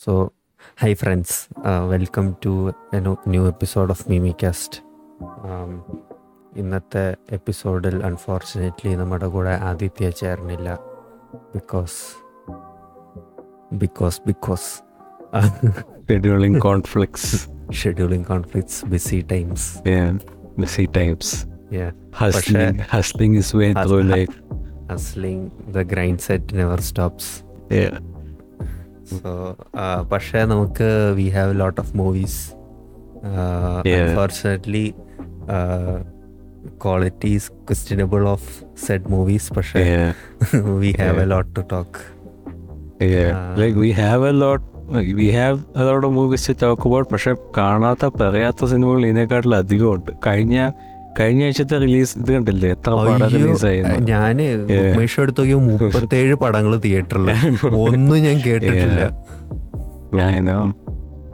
So, hi friends, uh, welcome to a no- new episode of Mimicast. Um, ഇന്നത്തെ എപ്പിസോഡിൽ unfortunately നമ്മുടെ കൂടെ Aditya ചേർന്നില്ല because because because scheduling conflicts scheduling conflicts busy times yeah busy times hustling hustling his way Hus- through life hustling the grindset never stops yeah so പക്ഷേ നമുക്ക് we have lot of movies. Unfortunately quality is questionable of said movies പക്ഷേ we have a. Lot to talk Uh, lot like, we have a lot of movies to talk about പക്ഷെ കാണാത്ത പറയാത്ത സിനിമകൾ ഇതിനെക്കാട്ടിൽ അധികമുണ്ട്. കഴിഞ്ഞ കഴിഞ്ഞ ആഴ്ചത്തെ റിലീസ് ഇത് കണ്ടില്ലേ? എത്ര പടം റിലീസായി ഞാൻ. ഉമേഷ് എടുത്ത് നോക്കിയ മുപ്പത്തേഴ് പടങ്ങൾ തിയേറ്ററിൽ ഒന്നും ഞാൻ കേട്ടിട്ടില്ല. ഞാൻ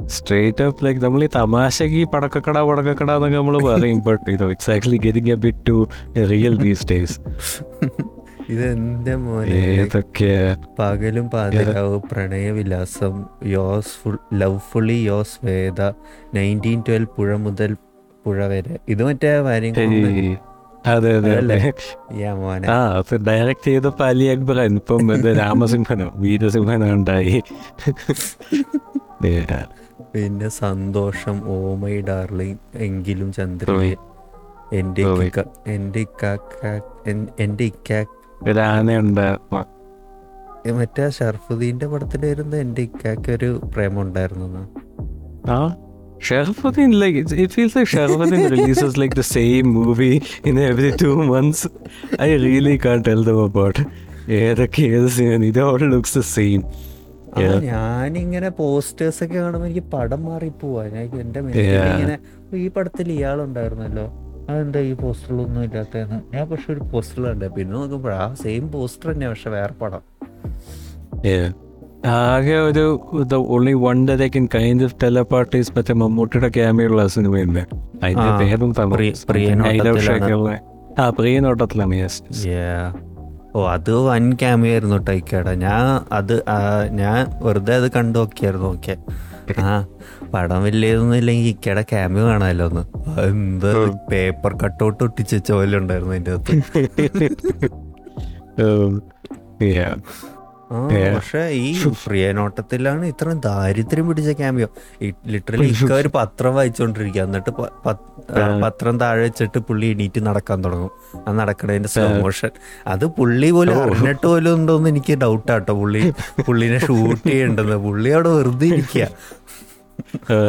സ്ട്രേറ്റ് അപ്പ് ലൈക്ക് നമ്മൾ ഈ തമാശക്ക് ഈ പടക്കക്കട പടക്കക്കട എന്നൊക്കെ നമ്മൾ പറയും. ബട്ട് ഇതോ it's actually getting a bit too real these days ഇത് എന്റെ മോനെ. ഏതൊക്കെ? Pakalum Paathiravu. Pranayavilasam. Yours full love fully yours Vedha. Nineteen twelve Puzha Muthal Puzha വരെ. ഇത് മറ്റേ ഈ- അതെ അതെ മോനെ ആ അപ്പൊ ഡയറക്ട് ചെയ്തപ്പോ അലി അക്ബർ ഇപ്പം രാമസിംഹനോ വീരസിംഹനോ ഉണ്ടായി. പിന്നെ സന്തോഷം ഓ മൈ ഡാർലിംഗ് എങ്കിലും ചന്ദ്ര ഓയ്. എന്റെ എന്റെ എന്റെ ഇക്കാ മറ്റേ ഷർഫുദ്ദീന്റെ പടത്തിലായിരുന്നു എന്റെ ഇക്കാക്ക് ഒരു പ്രേമം ഉണ്ടായിരുന്നു? ആ? Sharafudheen like it feels like Sharafudheen releases like the same movie in every two months I really can't tell them about ഏതൊക്കെ ഏത് സീൻ ഇത് ഓൾ ലുക്സ് ദ സെയിം ഞാനിങ്ങനെ പോസ്റ്റേഴ്സ് ഒക്കെ കാണുമ്പോൾ എനിക്ക് പടം മാറി പോവാ ഞാൻ എന്റെ. ഇങ്ങനെ "ഓ, ഈ പടത്തിൽ ഇയാളുണ്ടായിരുന്നല്ലോ. അതെന്താ ഈ പോസ്റ്ററിലൊന്നും ഇല്ലാത്തതെന്ന്? ഞാൻ പക്ഷെ ഒരു പോസ്റ്റർ കണ്ടേ. പിന്നെ നോക്കുമ്പോഴാ സെയിം പോസ്റ്റർ തന്നെ പക്ഷെ വേറെ പടം. ആകെ ഒരു the only one the in kind of ടെലപാർട്ടീസ് മറ്റേ മമ്മൂട്ടിയുടെ ക്യാമറയുള്ള സിനിമയില്ലേ? അതിന്റെ പേരും തമിഴ്. ആ പ്രിയനോട്ടത്തിലാണ് യെസ് Yeah. ഓ അത് വൻ ക്യാമിയായിരുന്നു ടൈക്കേടാ. ഞാൻ അത് ഞാൻ വെറുതെ അത് കണ്ടു നോക്കിയായിരുന്നു. ഓക്കെ. ആ പടം വലിയതൊന്നും ഇല്ലെങ്കിൽ ഇക്കയുടെ ക്യാമിയോ കാണാമല്ലോ ഒന്ന്. എന്ത് പേപ്പർ കട്ടൗട്ട് ഒട്ടിച്ചോലുണ്ടായിരുന്നു വെച്ച പോലെ ഉണ്ടായിരുന്നു അതിന്റെ അകത്ത്. പക്ഷെ ഈ പ്രിയനോട്ടത്തിലാണ് ഇത്രയും ദാരിദ്ര്യം പിടിച്ച ക്യാമ്പിയോ ലിറ്ററലി ഇക്ക ഒരു പത്രം വായിച്ചുകൊണ്ടിരിക്കുക എന്നിട്ട് പത്രം താഴെ വെച്ചിട്ട് പുള്ളി എണീറ്റ് നടക്കാൻ തുടങ്ങും. ആ നടക്കണതിന്റെ സ്ലോ മോഷൻ അത് പുള്ളി പോലും അറിഞ്ഞിട്ട് പോലും ഉണ്ടോന്ന് എനിക്ക് ഡൗട്ട് ആട്ടോ. പുള്ളി പുള്ളിനെ ഷൂട്ട് ചെയ്യണ്ടെന്ന് പുള്ളി അവിടെ വെറുതെ ഇരിക്കുക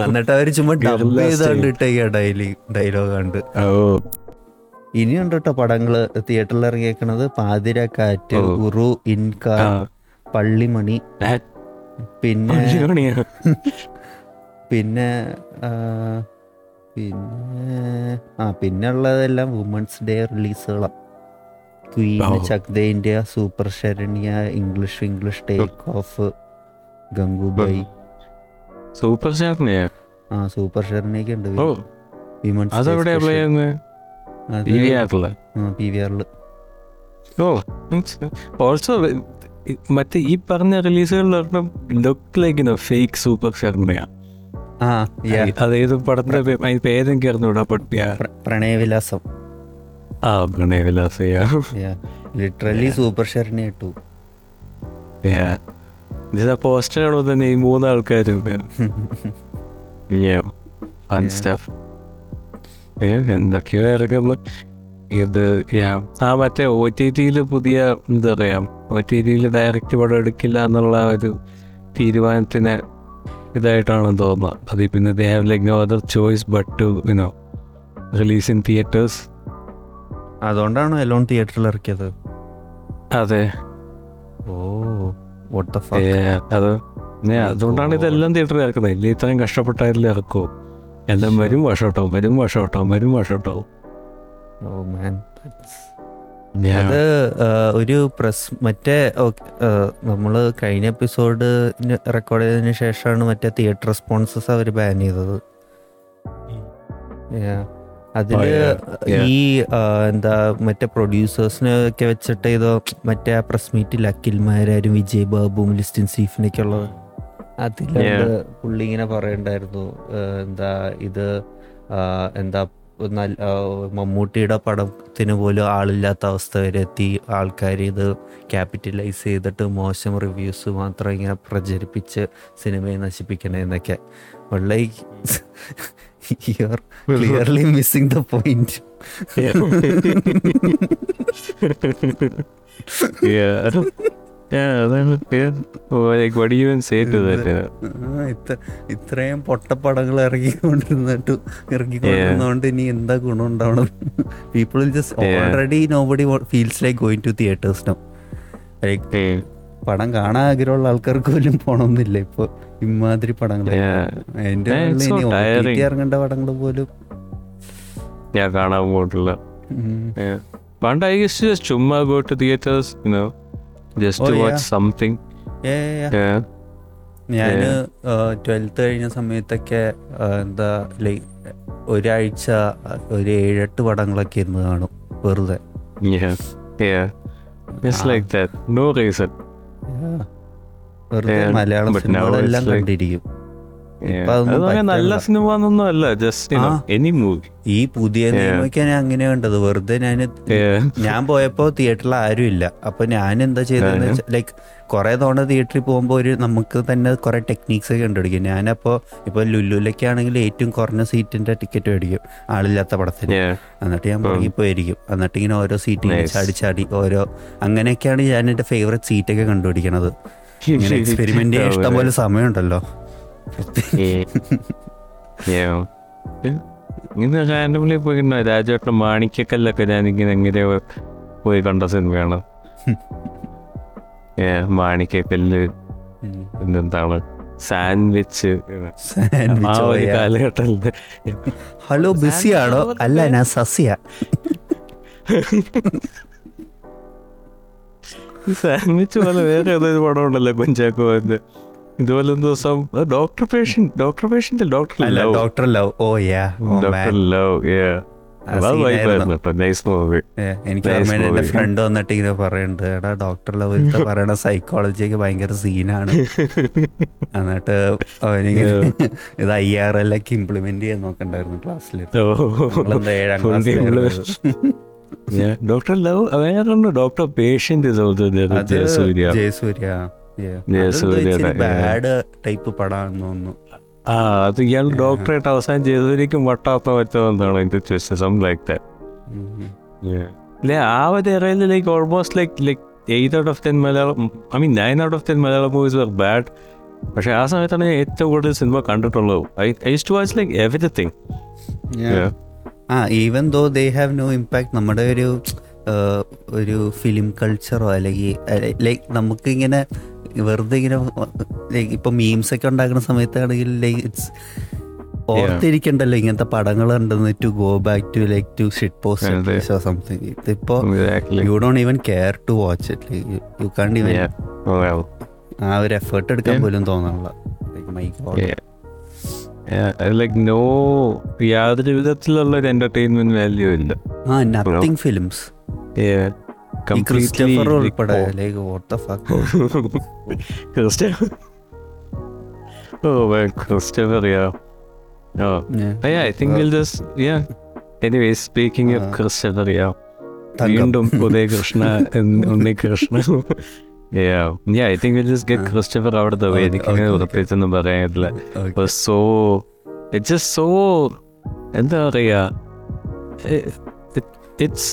എന്നിട്ട് അവർ ചുമ്മാ ഡബ് ചെയ്താണ്ട് ഇട്ടേക്ക ഡൈലി ഡയലോഗ് കണ്ട്. ഇനിയുണ്ട് കേട്ടോ പടങ്ങൾ. തിയേറ്ററിൽ ഇറങ്ങിയേക്കണത്. പാതിരക്കാറ്റ്. ഉറു ഇൻക പള്ളിമണി. പിന്നെ പിന്നെ പിന്നെ ആ പിന്നെ ഉള്ളതെല്ലാം വുമൻസ് ഡേ റിലീസുകളാണ് Queen ചക്ത Chak De India super Sharanya English English take off Gangubai super Sharanya ആ സൂപ്പർ ശരണ്യൊക്കെ ഉണ്ട് women's P V oh also മറ്റേ ഈ പറഞ്ഞ റിലീസുകളിലൊരെണ്ണം ലുക്ക് ലൈക്ക് ഫേക്ക് സൂപ്പർ ശർമ്മയാണ്. അതേത് പടത്തിന്റെ പേ- അതിന്റെ പേരെനിക്ക് അറിഞ്ഞൂടാ പട്ടിയ പ്രണയവിലാസം. ആ പ്രണയവിലാസയാ. ലിറ്ററലി സൂപ്പർ ശരണ്യ ഇട്ടു. കാണുമ്പോൾ തന്നെ ഈ മൂന്ന് ആൾക്കാരും ഫൺ സ്റ്റഫ് എന്തൊക്കെയോ ഇറങ്ങുമ്പോ ഇത്. ആ മറ്റേ ഒ ടി ടിയിൽ പുതിയ എന്താ പറയാ ഒ രീതിയിൽ ഡയറക്റ്റ് പടം എടുക്കില്ല എന്നുള്ള ഒരു തീരുമാനത്തിന് ഇതായിട്ടാണ് തോന്നുന്നത്. അത് പിന്നെ they have like no other choice but to you know release in theatres അതുകൊണ്ടാണ് എലോൺ തിയേറ്ററിൽ ഇറക്കിയത്. അതെ. ഓ അത് അതുകൊണ്ടാണ് ഇതെല്ലാം തിയേറ്ററിൽ ഇറക്കുന്നത്. ഇല്ല ഇത്രയും കഷ്ടപ്പെട്ടായാലും ഇറക്കൂ. എല്ലാം വരും വഷോട്ടാവും വരും വഷോട്ടാവും വരും വഷോട്ടാവും ഓ മാൻ അത് ഒരു പ്രസ് മറ്റേ നമ്മൾ കഴിഞ്ഞ എപ്പിസോഡ് റെക്കോർഡ് ചെയ്തതിനു ശേഷമാണ് മറ്റേ തിയേറ്റർ റെസ്പോൺസസ് അവർ ബാൻ ചെയ്തത്. Yeah. അതിൽ Oh. ഈ എന്താ മറ്റേ പ്രൊഡ്യൂസേഴ്സിനെ ഒക്കെ വെച്ചിട്ട് ഇതോ മറ്റേ ആ പ്രസ് മീറ്റിൽ അഖിൽമാരാരും വിജയ് ബാബുവും ലിസ്റ്റിൻ സീഫിനൊക്കെ ഉള്ളത് അതിലാണ് പുള്ളി ഇങ്ങനെ പറയണ്ടായിരുന്നു എന്താ ഇത് എന്താ നല്ല മമ്മൂട്ടിയുടെ പടത്തിന് പോലും ആളില്ലാത്ത അവസ്ഥ വരെ എത്തി. ആൾക്കാർ ഇത് ക്യാപിറ്റലൈസ് ചെയ്തിട്ട് മോശം റിവ്യൂസ് മാത്രം ഇങ്ങനെ പ്രചരിപ്പിച്ച് സിനിമയെ നശിപ്പിക്കണേന്നൊക്കെ like you are clearly missing the point yeah, ഇത്രയും പൊട്ടപ്പടങ്ങൾ ഇറങ്ങിക്കൊണ്ടിരുന്നിട്ട് ഇറങ്ങിക്കൊണ്ടിരുന്നോണ്ട് ഇനി എന്താ ഗുണം ഉണ്ടാവണം people just. Already nobody feels like going to theatres no like പടം കാണാൻ ആഗ്രഹമുള്ള ആൾക്കാർക്ക് പോലും പോണമെന്നില്ല ഇപ്പൊ. ഇമാതിരി പടങ്ങൾ എന്റെ ഇറങ്ങേണ്ട പടങ്ങൾ പോലും. ഞാൻ കാണാൻ പോയിട്ടില്ല. പണ്ട് ഐ ഗസ് ചുമ്മാ go to theatres just. Watch something Yeah, yeah, yeah. ഞാൻ ട്വൽത്ത് കഴിഞ്ഞ സമയത്തൊക്കെ എന്താ ലൈ ഒരാഴ്ച ഒരു ഏഴെട്ട് പടങ്ങളൊക്കെ ഇരുന്ന് കാണും വെറുതെ. വെറുതെ മലയാളം സിനിമകളെല്ലാം കണ്ടിരിക്കും. നല്ല സിനിമ എന്നൊന്നും അല്ല ജസ്റ്റ്. എനി മൂവി ഈ പുതിയ നിയമിക്കാൻ ഞാൻ അങ്ങനെ കണ്ടത്. വെറുതെ ഞാൻ ഞാൻ പോയപ്പോ തിയേറ്ററിൽ ആരും ഇല്ല. അപ്പൊ ഞാൻ എന്താ ചെയ്തതെന്ന് ലൈക് വെച്ചാൽ ലൈക്ക് കുറെ തവണ തിയേറ്ററിൽ പോകുമ്പോൾ ഒരു നമുക്ക് തന്നെ കുറെ ടെക്നീക്സ് ഒക്കെ കണ്ടുപിടിക്കും. ഞാനപ്പോ ഇപ്പൊ ലുലുലൊക്കെ ആണെങ്കിൽ ഏറ്റവും കുറഞ്ഞ സീറ്റിന്റെ ടിക്കറ്റ് മേടിക്കും. ആളില്ലാത്ത പടത്തിന്. എന്നിട്ട് ഞാൻ പുറകെ പോയിരിക്കും എന്നിട്ട് ഇങ്ങനെ ഓരോ സീറ്റിൽ ചാടിച്ചാടി ചാടി ചാടി ഓരോ അങ്ങനെയൊക്കെയാണ് ഞാൻ എന്റെ ഫേവറേറ്റ് സീറ്റൊക്കെ കണ്ടുപിടിക്കണത്. ഇങ്ങനെ എക്സ്പെരിമെന്റ് ചെയ്യാൻ ഇഷ്ടംപോലെ സമയമുണ്ടല്ലോ. ഇങ്ങനെ റാൻഡംലി പോയി രാജേട്ട രാജേട്ടൻ മാണിക്കക്കല്ലൊക്കെ ഞാനിങ്ങനെ എങ്ങനെ പോയി കണ്ട സിനിമയാണ്. മാണിക്കക്കല്ല്. പിന്നെന്താണ് സാൻഡ്വിച്ച്. ആ ഒരു. കാലഘട്ടത്തിൽ. ഹലോ ബിസിയാണോ? അല്ല ഞാൻ സസ്യ. സാൻഡ്വിച്ച് പോലെ വേറെ ഏതൊരു പടം ഉണ്ടല്ലോ കുഞ്ചാക്കോ എന്ന്. ഇതുപോലെ ഒരു ദിവസം doctor patient doctor patient doctor love doctor love oh yeah doctor love yeah എനിക്ക് എന്റെ ഫ്രണ്ട് വന്നിട്ട് ഇങ്ങനെ പറയുന്നുണ്ട് എടാ ഡോക്ടർ ലവിലത്തെ പറയണ സൈക്കോളജിക്ക് ഭയങ്കര സീനാണ് എന്നിട്ട് അവനിങ്ങനെ ഇത് ഐ ആർ എൽ ഒക്കെ ഇംപ്ലിമെന്റ് ചെയ്യാൻ നോക്കണ്ടായിരുന്നു ക്ലാസ്സിൽ ഏഴാം ക്ലാസ്സിൽ ഡോക്ടർ ലവ് വേറെ doctor patient Jayasurya. Bad type പടാന്ന് തോന്നുന്നു. ആ അത് ഇയാൾ ഡോക്ടറായിട്ട് അവസാനം ചെയ്തതിലേക്കും വട്ടാത്ത പറ്റുമെന്നാണ് എന്റെ സം ലൈക്ക് ദാറ്റ് ആ ഒരു ഇറയിൽ like almost like like eight out of ten Malayalam I mean nine out of ten Malayalam movies were bad പക്ഷെ ആ സമയത്താണ് ഞാൻ ഏറ്റവും കൂടുതൽ സിനിമ കണ്ടിട്ടുള്ളത്. I I to watch like everything Yeah. ആ even though they have no impact നമ്മുടെ ഒരു ഒരു ഫിലിം കൾച്ചറോ അല്ലെങ്കിൽ ലൈക്ക് നമുക്ക് ഇങ്ങനെ വെറുതെ ഇങ്ങനെ ലൈക്ക് ഇപ്പൊ മീംസ് ഒക്കെ ഉണ്ടാക്കുന്ന സമയത്താണെങ്കിൽ ലൈക്ക് ഇറ്റ്സ് ഓർത്തിരിക്കണ്ടല്ലോ ഇങ്ങനത്തെ പടങ്ങൾ ഉണ്ടെന്ന് to go back to like to shit post something ഇതിപ്പോ. You don't even care to watch it you can't even ആ ഒരു എഫേർട്ട് എടുക്കാൻ പോലും തോന്നാനുള്ള my god yeah. Yeah, like no യാതൊരു വിധത്തിലുള്ള ഒരു എന്റർടൈൻമെന്റ് വാല്യൂ ഇല്ല. ആ നത്തിങ് ഫിലിംസ് ക്രിസ്റ്റഫർ ഉൾപ്പെടെ oh. Like what the fuck Christopher. Oh man, Christopher, yeah. Oh. But yeah, I think we'll just yeah. Anyway, speaking of Uh, Christopher, yeah. Thankam. വീണ്ടും ഉദയ കൃഷ്ണ ഉണ്ണി Krishna Yeah. Yeah, I think we'll just get Uh, Christopher out of the way. okay, എനിക്ക്. പ്രത്യേകിച്ചൊന്നും പറയാനില്ല so it's just so എന്താ പറയാ it's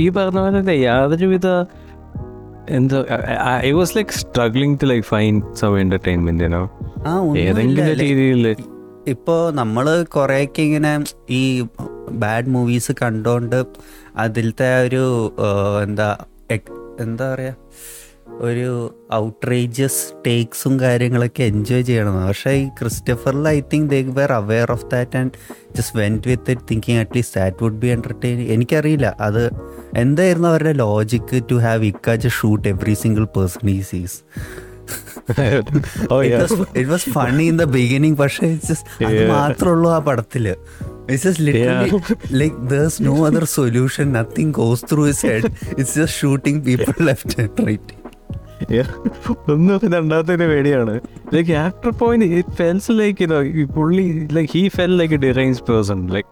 ഈ പറഞ്ഞ പോലെ തന്നെ യാതൊരുവിധ എന്താ I was like struggling to like find some entertainment ഏതെങ്കിലും രീതിയിൽ ഇപ്പോൾ നമ്മൾ കുറേയൊക്കെ ഇങ്ങനെ ഈ ബാഡ് മൂവീസ് കണ്ടുകൊണ്ട് അതിലത്തെ ഒരു എന്താ എന്താ പറയാ ഒരു ഔട്ട്റേജസ് ടേക്സും കാര്യങ്ങളൊക്കെ എൻജോയ് ചെയ്യണം. പക്ഷേ ഈ ക്രിസ്റ്റഫറിൽ I think they were aware of that and just went with it thinking at least that would be entertain എനിക്കറിയില്ല അത് എന്തായിരുന്നു അവരുടെ logic to have ഇക്കാച്ച് shoot every single person he sees it was funny in the beginning പക്ഷേ just അത് മാത്രമേ ഉള്ളൂ ആ പടത്തിൽ. It's just literally like there's no other solution nothing goes through his head it's just shooting people left and right ഒന്നും പിന്നെ രണ്ടാമത്തെ പേടിയാണ്. Like after point it feels like പുള്ളി like he feel like a deranged person like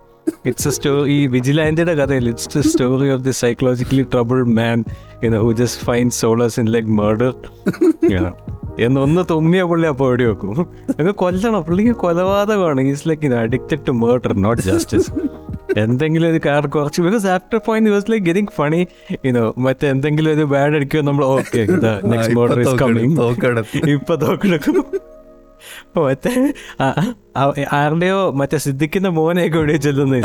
it's a story ഈ വിജിലാൻഡിയുടെ കഥയിൽ it's the story of the psychologically trouble man in who just find solace in like murder എന്നൊന്ന് തുമ്മിയ പുള്ളി അപ്പോൾ എവിടെ വെക്കും. അങ്ങ് കൊല്ലണം. പുള്ളിക്ക് കൊലപാതകമാണ്. Is like addicted to murder not justice എന്തെങ്കിലും ഒരു കാർ കുറച്ച് because after point was like getting funny you know മറ്റേ എന്തെങ്കിലും ഒരു ബാഡ് അടിക്കുമോ നമ്മൾ okay next murder is coming ഇപ്പൊ തോക്കെടുക്കും. മറ്റേ ആരുടെയോ മറ്റേ സിദ്ധിക്കുന്ന മോനെയൊക്കെ എവിടെ ചെല്ലുന്ന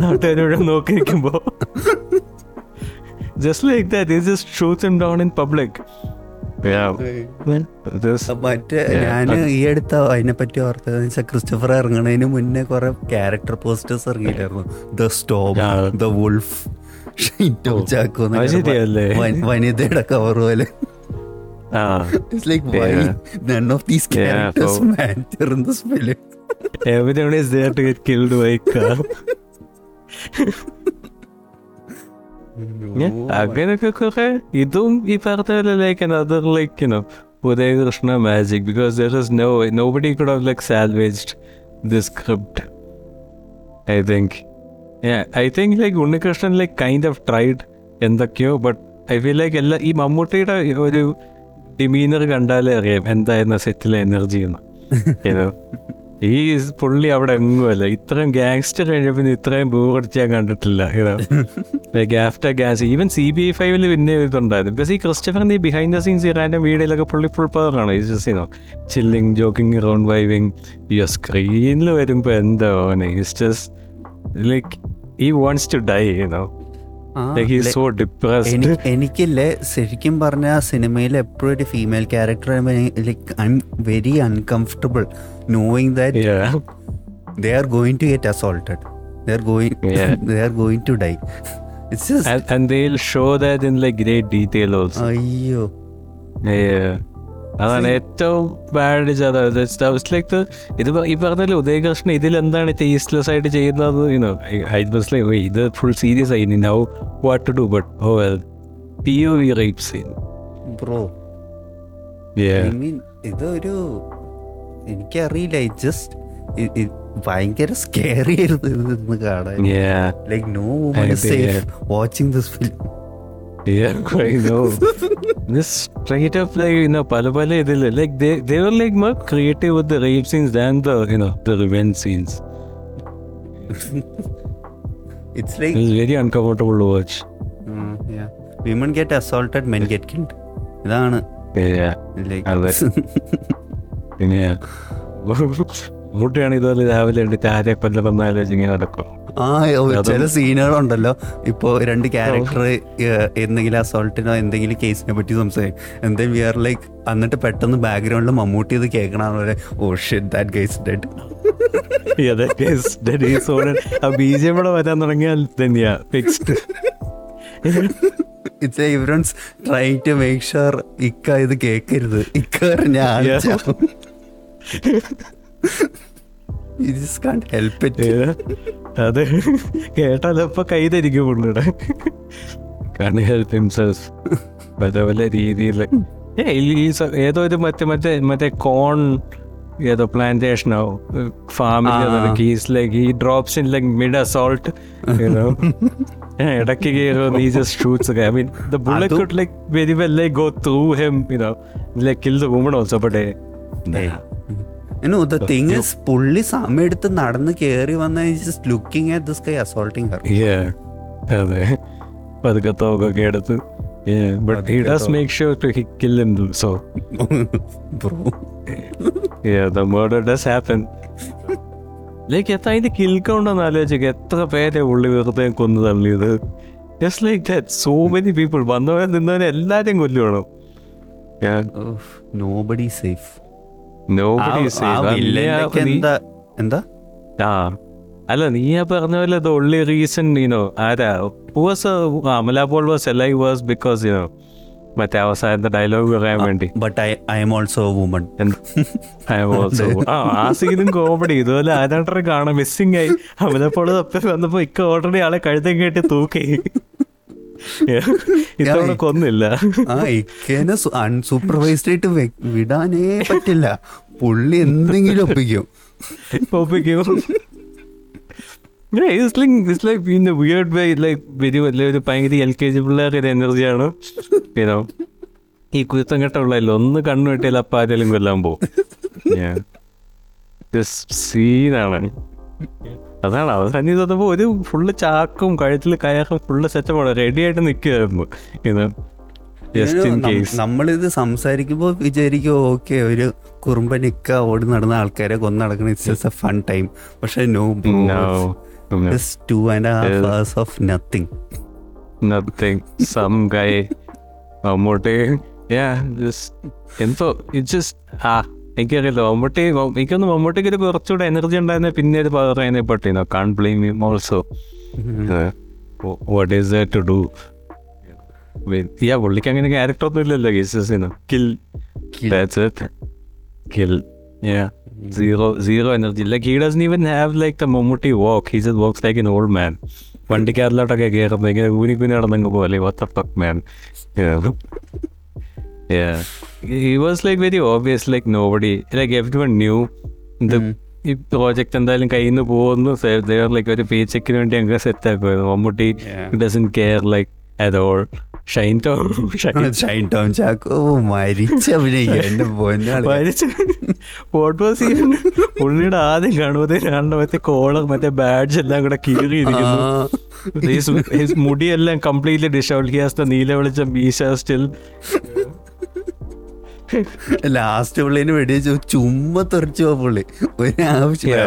നാട്ടുകാരോട് നോക്കി നിൽക്കുമ്പോ just like that is just shoes in down in public മറ്റേ ഞാൻ ഈ അടുത്ത അതിനെ പറ്റി ഓർത്തത് ക്രിസ്റ്റഫർ ഇറങ്ങണതിന് മുന്നേ കുറെ character posters ഇറങ്ങിയില്ലായിരുന്നു the storm. The wolf Chacko? വനിതയുടെ cover പോലെ. It's like why Yeah. None of these Yeah, characters so- matter in everyone is there to get killed by car. അങ്ങനെയൊക്കെ കുറെ ഇതും ഈ പറഞ്ഞ പോലെ like another like you know Udayakrishna magic because there is no nobody could have like salvaged the script I think I think like Unnikrishnan like kind of tried എന്തൊക്കെയോ but I feel like എല്ലാ ഈ മമ്മൂട്ടിയുടെ ഒരു ഡിമീനർ കണ്ടാലേ അറിയാം എന്തായിരുന്നു സെറ്റിലെ energy എന്ന്? ഈ പുള്ളി അവിടെ എങ്ങുമല്ല ഇത്രയും ഗാങ്സ്റ്റർ കഴിഞ്ഞപ്പോൾ ഇത്രയും ബൂറടിച്ച് ഞാൻ കണ്ടിട്ടില്ല. ആഫ്റ്റർ ഗ്യാസ് ഈവൻ സി ബി ഐ ഫൈവിൽ പിന്നെ ഇതുണ്ടായിരുന്നു. ബിക്കോസ് ഈ ക്രിസ്റ്റഫറിന്റെ ഈ ബിഹൈൻഡ് ദ സീൻസ് ഇറാന്റെ വീഡിയോയിലൊക്കെ പുള്ളി ഫുൾ പവറാണ് you know chilling joking round വൈവിങ് you സ്ക്രീനിൽ വരുമ്പോൾ എന്താ just like he wants to die you know so depressed എനിക്കില്ലേ ശരിക്കും പറഞ്ഞ സിനിമയിൽ എപ്പോഴും ഒരു female character like I'm very uncomfortable knowing that they are going to get assaulted they are going Yeah. they are going to die it's just and, and they'll show that in like great detail also അയ്യോ Yeah. അതാണ് ഏറ്റവും bad like ഇത് ഈ പറഞ്ഞല്ലോ ഉദയകൃഷ്ണൻ ഇതിൽ എന്താണ് tasteless ആയിട്ട് ചെയ്യുന്നത്? You know I was like ഇത് ഫുൾ സീരിയസ് ആയി now what to do but oh well P O V rape scene bro ഇതൊരു എനിക്കറിയില്ല. ജസ്റ്റ് ഭയങ്കര സ്കേറി ആയിരുന്നു കാണാൻ. Like no woman I know. this safe watching this film straight pala like you know പല പല were like they creative with the creative with the rape scenes than the you know the revenge scenes it's like it's very uncomfortable to watch women get assaulted men get killed ഇതാണ്. പിന്നെ മുട്ടിയാണ് ഇതുപോലെ രാവിലെ എഴുന്നിട്ട് ആരെ കൊല്ല ഇങ്ങനെ നടക്കും. ആ ചില സീനുകളുണ്ടല്ലോ. ഇപ്പോ രണ്ട് ക്യാരക്ടർ എന്തെങ്കിലും അസോൾട്ടിനോ എന്തെങ്കിലും കേസിനെ പറ്റി സംസാരിക്കും എന്തെങ്കിലും വി ആർ ലൈക്ക് എന്നിട്ട് പെട്ടെന്ന് ബാക്ക്ഗ്രൗണ്ടിൽ മമ്മൂട്ടി ഇത് കേൾക്കണ ഓ shit that guy's dead B J കൂടെ വരാൻ തുടങ്ങിയാൽ തന്നെയാ fixed it's everyone's try to make sure ഇക്ക ഇത് കേൾക്കരുത്. ഇക്ക ഞാൻ ഹെൽപ്പ് അത് കേട്ടാലോ ഇപ്പൊ കൈതരിക്കും പുള്ളിയുടെ. കാരണം ഹെൽപ്പ് ഹിംസെൽഫ് പല പല രീതിയിൽ ഏതോ ഒരു മറ്റേ മറ്റേ മറ്റേ കോൺ ഏതോ പ്ലാന്റേഷനോ family like he drops in like mid assault ഇടയ്ക്ക് കയറും he just shoots I mean the bullet അതും- could like very well like go through um like kill the woman also but no the thing is പുള്ളി സമയം എടുത്ത് നടന്ന് കയറി വന്ന just looking at this guy assaulting her അതെ. പതുക്കെ തോക്കൊക്കെ എടുത്ത്. But he does. Make sure to kill him so bro the murder does happen like എത്ര അതിന്റെ കിൽ കൗണ്ട് ഒന്ന് ആലോചിക്കുക എത്ര പേരെ ഉള്ളി വെറുതെ കൊന്നു തള്ളിയത് just like that so many people വന്നവരെ നിന്നവരെ എല്ലാരെയും കൊല്ലുവാണോ. നോബഡി സേഫ് നോബഡി എന്താ? ആ. അല്ല നീ ആ പറഞ്ഞ പോലെ the only reason you know ആരാ? Was Amala Paul was L I was because you know മറ്റേ അവസാനത്തെ ഡയലോഗ് പറയാൻ വേണ്ടി. But I I'm also woman ആ ആ സീനും കോമഡി ഇതുപോലെ ആരാട്ടറെ കാണാം മിസ്സിംഗ് ആയി. അമല പോൾ തപ്പി വന്നപ്പോ ഇക്ക ഓൾറെഡി ആളെ കഴുതം കേട്ടി തൂക്കി. ഇത്തവണ കൊന്നില്ല. ആ ഇക്കേനെ അൺസൂപ്പർവൈസ്ഡ് ആയിട്ട് വിടാനേ പറ്റില്ല. പുള്ളി എന്തെങ്കിലും ഒപ്പിക്കും. ഒപ്പിക്കും. ഭയങ്കര എൽ കെ ജി പിള്ളേരുടെ എനർജിയാണ് ഈ കുരുത്തം കെട്ടുള്ളല്ലോ ഒന്ന് കണ്ണു വെട്ടിയാൽ അപ്പം ആരെങ്കിലും കൊല്ലാൻ പോകും സീനാണ് അതാണ് അവസാനം ചെയ്തപ്പോൾ ഒരു ഫുള്ള് ചാക്കും കഴുത്തിൽ കയറും ഫുള്ള് സെറ്റപ്പാണ് റെഡി ആയിട്ട് നിൽക്കുകയായിരുന്നു ഇത് ജസ്റ്റ് നമ്മളിത് സംസാരിക്കുമ്പോൾ വിചാരിക്കും ഓക്കെ ഒരു കുറുമ്പനിക്ക ഓടി നടന്ന ആൾക്കാരെ കൊന്നു നടക്കുന്ന it's just a fun time പക്ഷെ no two and half of nothing nothing some guy Mammootty എന്തോ ഇറ്റ് ജസ്റ്റ് ആ എനിക്കറിയില്ല. മമ്മൂട്ടി എനിക്കൊന്ന് മമ്മൂട്ടിക്ക് ഒരു കുറച്ചുകൂടെ എനർജി ഉണ്ടായിരുന്ന പിന്നെ ഒരു അതിനെ പറ്റിനോ can't blame him also what is to do yeah പുള്ളിക്ക് അങ്ങനെ ക്യാരക്ടർ ഒന്നും ഇല്ലല്ലോ ഗീസസിന് kill that's it kill yeah zero zero energy like he doesn't even have like the Mammootty walk he just walks like an old man വണ്ടിക്കാരിലോട്ടൊക്കെ കയറുന്നെങ്കിൽ ഇങ്ങനെ ഊനി കുനി നടന്നെങ്കിൽ പോലെ. What the fuck man? Yeah. He was like very obvious like nobody like everyone knew the ഈ project എന്തായാലും കയ്യിൽ നിന്ന് പോകുന്നു ലൈക്ക് ഒരു പേ ചെക്കിന് വേണ്ടി അങ്ങനെ സെറ്റ് ആക്കുമായിരുന്നു മമ്മൂട്ടി. ഡസൻ കെയർ ലൈക്ക് അതോൾ ഷൈൻ ടോൺ ഷൈൻ ടോൺ ടോം ചാക്കോ മരിച്ച പുള്ളിയുടെ ആദ്യം കാണുമ്പോൾ കാണുന്ന മറ്റേ കോളർ മറ്റേ ബാഡ്ജ് എല്ലാം കൂടെ കീറിയിരിക്കുന്നു. his മുടിയെല്ലാം കംപ്ലീറ്റ്ലി ഡിഷൗൾ ഹിയാസ് നീല വെളിച്ചം മീശ സ്റ്റിൽ ലാസ്റ്റ് പുള്ളിനെ വെടിവെച്ചു ചുമ്മാ തെറിച്ചു പോ പുള്ളി. ഒരു ആവശ്യം Yeah.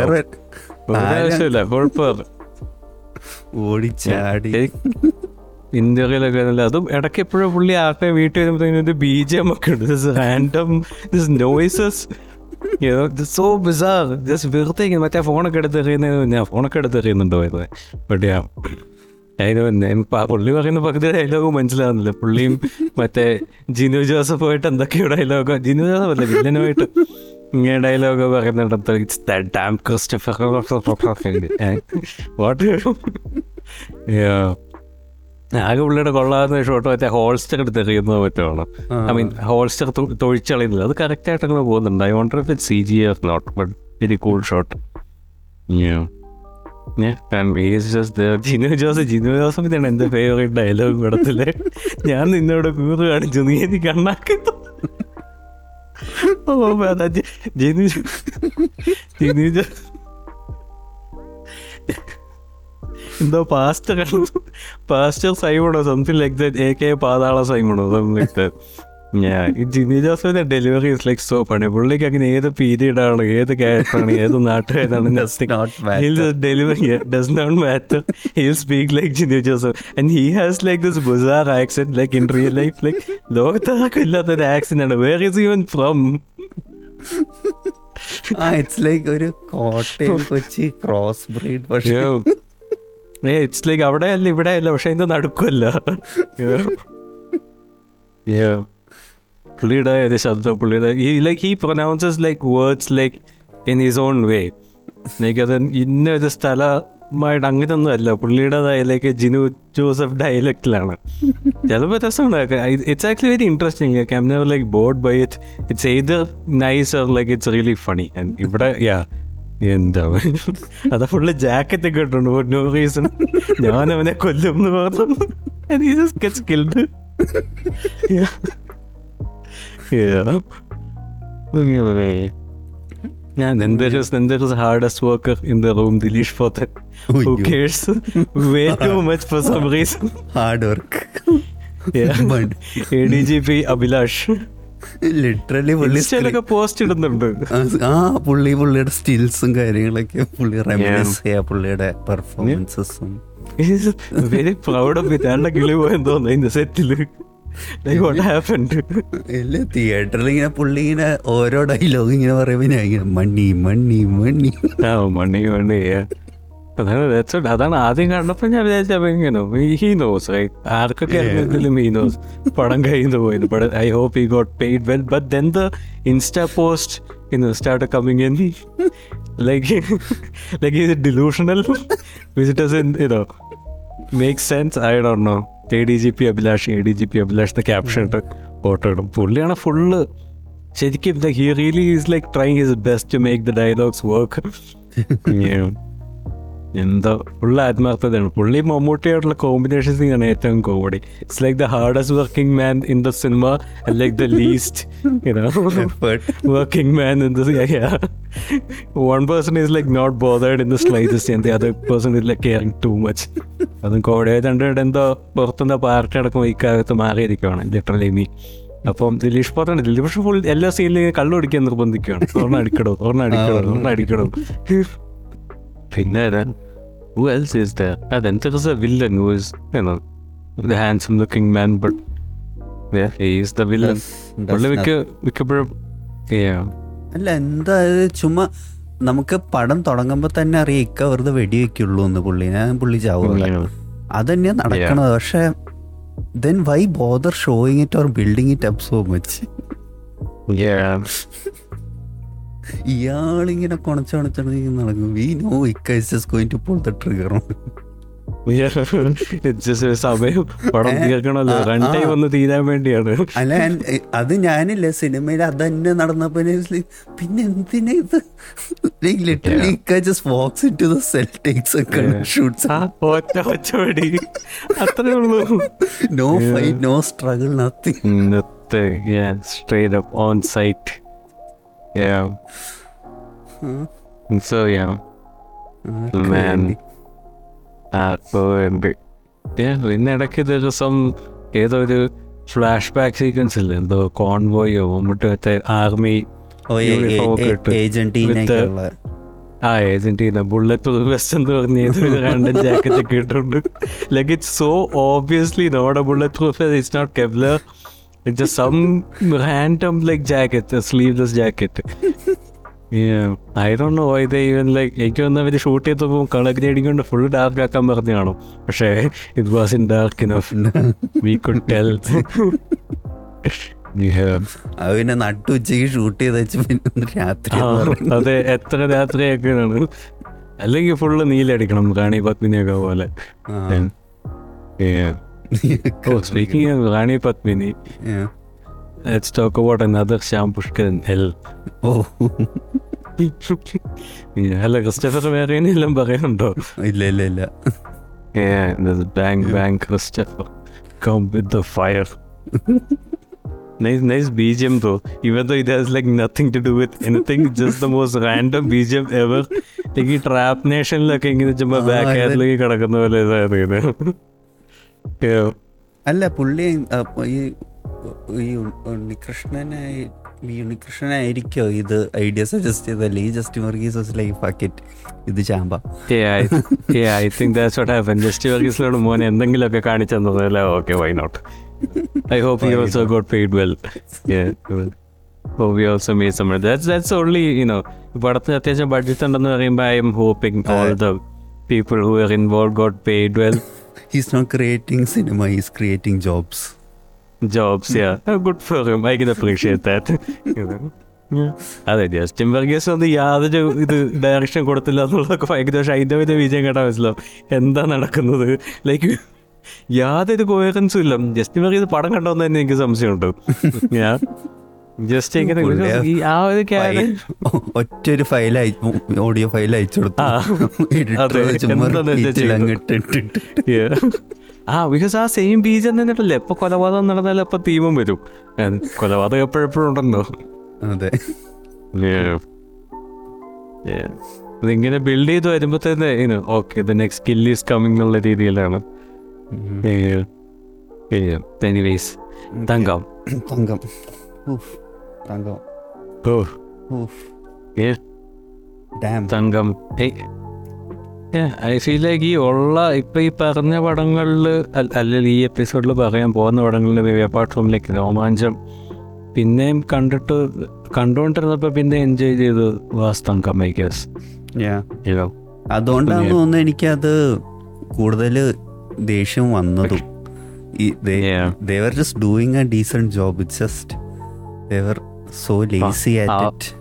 വേറെ ആവശ്യമില്ല. കുഴപ്പമില്ല ഓടിച്ചാടി. ഇന്ത്യയിലൊക്കെ നല്ല അതും ഇടയ്ക്ക് എപ്പോഴും പുള്ളി ആരുടെ വീട്ടിൽ വരുമ്പോഴത്തേക്കും ഒരു ബി ജി എം ഒക്കെ ഉണ്ട് random noises so bizarre just വെറുതെ മറ്റേ ഫോണൊക്കെ എടുത്ത് എറിയുന്നത് ഞാൻ ഫോണൊക്കെ എടുത്ത് എറിയുന്നുണ്ടോ ഇത് ബട്ട് പുള്ളി പറയുന്ന പകുതി ഡയലോഗ് മനസ്സിലാവുന്നില്ല. പുള്ളിയും മറ്റേ ജിനു ജോസഫ് ആയിട്ട് എന്തൊക്കെയോ ഡയലോഗോ ജിനു ജോസഫ് അല്ല വില്ലനുമായിട്ട് ഇങ്ങനെ ഡയലോഗ് പറയുന്നുണ്ട്. It's the damn Christopher what ആകെ പുള്ളിയുടെ കൊള്ളാവുന്ന ഷോട്ട് മറ്റേ ഹോൾസ്റ്റർ എടുത്ത് എറിയുന്നത് മറ്റുമാണ് ഐ മീൻ ഹോൾസ്റ്റർ തൊഴിച്ചളയുന്നില്ല. അത് കറക്റ്റ് ആയിട്ട് അങ്ങനെ പോകുന്നുണ്ട് I wonder if it C G or not but very cool shot Jinu Jose Jinu Joseph ഇതാണ് എന്റെ ഫേവറേറ്റ് ഡയലോഗ് പടത്തിൽ. ഞാൻ നിന്നോട് കൂറ് കാണിച്ചു നീ എനിക്ക് ജി- ജിനു ജിനു ജോ. എന്തോ pastor pastor സൈമണോ something like that A K പാതാള സൈമണോ സംതിങ് ലൈക്ക് ദാറ്റ് ജിനി ജോസഫിന്റെ ഡെലിവറി ഇസ് ലൈക്ക് സോ പണി പുള്ളിക്ക് അങ്ങനെ ഏത് പീരീഡ് ആണ് ഏത് ക്യാരക്ടറാണ് ഏത് നാട്ടുകാരാണ് not matter. Delivery does not matter he'll speak like Jinu Joseph. And he has like this bizarre accent like in real life like ലോകത്താർക്കും ഇല്ലാത്ത ഒരു ആക്സെന്റ് ആണ് വേർ ഇസ് ഈവൻ ഫ്രം ആ ഇറ്റ്സ് ലൈക്ക് ഒരു കോട്ടയം കൊച്ചി ക്രോസ് ബ്രീഡ് പക്ഷേ. ഏ it's like അവിടെ അല്ല ഇവിടെ അല്ല പക്ഷെ ഇത് നടക്കുമല്ല പുള്ളിയുടെ ഏത് ശബ്ദം പുള്ളിയുടെ ഈ like he pronounces like words like in his own way like അത് ഇന്ന ഒരു സ്ഥലമായിട്ട് അങ്ങനെയൊന്നും അല്ല. പുള്ളിയുടേതായ ലൈക്ക് ജിനു ജോസഫ് ഡയലക്റ്റിലാണ് ചിലപ്പോൾ രസമാണ്. It's actually very interesting I never like bored by it it's ഏത് nice or like it's really funny ഇവിടെ യാ എന്താ? അതാ ഫുള്ള് ജാക്കറ്റ് ഒക്കെ ഇട്ടുണ്ട് നോ റീസൺ ഞാൻ അവനെ കൊല്ലും എന്ന് പറഞ്ഞു സ്കിൽഡ് ഞാൻ എന്തൊരു എന്തൊരു hardest worker in the room Dileesh Pothan who ഉയ്യോ. Cares way too much for some reason hard work A D G P Abhilash literally പുള്ളി ഇൻസ്റ്റയിലൊക്കെ പോസ്റ്റ് ഇടുന്നുണ്ട്. ആ പുള്ളി പുള്ളിയുടെ സ്റ്റിൽസും കാര്യങ്ങളൊക്കെ പുള്ളി റെമിനസ് ചെയ്യാ പുള്ളിയുടെ പെർഫോമൻസസും വെരി പ്രൗഡ് ഓഫ് ഇറ്റ് ആളുടെ കിളി പോയെന്ന് തോന്നുന്നു ഇന്ന് സെറ്റിൽ ഇല്ല തിയേറ്ററിൽ ഇങ്ങനെ പുള്ളി ഇങ്ങനെ ഓരോ ഡയലോഗ് ഇങ്ങനെ പറയുമ്പോ ഞാൻ ഇങ്ങനെ മണ്ണി മണ്ണി മണ്ണി. മണ്ണി മണ്ണി മണി അതാണ് ആദ്യം കണ്ടപ്പോ ഞാൻ വിചാരിച്ച ഇങ്ങനെ ഹീ നോസ് ആർക്കൊക്കെ അറിഞ്ഞിട്ടില്ല ഹീ നോസ് പടം കഴിയുന്നു പോയത്. But I hope he got paid well but then the Insta post in start coming in like like ഇത് ഡിലൂഷണൽ വിസിറ്റേഴ്സ് ഇതോ make sense I don't know A D G P Abhilash A D G P Abhilash എന്ന caption ഇട്ട് photo ഇടും. പുള്ളിയാണ് full ശരിക്കും he really is like trying his best to make the dialogues work എന്തോ full ആത്മാർത്ഥതയാണ്. പുള്ളി മമ്മൂട്ടിയായിട്ടുള്ള combination ആണ് ഏറ്റവും comedy it's like the hardest working man in the cinema like the least working man in the one person is like not is in the slightest other person is like caring too much അതും കോടതി കണ്ടിട്ട് എന്തോ പുറത്തുനിന്ന് party അടക്കം ഈ കാലത്ത് മാറിയിരിക്കുകയാണ് literally me അപ്പം ദിലീഷ് പോത്തണ്ട് ദിലീഷ് ഫുൾ എല്ലാ സീനിലും കള്ളു അടിക്കാൻ നിർബന്ധിക്കുകയാണ് ഒരെണ്ണം അടിക്കടോ ഒരെണ്ണം പിന്നെ ഹു എൽസ് ഈസ് ദർ അതെൻ there is a villain who is you know the handsome looking man but yeah he is the villain. പുള്ളി മിക്ക മിക്കപ്പോഴും അല്ല എന്താ ചുമ്മാ നമുക്ക് പടം തുടങ്ങുമ്പോ തന്നെ അറിയാം ഇക്ക വെറുതെ വെടിവെക്കുള്ളൂ എന്ന് പുള്ളി. ഞാൻ പുള്ളി ചാവൂല അതന്നെയാ നടക്കണത്. പക്ഷെ then why bother showing it or building it up so much Yeah. ഇയാളിങ്ങനെ കൊണച്ചൊണച്ചണ നടക്കും. വി നോ ഇക്ക is just going to pull the trigger സമയം പടം റൺ ടൈം ഒന്ന് തീരാൻ വേണ്ടിയാണ്. അല്ല അത് ഞാനില്ല സിനിമയിൽ അത് തന്നെ നടന്നപ്പോ പിന്നെ എന്തിനാ ഇത്? Literally just walks into the cell takes. Shoots ഒറ്റ അത്രേ ഉള്ളൂ. No fight no struggle nothing up on site. Yeah. And so yeah. Man. അപ്പോൾ ഉണ്ട് പിന്നെ ഇടയ്ക്ക് ദിവസം ഏതോ ഒരു ഫ്ലാഷ് ബാക്ക് സീക്വൻസ് ഇല്ലേ? എന്തോ കോൺവോയോ മമ്മൂട്ടി മറ്റേ ആർമി uniform ഒക്കെ ഇട്ട് ആ ഏജന്റീന ബുള്ളറ്റ് വെസ്റ്റ് എന്ന് പറഞ്ഞ ഏതൊരു രണ്ടും ജാക്കറ്റ് ഒക്കെ ഇട്ടിട്ടുണ്ട്. Like it's so obviously not a bulletproof it's not Kevlar it's just some random like jacket sleeveless jacket I don't know ഇത് ഈവൻ ലൈക്ക് എനിക്ക് വന്ന അവർ ഷൂട്ട് ചെയ്തപ്പോൾ കളർ ഗ്രേഡിംഗ് കൊണ്ട് ഫുൾ ഡാർക്ക് ആക്കാൻ പറഞ്ഞു കാണും പക്ഷേ it wasn't dark enough we could tell അത് പിന്നെ നട്ടുച്ചയ്ക്ക് ഷൂട്ട് ചെയ്ത് വെച്ച് പിന്നെ രാത്രി അതെ എത്ര രാത്രിയൊക്കെയാണ് അല്ലെങ്കിൽ ഫുള്ള് നീലടിക്കണം റാണി പത്മിനിയൊക്കെ പോലെ. Speaking Rani Padmini let's talk about another Shyam Pushkaran hell oh അല്ല ക്രിസ്റ്റഫർ വേറെ എല്ലാം പറയുന്നുണ്ടോ ഇല്ല ഇല്ല ഇല്ല. Bang bang Christopher come with the fire Nice, nice BGM though. Even though it has like nothing to do with anything, just the most random BGM ever. like ഈ trap നേഷനിലൊക്കെ ഇങ്ങനെ ചുമ്മാ ആ, ബാക്ക് ഇത് ഹാൻഡിലേക്ക് അല്ല പുള്ളി ഈ ഈ ഉണ്ണികൃഷ്ണനായി ഈ ഉണ്ണികൃഷ്ണനായിരിക്കോ ഇത് ഐഡിയ സജസ്റ്റ് ചെയ്തല്ലേ ഈ ജസ്റ്റ് വർഗീസ് ലൈഫ് പാക്കറ്റ് ഇത് ചാമ്പ. happened. ജസ്റ്റ് വർഗീസിനോട് മോനെ എന്തെങ്കിലുമൊക്കെ കാണിച്ചു തന്നതല്ല okay why not I hope you also got paid well hope you also me some that's that's only you know പടത്തിന് അത്യാവശ്യം ബഡ്ജറ്റ് ഉണ്ടെന്ന് പറയുമ്പോൾ I'm hoping all the people who are involved got paid well he's not creating cinema he's creating jobs jobs yeah good for him I can appreciate that അതെ Justin Varghese വന്ന് യാതൊരു ഇത് direction കൊടുത്തില്ല എന്നുള്ളതൊക്കെ ഭയങ്കര പക്ഷേ അതിന്റെ വലിയ വിജയം കേട്ടാൽ മനസ്സിലാവും. എന്താ നടക്കുന്നത്? ലൈക്ക് യാതൊരു കോയറൻസും ഇല്ല. ജസ്റ്റിൻ വർഗീസ് പടം കണ്ടോന്ന് തന്നെ എനിക്ക് സംശയമുണ്ട്. ഞാൻ ജസ്റ്റ് ഈ ആ ഒരു ഫയൽ ഓഡിയോ ഫയൽ അയച്ചു കൊടുത്തു. ആ. ബിക്കോസ് ആ സെയിം ബീജ് എന്നിട്ടല്ലേ ഇപ്പൊ കൊലപാതകം നടന്നാലും അപ്പൊ തീമും വരും. കൊലപാതകം എപ്പോഴെപ്പോഴും ഉണ്ടല്ലോ. അതെ. ഇതിങ്ങനെ ബിൽഡ് ചെയ്ത് വരുമ്പോൾ തന്നെ okay the next kill is coming എന്നുള്ള രീതിയിലാണ്. Anyways Thankam. Thankam. Uff. Thankam. Thankam. I feel like ഈ ഉള്ള ഇപ്പൊ ഈ പറഞ്ഞ പടങ്ങളിൽ അല്ലെങ്കിൽ ഈ എപ്പിസോഡിൽ പറയാൻ പോകുന്ന പടങ്ങളിൽ അപ്പാർട്ട് ഫ്രം ലൈക്ക് രോമാഞ്ചം. പിന്നെയും കണ്ടിട്ട് കണ്ടുകൊണ്ടിരുന്നപ്പോൾ പിന്നെ എൻജോയ് ചെയ്ത് വാസ്തം Yeah. അതുകൊണ്ടാണ്. തോന്നുന്നത് എനിക്കത് കൂടുതൽ ദേഷ്യം വന്നതും. ഈ just doing a job just they were so lazy. At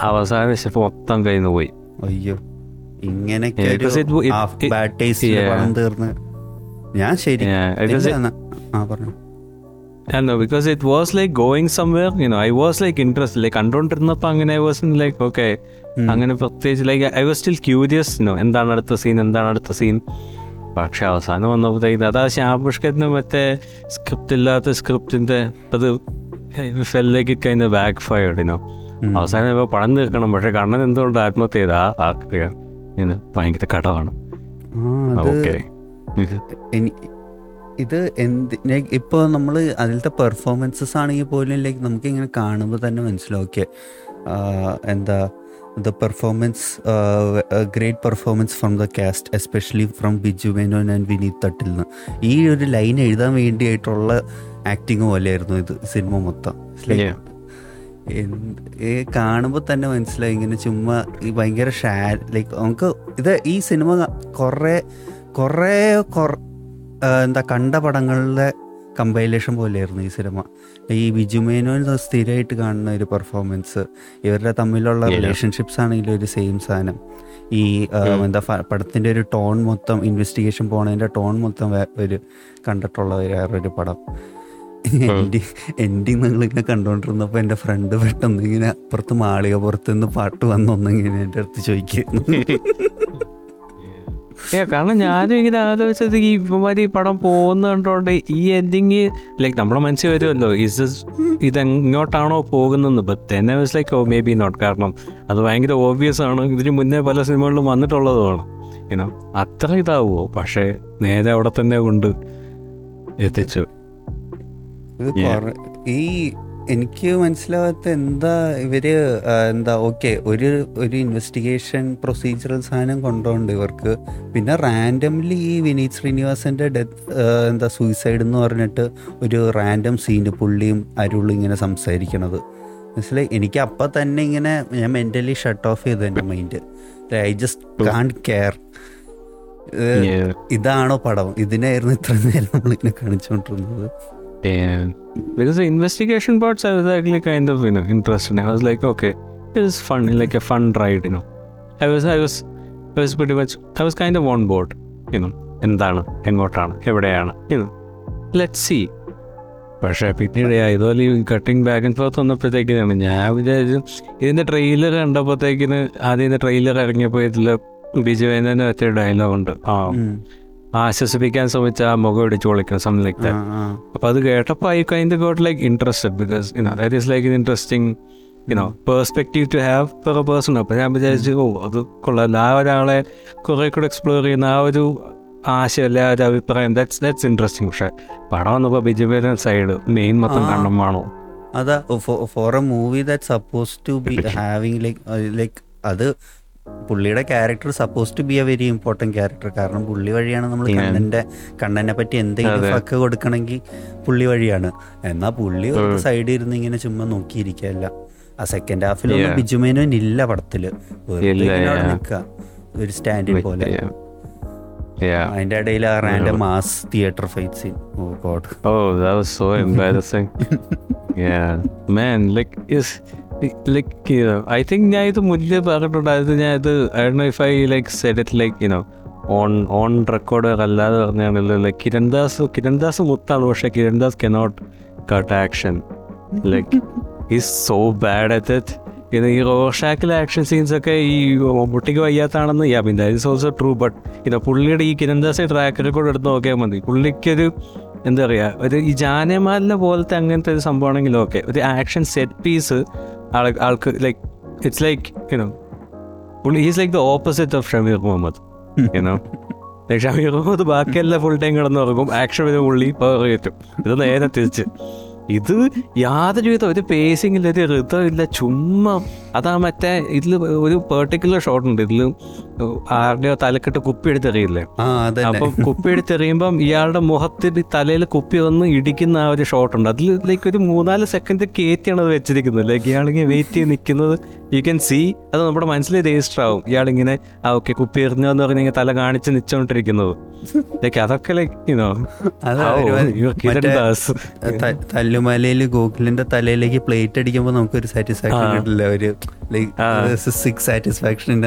അവസാന വിശപ്പ് മൊത്തം കയ്യിൽ നിന്ന് പോയി. അയ്യോ ഇങ്ങനെയൊക്കെ തീർന്ന്. ഞാൻ ശരി. പറഞ്ഞു. അങ്ങനെ ഐ വാസ് ലൈക്ക് ഓക്കെ അങ്ങനെ പ്രത്യേകിച്ച് like I was still curious no എന്താണ് അടുത്ത സീൻ എന്താണ് അടുത്ത സീൻ പക്ഷെ അവസാനം വന്നപ്പോഴത്തേക്ക് അതാ ശ്യാപുഷ്കത്തിന് മറ്റേ സ്ക്രിപ്റ്റ് ഇല്ലാത്ത സ്ക്രിപ്റ്റിന്റെ അത് ഫെല്ലേക്ക് കഴിഞ്ഞ ബാക്ക് ഫയർഡിനോ അവസാനം ഇപ്പോൾ പണം തീർക്കണം പക്ഷെ കണ്ണൻ എന്തുകൊണ്ട് ആത്മഹത്യ ചെയ്ത? ആ ഭയങ്കര കടമാണ്. ഇത് എന്ത് ഇപ്പോൾ നമ്മൾ അതിലത്തെ പെർഫോമൻസസ് ആണെങ്കിൽ പോലും ലൈക്ക് നമുക്ക് ഇങ്ങനെ കാണുമ്പോൾ തന്നെ മനസ്സിലാക്കിയ ഓക്കെ എന്താ the performance great performance from the cast especially from Biju Menon and Vineeth Thattil നിന്ന് ഈ ഒരു ലൈൻ എഴുതാൻ വേണ്ടിയായിട്ടുള്ള ആക്ടിങ് പോലെയായിരുന്നു ഇത് സിനിമ മൊത്തം. കാണുമ്പോൾ തന്നെ മനസ്സിലായി. ഇങ്ങനെ ചുമ്മാ ഈ ഭയങ്കര ഷാ ലൈക്ക് നമുക്ക് ഇത് ഈ സിനിമ കുറേ കുറേ എന്താ കണ്ട പടങ്ങളുടെ കമ്പൈലേഷൻ പോലെയായിരുന്നു ഈ സിനിമ. ഈ ബിജുമേനോൻ സ്ഥിരമായിട്ട് കാണുന്ന ഒരു പെർഫോമൻസ് ഇവരുടെ തമ്മിലുള്ള. റിലേഷൻഷിപ്സ് ആണെങ്കിലും ഒരു സെയിം സാധനം. ഈ ആ, എന്താ പടത്തിന്റെ പടത്തിന്റെ ഒരു ടോൺ മൊത്തം ഇൻവെസ്റ്റിഗേഷൻ പോണതിന്റെ ടോൺ മൊത്തം ഒരു കണ്ടിട്ടുള്ള വേറൊരു പടം. എൻഡി എൻഡിങ് നിങ്ങളിങ്ങനെ കണ്ടുകൊണ്ടിരുന്നപ്പോൾ എന്റെ ഫ്രണ്ട് പെട്ടെന്ന് ഇങ്ങനെ അപ്പുറത്ത് മാളിക പുറത്ത് നിന്ന് പാട്ട് വന്നൊന്നിങ്ങനെ എന്റെ അടുത്ത് ചോദിക്കുന്നു കാരണം ഞാനും ഇങ്ങനെ ആലോചിച്ചത് ഈ ഇവന്മാര് ഈ പടം പോകുന്ന കണ്ടോണ്ട് ഈ എൻഡിങ് ലൈക്ക് നമ്മുടെ മനസ്സിൽ വരുമല്ലോ ഇസ് ഇത് എങ്ങോട്ടാണോ പോകുന്നത് ബട്ട് തന്നെ was like oh maybe not കാരണം അത് ഭയങ്കര ഓബിയസ് ആണ്. ഇതിന് മുന്നേ പല സിനിമകളിലും വന്നിട്ടുള്ളതുമാണ്. ഇനോ അത്ര ഇതാവുമോ? പക്ഷേ നേരെ അവിടെ തന്നെ കൊണ്ട് എത്തിച്ചു. ഇത് ഈ എനിക്ക് മനസ്സിലാവാത്ത എന്താ ഇവർ എന്താ ഓക്കെ ഒരു ഒരു ഇൻവെസ്റ്റിഗേഷൻ പ്രൊസീജിയറൽ സാധനം കൊണ്ടുപോണ്ട് ഇവർക്ക്. പിന്നെ റാൻഡംലി ഈ വിനീത് ശ്രീനിവാസന്റെ ഡെത്ത് എന്താ സൂയിസൈഡ് എന്ന് പറഞ്ഞിട്ട് ഒരു റാൻഡം സീന് പുള്ളിയും അരുളും ഇങ്ങനെ സംസാരിക്കണത്. മനസ്സിലായി? എനിക്ക് അപ്പം തന്നെ ഇങ്ങനെ ഞാൻ മെന്റലി ഷട്ട് ഓഫ് ചെയ്തു എന്റെ mind I just can't care. ഇതാണോ പടം? ഇതിനായിരുന്നു ഇത്ര നേരം നമ്മളിങ്ങനെ കാണിച്ചുകൊണ്ടിരുന്നത്. And because the investigation parts, I was actually kind of you know interested. I was like, okay, it is fun, like a fun ride, you know. I was, I was, I was pretty much, I was kind of on board, you know. എന്താണ് എങ്ങോട്ടാണ് എവിടെയാണ് you let see see. പക്ഷേ പിന്നീട് ഇതുപോലെ ഈ cutting back and forth വന്നപ്പോഴത്തേക്കിനാണ് ഞാൻ വിചാരിച്ചു ഇതിന്റെ ട്രെയിലർ കണ്ടപ്പോഴത്തേക്കിന് ആദ്യം ഇതിന്റെ ട്രെയിലർ ഇറങ്ങിയപ്പോൾ ഇതിൽ ബിജുവേനെ വെച്ച ഡയലോഗുണ്ട് ആ ഉം. ആശ്വസിപ്പിക്കാൻ ശ്രമിച്ച ആ മുഖം ഇടിച്ചു വിളിക്കണം സംതിങ് ലൈക്ക് അപ്പൊ ദാറ്റ് ആ. അപ്പോൾ അത് കേട്ടപ്പോൾ I kind got like interested because you know that is like interesting you know perspective to have per person അപ്പോൾ ഞാൻ വിചാരിച്ചു ഓ അത് കൊള്ളാം. ആ ഒരാളെ കുറേ കൂടെ എക്സ്പ്ലോർ ചെയ്യുന്ന ആ ഒരു ആശയമല്ല ആ ഒരു അഭിപ്രായം. ദാറ്റ്സ് ദാറ്റ്സ് ഇൻട്രസ്റ്റിംഗ് പക്ഷേ പടം വന്നപ്പോൾ ബിജുബേരൻ സൈഡ് മെയിൻ മൊത്തം കണ്ണം കണ്ണമാണോ അതാ for a movie that suppose to be having like like അത് പുള്ളിയുടെ character suppose to be a very important character കാരണം പുള്ളി വഴിയാണ് നമ്മൾ കണ്ണന്റെ കണ്ണന്റെ കണ്ണനെ പറ്റി എന്തെങ്കിലും ഫക്ക് കൊടുക്കണമെങ്കിൽ പുള്ളി വഴിയാണ്. എന്നാൽ പുള്ളി ഒരു. സൈഡിൽ ഇരുന്ന് ഇങ്ങനെ ചുമ്മാ നോക്കിയിരിക്കല്ല ആ സെക്കൻഡ് ഹാഫിലൊന്നും. ബിജുമേനോൻ ഇല്ല പടത്തിൽ. നിൽക്കുക ഒരു സ്റ്റാൻഡിൽ പോലെ. അതിന്റെ ഇടയിൽ ആ random mass theatre fight scene oh god Oh, that was so embarrassing. yeah, man, like is like you know, I think ഞാൻ ഇത് മുന്നേ പറഞ്ഞിട്ടുണ്ടായത് ഞാൻ ഇത് I Dr if I like said it like you know on on record അല്ലാതെ പറഞ്ഞാണല്ലോ. Like Kirandas Kirandas മുത്താണ് പക്ഷേ Kirandas not cut action like is so bad at it ഇത് ഈ റോഷാക്കിലെ ആക്ഷൻ സീൻസ് ഒക്കെ ഈ മമ്മൂട്ടിക്ക് വയ്യാത്താണെന്ന് യാ പിന്നെ ഇസ് ഓൾസോ ട്രൂ ബട്ട് ഇത് പുള്ളിയുടെ ഈ കിരൺദാസ് ട്രാക്ക് റെക്കോർഡ് എടുത്ത് നോക്കിയാൽ മതി. പുള്ളിക്കൊരു എന്താ പറയുക ഒരു ഈ ജാനമാലിനെ പോലത്തെ അങ്ങനത്തെ ഒരു സംഭവമാണെങ്കിലും ഓക്കെ ഒരു ആക്ഷൻ സെറ്റ് പീസ് ആൾ ആൾക്ക് like it's like you know പുള്ളി is like the opposite of Shameer Muhammad you know Shameer Muhammad ബാക്കിയെല്ലാം ഫുൾ ടൈം കിടന്നുറങ്ങും. ആക്ഷൻ വരും പുള്ളി പവർ കയറ്റും. ഇത് നേരെ തിരിച്ച്. ഇത് യാതൊരു വിധം ഒരു പേസിംഗ് ഒരു ഋതം ഇല്ല ചുമ്മാ അതാ മറ്റേ ഇതിൽ ഒരു പെർട്ടിക്കുലർ ഷോട്ട് ഉണ്ട്. ഇതിൽ ആരുടെയോ തലക്കെട്ട് കുപ്പി എടുത്തെറിയില്ലേ അപ്പൊ കുപ്പി എടുത്തെറിയുമ്പം ഇയാളുടെ മുഖത്തിൽ തലയിൽ കുപ്പി വന്ന് ഇടിക്കുന്ന ആ ഒരു ഷോട്ട് ഉണ്ട്. അതിൽ ലൈക്ക് ഒരു മൂന്നാൽ സെക്കൻഡ് കയറ്റിയാണ് അത് വെച്ചിരിക്കുന്നത്. ലൈക്ക് ഇയാളിങ്ങനെ വെയിറ്റ് ചെയ്ത് നിൽക്കുന്നത് യു ക്യാൻ സീ അത് നമ്മുടെ മനസ്സിൽ രജിസ്റ്റർ ആവും. ഇയാളിങ്ങനെ ആ ഓക്കെ കുപ്പി എറിഞ്ഞു എന്ന് പറഞ്ഞ തല കാണിച്ച് നിച്ചോണ്ടിരിക്കുന്നത്. ലൈക്ക് അതൊക്കെ ലൈക്ക് യുനോ അതാ ഒരുമാതിരി മറ്റേ ത- തല്ലുമലയിൽ ഗോകുലിന്റെ തലയിലേക്ക് പ്ലേറ്റ് അടിക്കുമ്പോൾ നമുക്കൊരു സാറ്റിസ്ഫാക്ഷൻ കിട്ടില്ല. ഒരു. സിക്സ് സാറ്റിസ്ഫാക്ഷൻ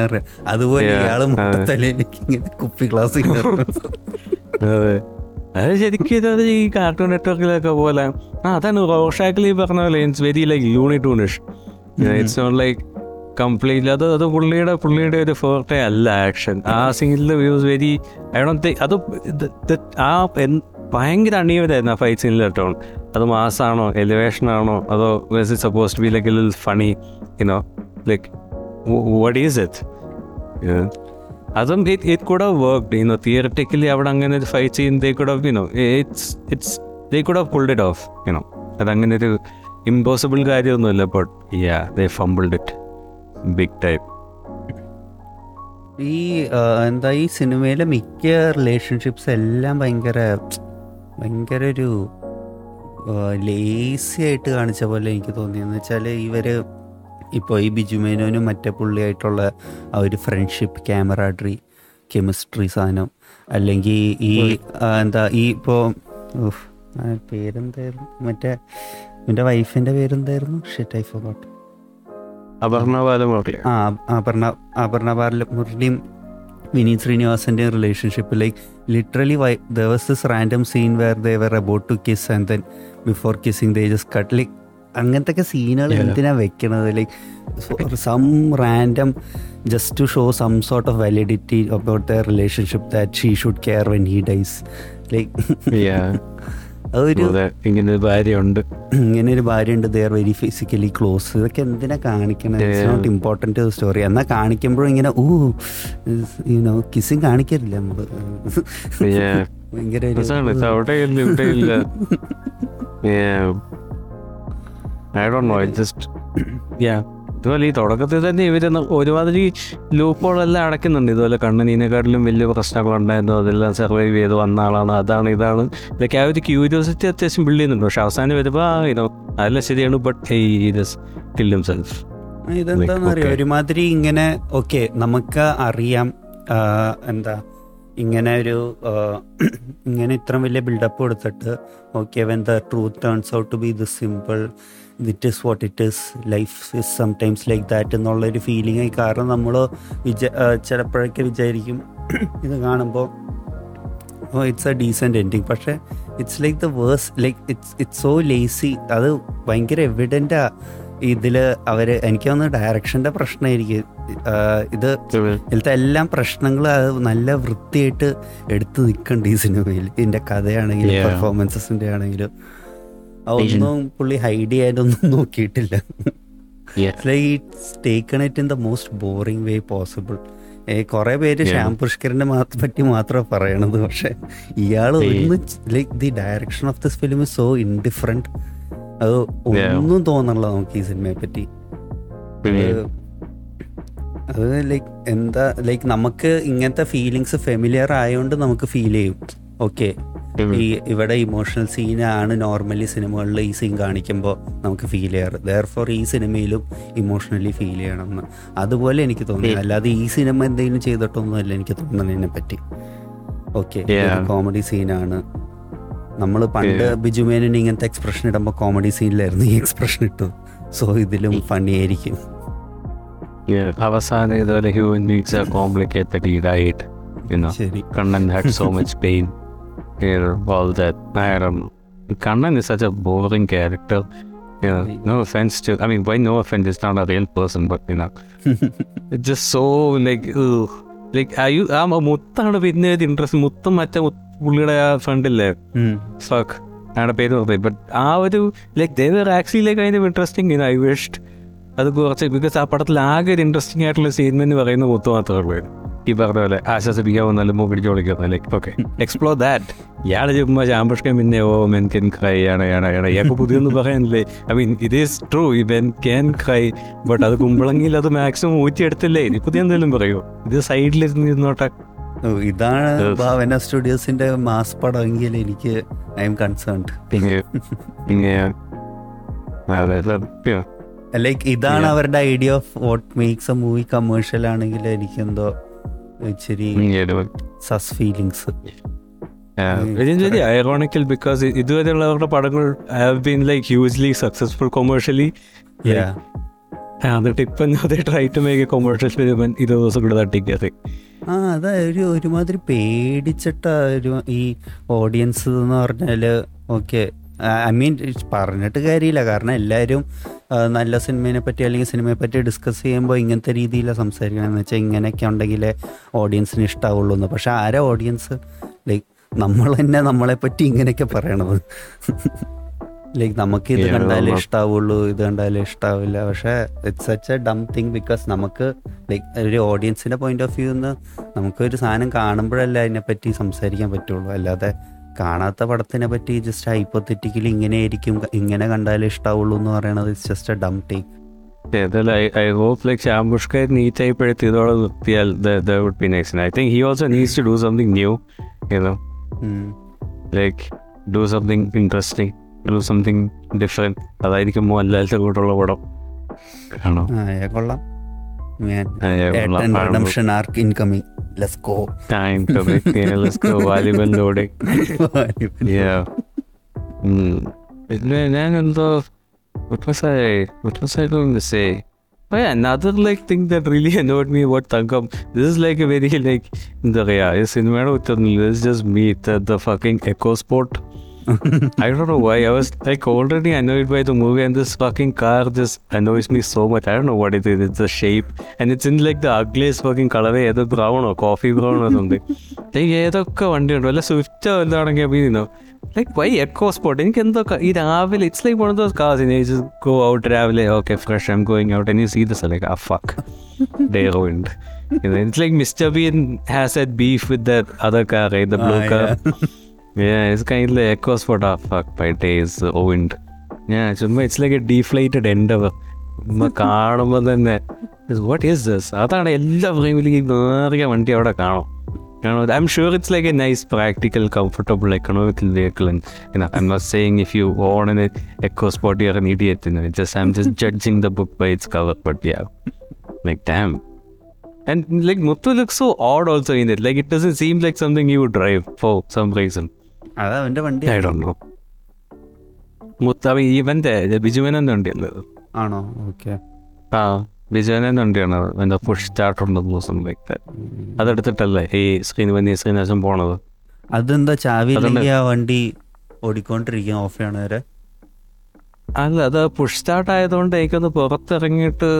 അതുപോലെ ഇയാൾ. തലയിലേക്ക് ഇങ്ങനെ കുപ്പി ഗ്ലാസ് അതെ. അത് ശരിക്കും ഇതത് ഈ കാർട്ടൂൺ നെറ്റ്വർക്കിലൊക്കെ പോലെ. ആ അതാണ് റോഷാക്കിൽ ഈ പറഞ്ഞ പോലെ ഇറ്റ്സ് വെരി ലൈക്ക് യൂണിറ്റൂണിഷ് ഇറ്റ്സ് നോട്ട് ലൈക്ക് കംപ്ലീറ്റ്ലി അത് അത് പുള്ളിയുടെ പുള്ളിയുടെ ഒരു ഫോർട്ടെ അല്ല ആക്ഷൻ ആ സീനിൽ views very I don't think അത് ആ ഭയങ്കര അണിയവരായിരുന്നു ആ ഫൈറ്റ് സീനിൽ കേട്ടോ. അത് മാസാണോ എലിവേഷൻ ആണോ അതോ suppose to be like funny you know like what is it അതും it it could have worked you know theoretically അവിടെ അങ്ങനെ ഒരു fight they could have you know it's it's they could have pulled it off you know അതങ്ങനെ ഒരു impossible കാര്യമൊന്നുമില്ല but yeah they fumbled it big type ഈ എന്താ ഈ സിനിമയിലെ മിക്ക റിലേഷൻഷിപ്സ് എല്ലാം ഭയങ്കര ഭയങ്കര ഒരു ലേസി ആയിട്ട് കാണിച്ച പോലെ എനിക്ക് തോന്നിയെന്ന് വെച്ചാൽ ഇവർ ഇപ്പോൾ ഈ ബിജുമേനോനും മറ്റേ പുള്ളിയായിട്ടുള്ള ആ ഒരു ഫ്രണ്ട്ഷിപ്പ് ക്യാമറാഡ്രി കെമിസ്ട്രി സാധനം അല്ലെങ്കിൽ ഈ എന്താ ഈ ഇപ്പോൾ പേരെന്തായിരുന്നു? മറ്റേ എന്റെ വൈഫിന്റെ പേരെന്തായിരുന്നു? ഷിറ്റ് ഐ ഫോട്ട് അപർണ ആ അപർണ അപർണ ബാലമുരളിയും വിനീത് ശ്രീനിവാസന്റെ relationship like literally why was this random scene where they were about to kiss and then before kissing they just cut like അങ്ങനത്തെ ഒക്കെ സീനുകൾ എന്തിനാ വെക്കണത്? Like some random just to show some sort of validity about the relationship that she should care when he dies like അതൊരു അതെ ഇങ്ങനെ ഒരു ഭാര്യയുണ്ട്. ഇങ്ങനെ ഒരു ഭാര്യ ഉണ്ട് ദർ വെരി ഫിസിക്കലി ക്ലോസ് ഇതൊക്കെ എന്തിനാ കാണിക്കണത് ഇറ്റ്സ്. നോട്ട് ഇമ്പോർട്ടന്റ് സ്റ്റോറി എന്നാൽ കാണിക്കുമ്പോഴും ഇങ്ങനെ ഊ യുനോ കിസും കാണിക്കരുത് നമ്മൾ. ഭയങ്കര I Dr know just yeah ഇതുപോലെ ഈ തുടക്കത്തിൽ തന്നെ ഇവർ ന- ഒരുമാതിരി ലൂപ്പുകളെല്ലാം അടയ്ക്കുന്നുണ്ട്. ഇതുപോലെ കണ്ണനീനെക്കാട്ടിലും വലിയ പ്രശ്നങ്ങളുണ്ടായിരുന്നു അതെല്ലാം സർവൈവ് ചെയ്ത് വന്ന ആളാണ്. അതാണ് ഇതാണ്. ഇതൊക്കെ ആ ഒരു ക്യൂരിയോസിറ്റി അത്യാവശ്യം ബിൽഡ് ചെയ്യുന്നുണ്ട്. പക്ഷെ അവസാനം വരുമ്പോൾ ഇതോ അതെല്ലാം ശരിയാണ്. ബട്ട് ഈ കില്ലും സെൽഫ് ആ, ഇതെന്താന്ന് അറിയാം? okay. ഒരുമാതിരി ഇങ്ങനെ ഓക്കെ നമുക്ക് അറിയാം എന്താ ഇങ്ങനെ ഒരു ഇങ്ങനെ ഇത്ര വലിയ ബിൽഡപ്പ് കൊടുത്തിട്ട് okay when the truth turns out to be the simple it is what it is life is sometimes like that എന്നുള്ളൊരു ഫീലിംഗ് ആയി കാരണം നമ്മൾ വിച ചിലപ്പോഴൊക്കെ വിചാരിക്കും. ഇത് കാണുമ്പോൾ ഓ ഇറ്റ്സ് എ ഡീസെന്റ് എൻഡിങ് പക്ഷേ it's like the worse like it's it's so lazy അത് ഭയങ്കര എവിഡന്റാ ഇതിൽ അവർ എനിക്ക് തോന്നുന്നു ഡയറക്ഷന്റെ പ്രശ്നമായിരിക്കും. ഇത് ഇതിലത്തെ എല്ലാം പ്രശ്നങ്ങൾ അത് നല്ല വൃത്തിയായിട്ട് എടുത്തു നിൽക്കുന്നുണ്ട് ഈ സിനിമയിൽ ഇതിന്റെ കഥയാണെങ്കിലും. പെർഫോമൻസസിന്റെ ആണെങ്കിലും. അതൊന്നും പുള്ളി ഹൈഡ് ചെയ്യാനൊന്നും നോക്കിയിട്ടില്ല. Taken it in the most boring way possible കുറെ പേര്. ശ്യാം പുഷ്കറിനെ പറ്റി മാത്രമേ പറയണത്. പക്ഷെ ഇയാൾ ഒന്ന് like the direction of this film is so indifferent അത് ഒന്നും തോന്നണില്ല നമുക്ക് ഈ സിനിമയെ പറ്റി. അത് അത് ലൈക്ക് എന്താ ലൈക്ക് നമുക്ക് ഇങ്ങനത്തെ ഫീലിങ്സ് ഫെമിലിയർ ആയതുകൊണ്ട് നമുക്ക് ഫീൽ ചെയ്യും. ഓക്കെ ഈ ഇവിടെ ഇമോഷണൽ സീനാണ് നോർമലി സിനിമകളിൽ ഈ സീൻ കാണിക്കുമ്പോൾ നമുക്ക് ഫീൽ ചെയ്യാറ്. ദർ ഫോർ ഈ സിനിമയിലും ഇമോഷണലി ഫീൽ ചെയ്യണം എന്ന് അതുപോലെ എനിക്ക് തോന്നി. അല്ലാതെ ഈ സിനിമ എന്തെങ്കിലും ചെയ്തിട്ടൊന്നുമല്ല എനിക്ക് തോന്നുന്നതിനെ പറ്റി. ഓക്കെ. കോമഡി സീനാണ് നമ്മൾ പണ്ട്. ബിജുമേനൻ ഇങ്ങനത്തെ എക്സ്പ്രഷൻ ഇടുമ്പോൾ കോമഡി സീനിലായിരുന്നു ഈ എക്സ്പ്രഷൻ ഇട്ടു സോ ഇതിലും ഫണ്ണി ആയിരിക്കും. അവസാനം ഇതുപോലെ human beings are complicated ഈഡായിട്ട് Kannan had so much pain all that I know. Kannan is such a boring character. You know, no offense to, I mean, why no offense? It's not a real person, but you know, it's just so like, ugh. like, are you, I'm a പിന്നെ ഒരു interest interest. മറ്റേ മുത്ത് പുള്ളിയുടെ ആ ഫ്രണ്ടില്ലേ ഉം. Fuck അയാളുടെ പേര് പറഞ്ഞു ബട്ട് ആ ഒരു like they were actually like അതിന്റെ ഇൻട്രസ്റ്റിംഗ് ഐ വിഷ്ഡ് അത് കുറച്ച് ബിക്കോസ് ആ പടത്തിൽ ആകെ ഒരു ഇൻട്രസ്റ്റിംഗ് ആയിട്ടുള്ള സീൻ എന്ന് പറയുന്ന മുത്ത് മാത്രമേ ഉള്ളൂ ഈ പറഞ്ഞ പോലെ ആശ്വസിപ്പിക്കാവുന്ന നല്ല പിടിച്ച് വിളിക്കുന്ന ലൈക്ക് ഓക്കെ. എക്സ്പ്ലോർ ദാറ്റ് ഇയാൾ ചുമ്മാ ചാമ്പഷ്കം പിന്നെ ഓ മെൻ കെൻ ക്രൈ ആണ് ആണ് ആണ്. ഇയാൾക്ക് പുതിയൊന്നും പറയാനില്ലേ? ഐ മീൻ ഇത് ഈസ് ട്രൂ ഈ മെൻ ക്യാൻ ക്രൈ ബട്ട് അത് കുമ്പളങ്ങിയിൽ അത് മാക്സിമം ഊറ്റിയെടുത്തില്ലേ? ഇനി പുതിയ എന്തെങ്കിലും പറയോ. ഇത് സൈഡിലിരുന്ന് ഇരുന്നോട്ടെ. ഇതാണ്. ഭാവന സ്റ്റുഡിയോസിന്റെ മാസ് പടമെങ്കിൽ എനിക്ക് ഐ എം കൺസേൺഡ് ലൈക്ക് ഇതാണ് അവരുടെ idea of what makes a movie commercial ആണെങ്കിൽ എനിക്കെന്തോ ഇച്ചിരി സസ് ഫീലിങ്സ്. ഐറോണിക്കൽ ബിക്കോസ് ഇതുവരെയുള്ള അവരുടെ പടങ്ങൾ have been like hugely successful commercially എന്നിട്ട് ഇപ്പം അതേ try to make a commercial film ഇത് ദിവസം കൂടെ തട്ടിക്കത് ആ അതാ ഒരു ഒരുമാതിരി പേടിച്ചിട്ട ഒരു ഈ ഓഡിയൻസ് എന്ന് പറഞ്ഞാൽ ഓക്കെ ഐ മീൻ പറഞ്ഞിട്ട് കാര്യമില്ല കാരണം എല്ലാവരും നല്ല സിനിമയെ പറ്റി അല്ലെങ്കിൽ സിനിമയെ പറ്റി ഡിസ്കസ് ചെയ്യുമ്പോൾ ഇങ്ങനത്തെ രീതിയിലാണ് സംസാരിക്കണം. എന്ന് വെച്ചാൽ ഇങ്ങനെയൊക്കെ ഉണ്ടെങ്കിലേ ഓഡിയൻസിന് ഇഷ്ടാവുള്ളൂ എന്ന്. പക്ഷെ ആരാ ഓഡിയൻസ് ലൈക്ക് നമ്മൾ തന്നെ നമ്മളെ പറ്റി ഇങ്ങനെയൊക്കെ പറയണത്. ലൈക്ക് നമുക്ക് ഇത് കണ്ടാലേ ഇഷ്ടാവുള്ളൂ ഇത് കണ്ടാലേ ഇഷ്ടാവില്ല. പക്ഷേ it's such a dumb thing because നമുക്ക് ലൈക്ക് ഒരു ഓഡിയൻസിന്റെ പോയിന്റ് ഓഫ് വ്യൂ നിന്ന് നമുക്ക് ഒരു സാധനം കാണുമ്പോഴല്ലേ അതിനെപ്പറ്റി സംസാരിക്കാൻ പറ്റുള്ളൂ. അല്ലാതെ കാണാത്ത പടത്തിനെ പറ്റി ജസ്റ്റ് ഹൈപ്പോത്തറ്റിക്കലി ഇങ്ങനെ ആയിരിക്കും. ഇങ്ങനെ കണ്ടാലേ ഇഷ്ടാവുള്ളൂ എന്ന് പറയണത് it's just a dumb take I hope like neat നിർത്തിയാൽ would be nice I think he also needs to do something new you know like do something interesting do something different അതായിരിക്കും മോഹൻലാലിന്റെ കൂട്ടുള്ള പടം. കാണോ കൊള്ളാം. man. Ah, and redemption arc incoming. Let's go. Time to make it. Let's go. Valiban loading. yeah. Hmm. And the, what was I? What was I going to say? Oh yeah, another like thing that really annoyed me about Tangam. This is like a very like the yeah, it's in It's just me the, the fucking echo sport. I don't know why. I was like already annoyed by the movie and this fucking car just annoys me so much. I don't know what it is. It's the shape. And it's in like the ugliest fucking color. either brown or coffee brown or something. like ഏതൊക്കെ സ്വിഫ്റ്റോ like മീനോ like why EcoSport എനിക്ക് എന്തോ ക- ഈ രാവിലെ it's like one of those cars go out രാവിലെ okay fresh I'm going out and you see this like a fuck day ruined it's like Mister Bean has ate beef with the other car the blue car Yeah, it's kind of like echo spot. Ah, fuck, my day is ruined. Yeah, ചുമ്മാ it's like a deflated Endeavour ചുമ്മാ കാണുമ്പോൾ തന്നെ what is this അതാണ് എല്ലാ ഫ്രെയിമിലും ഈ നേറിയ വണ്ടി അവിടെ കാണും കാണും I'm sure it's like a nice practical comfortable economical vehicle I'm not saying if you own an EcoSport you are an idiot just I'm just judging the book by its cover but yeah like damn And like Muthu looks so odd also in it. Like it doesn't seem like something he would drive for some reason. അത് അവന്റെ വണ്ടി. ആയിട്ടുണ്ടോ. മുത്തവ ഇവന്റെ ബിജുവനന്റെ വണ്ടിയല്ലേ ആണോ? Okay. ആ ബിജുവനന്റെ വണ്ടിയാണ് എന്താ push start ഉണ്ടെന്ന് ദിവസം അതെടുത്തിട്ടല്ലേ ഈ ശ്രീനിവന്യ ശ്രീനിവാസൻ പോണത്? അതെന്താ ചാവി ആ വണ്ടി ഓടിക്കൊണ്ടിരിക്കുക ഓഫ് ചെയ്യണ വരെ? അല്ല അത് പുഷ് സ്റ്റാർട്ട് ആയതുകൊണ്ട് എനിക്കൊന്ന് പുറത്തിറങ്ങിയിട്ട്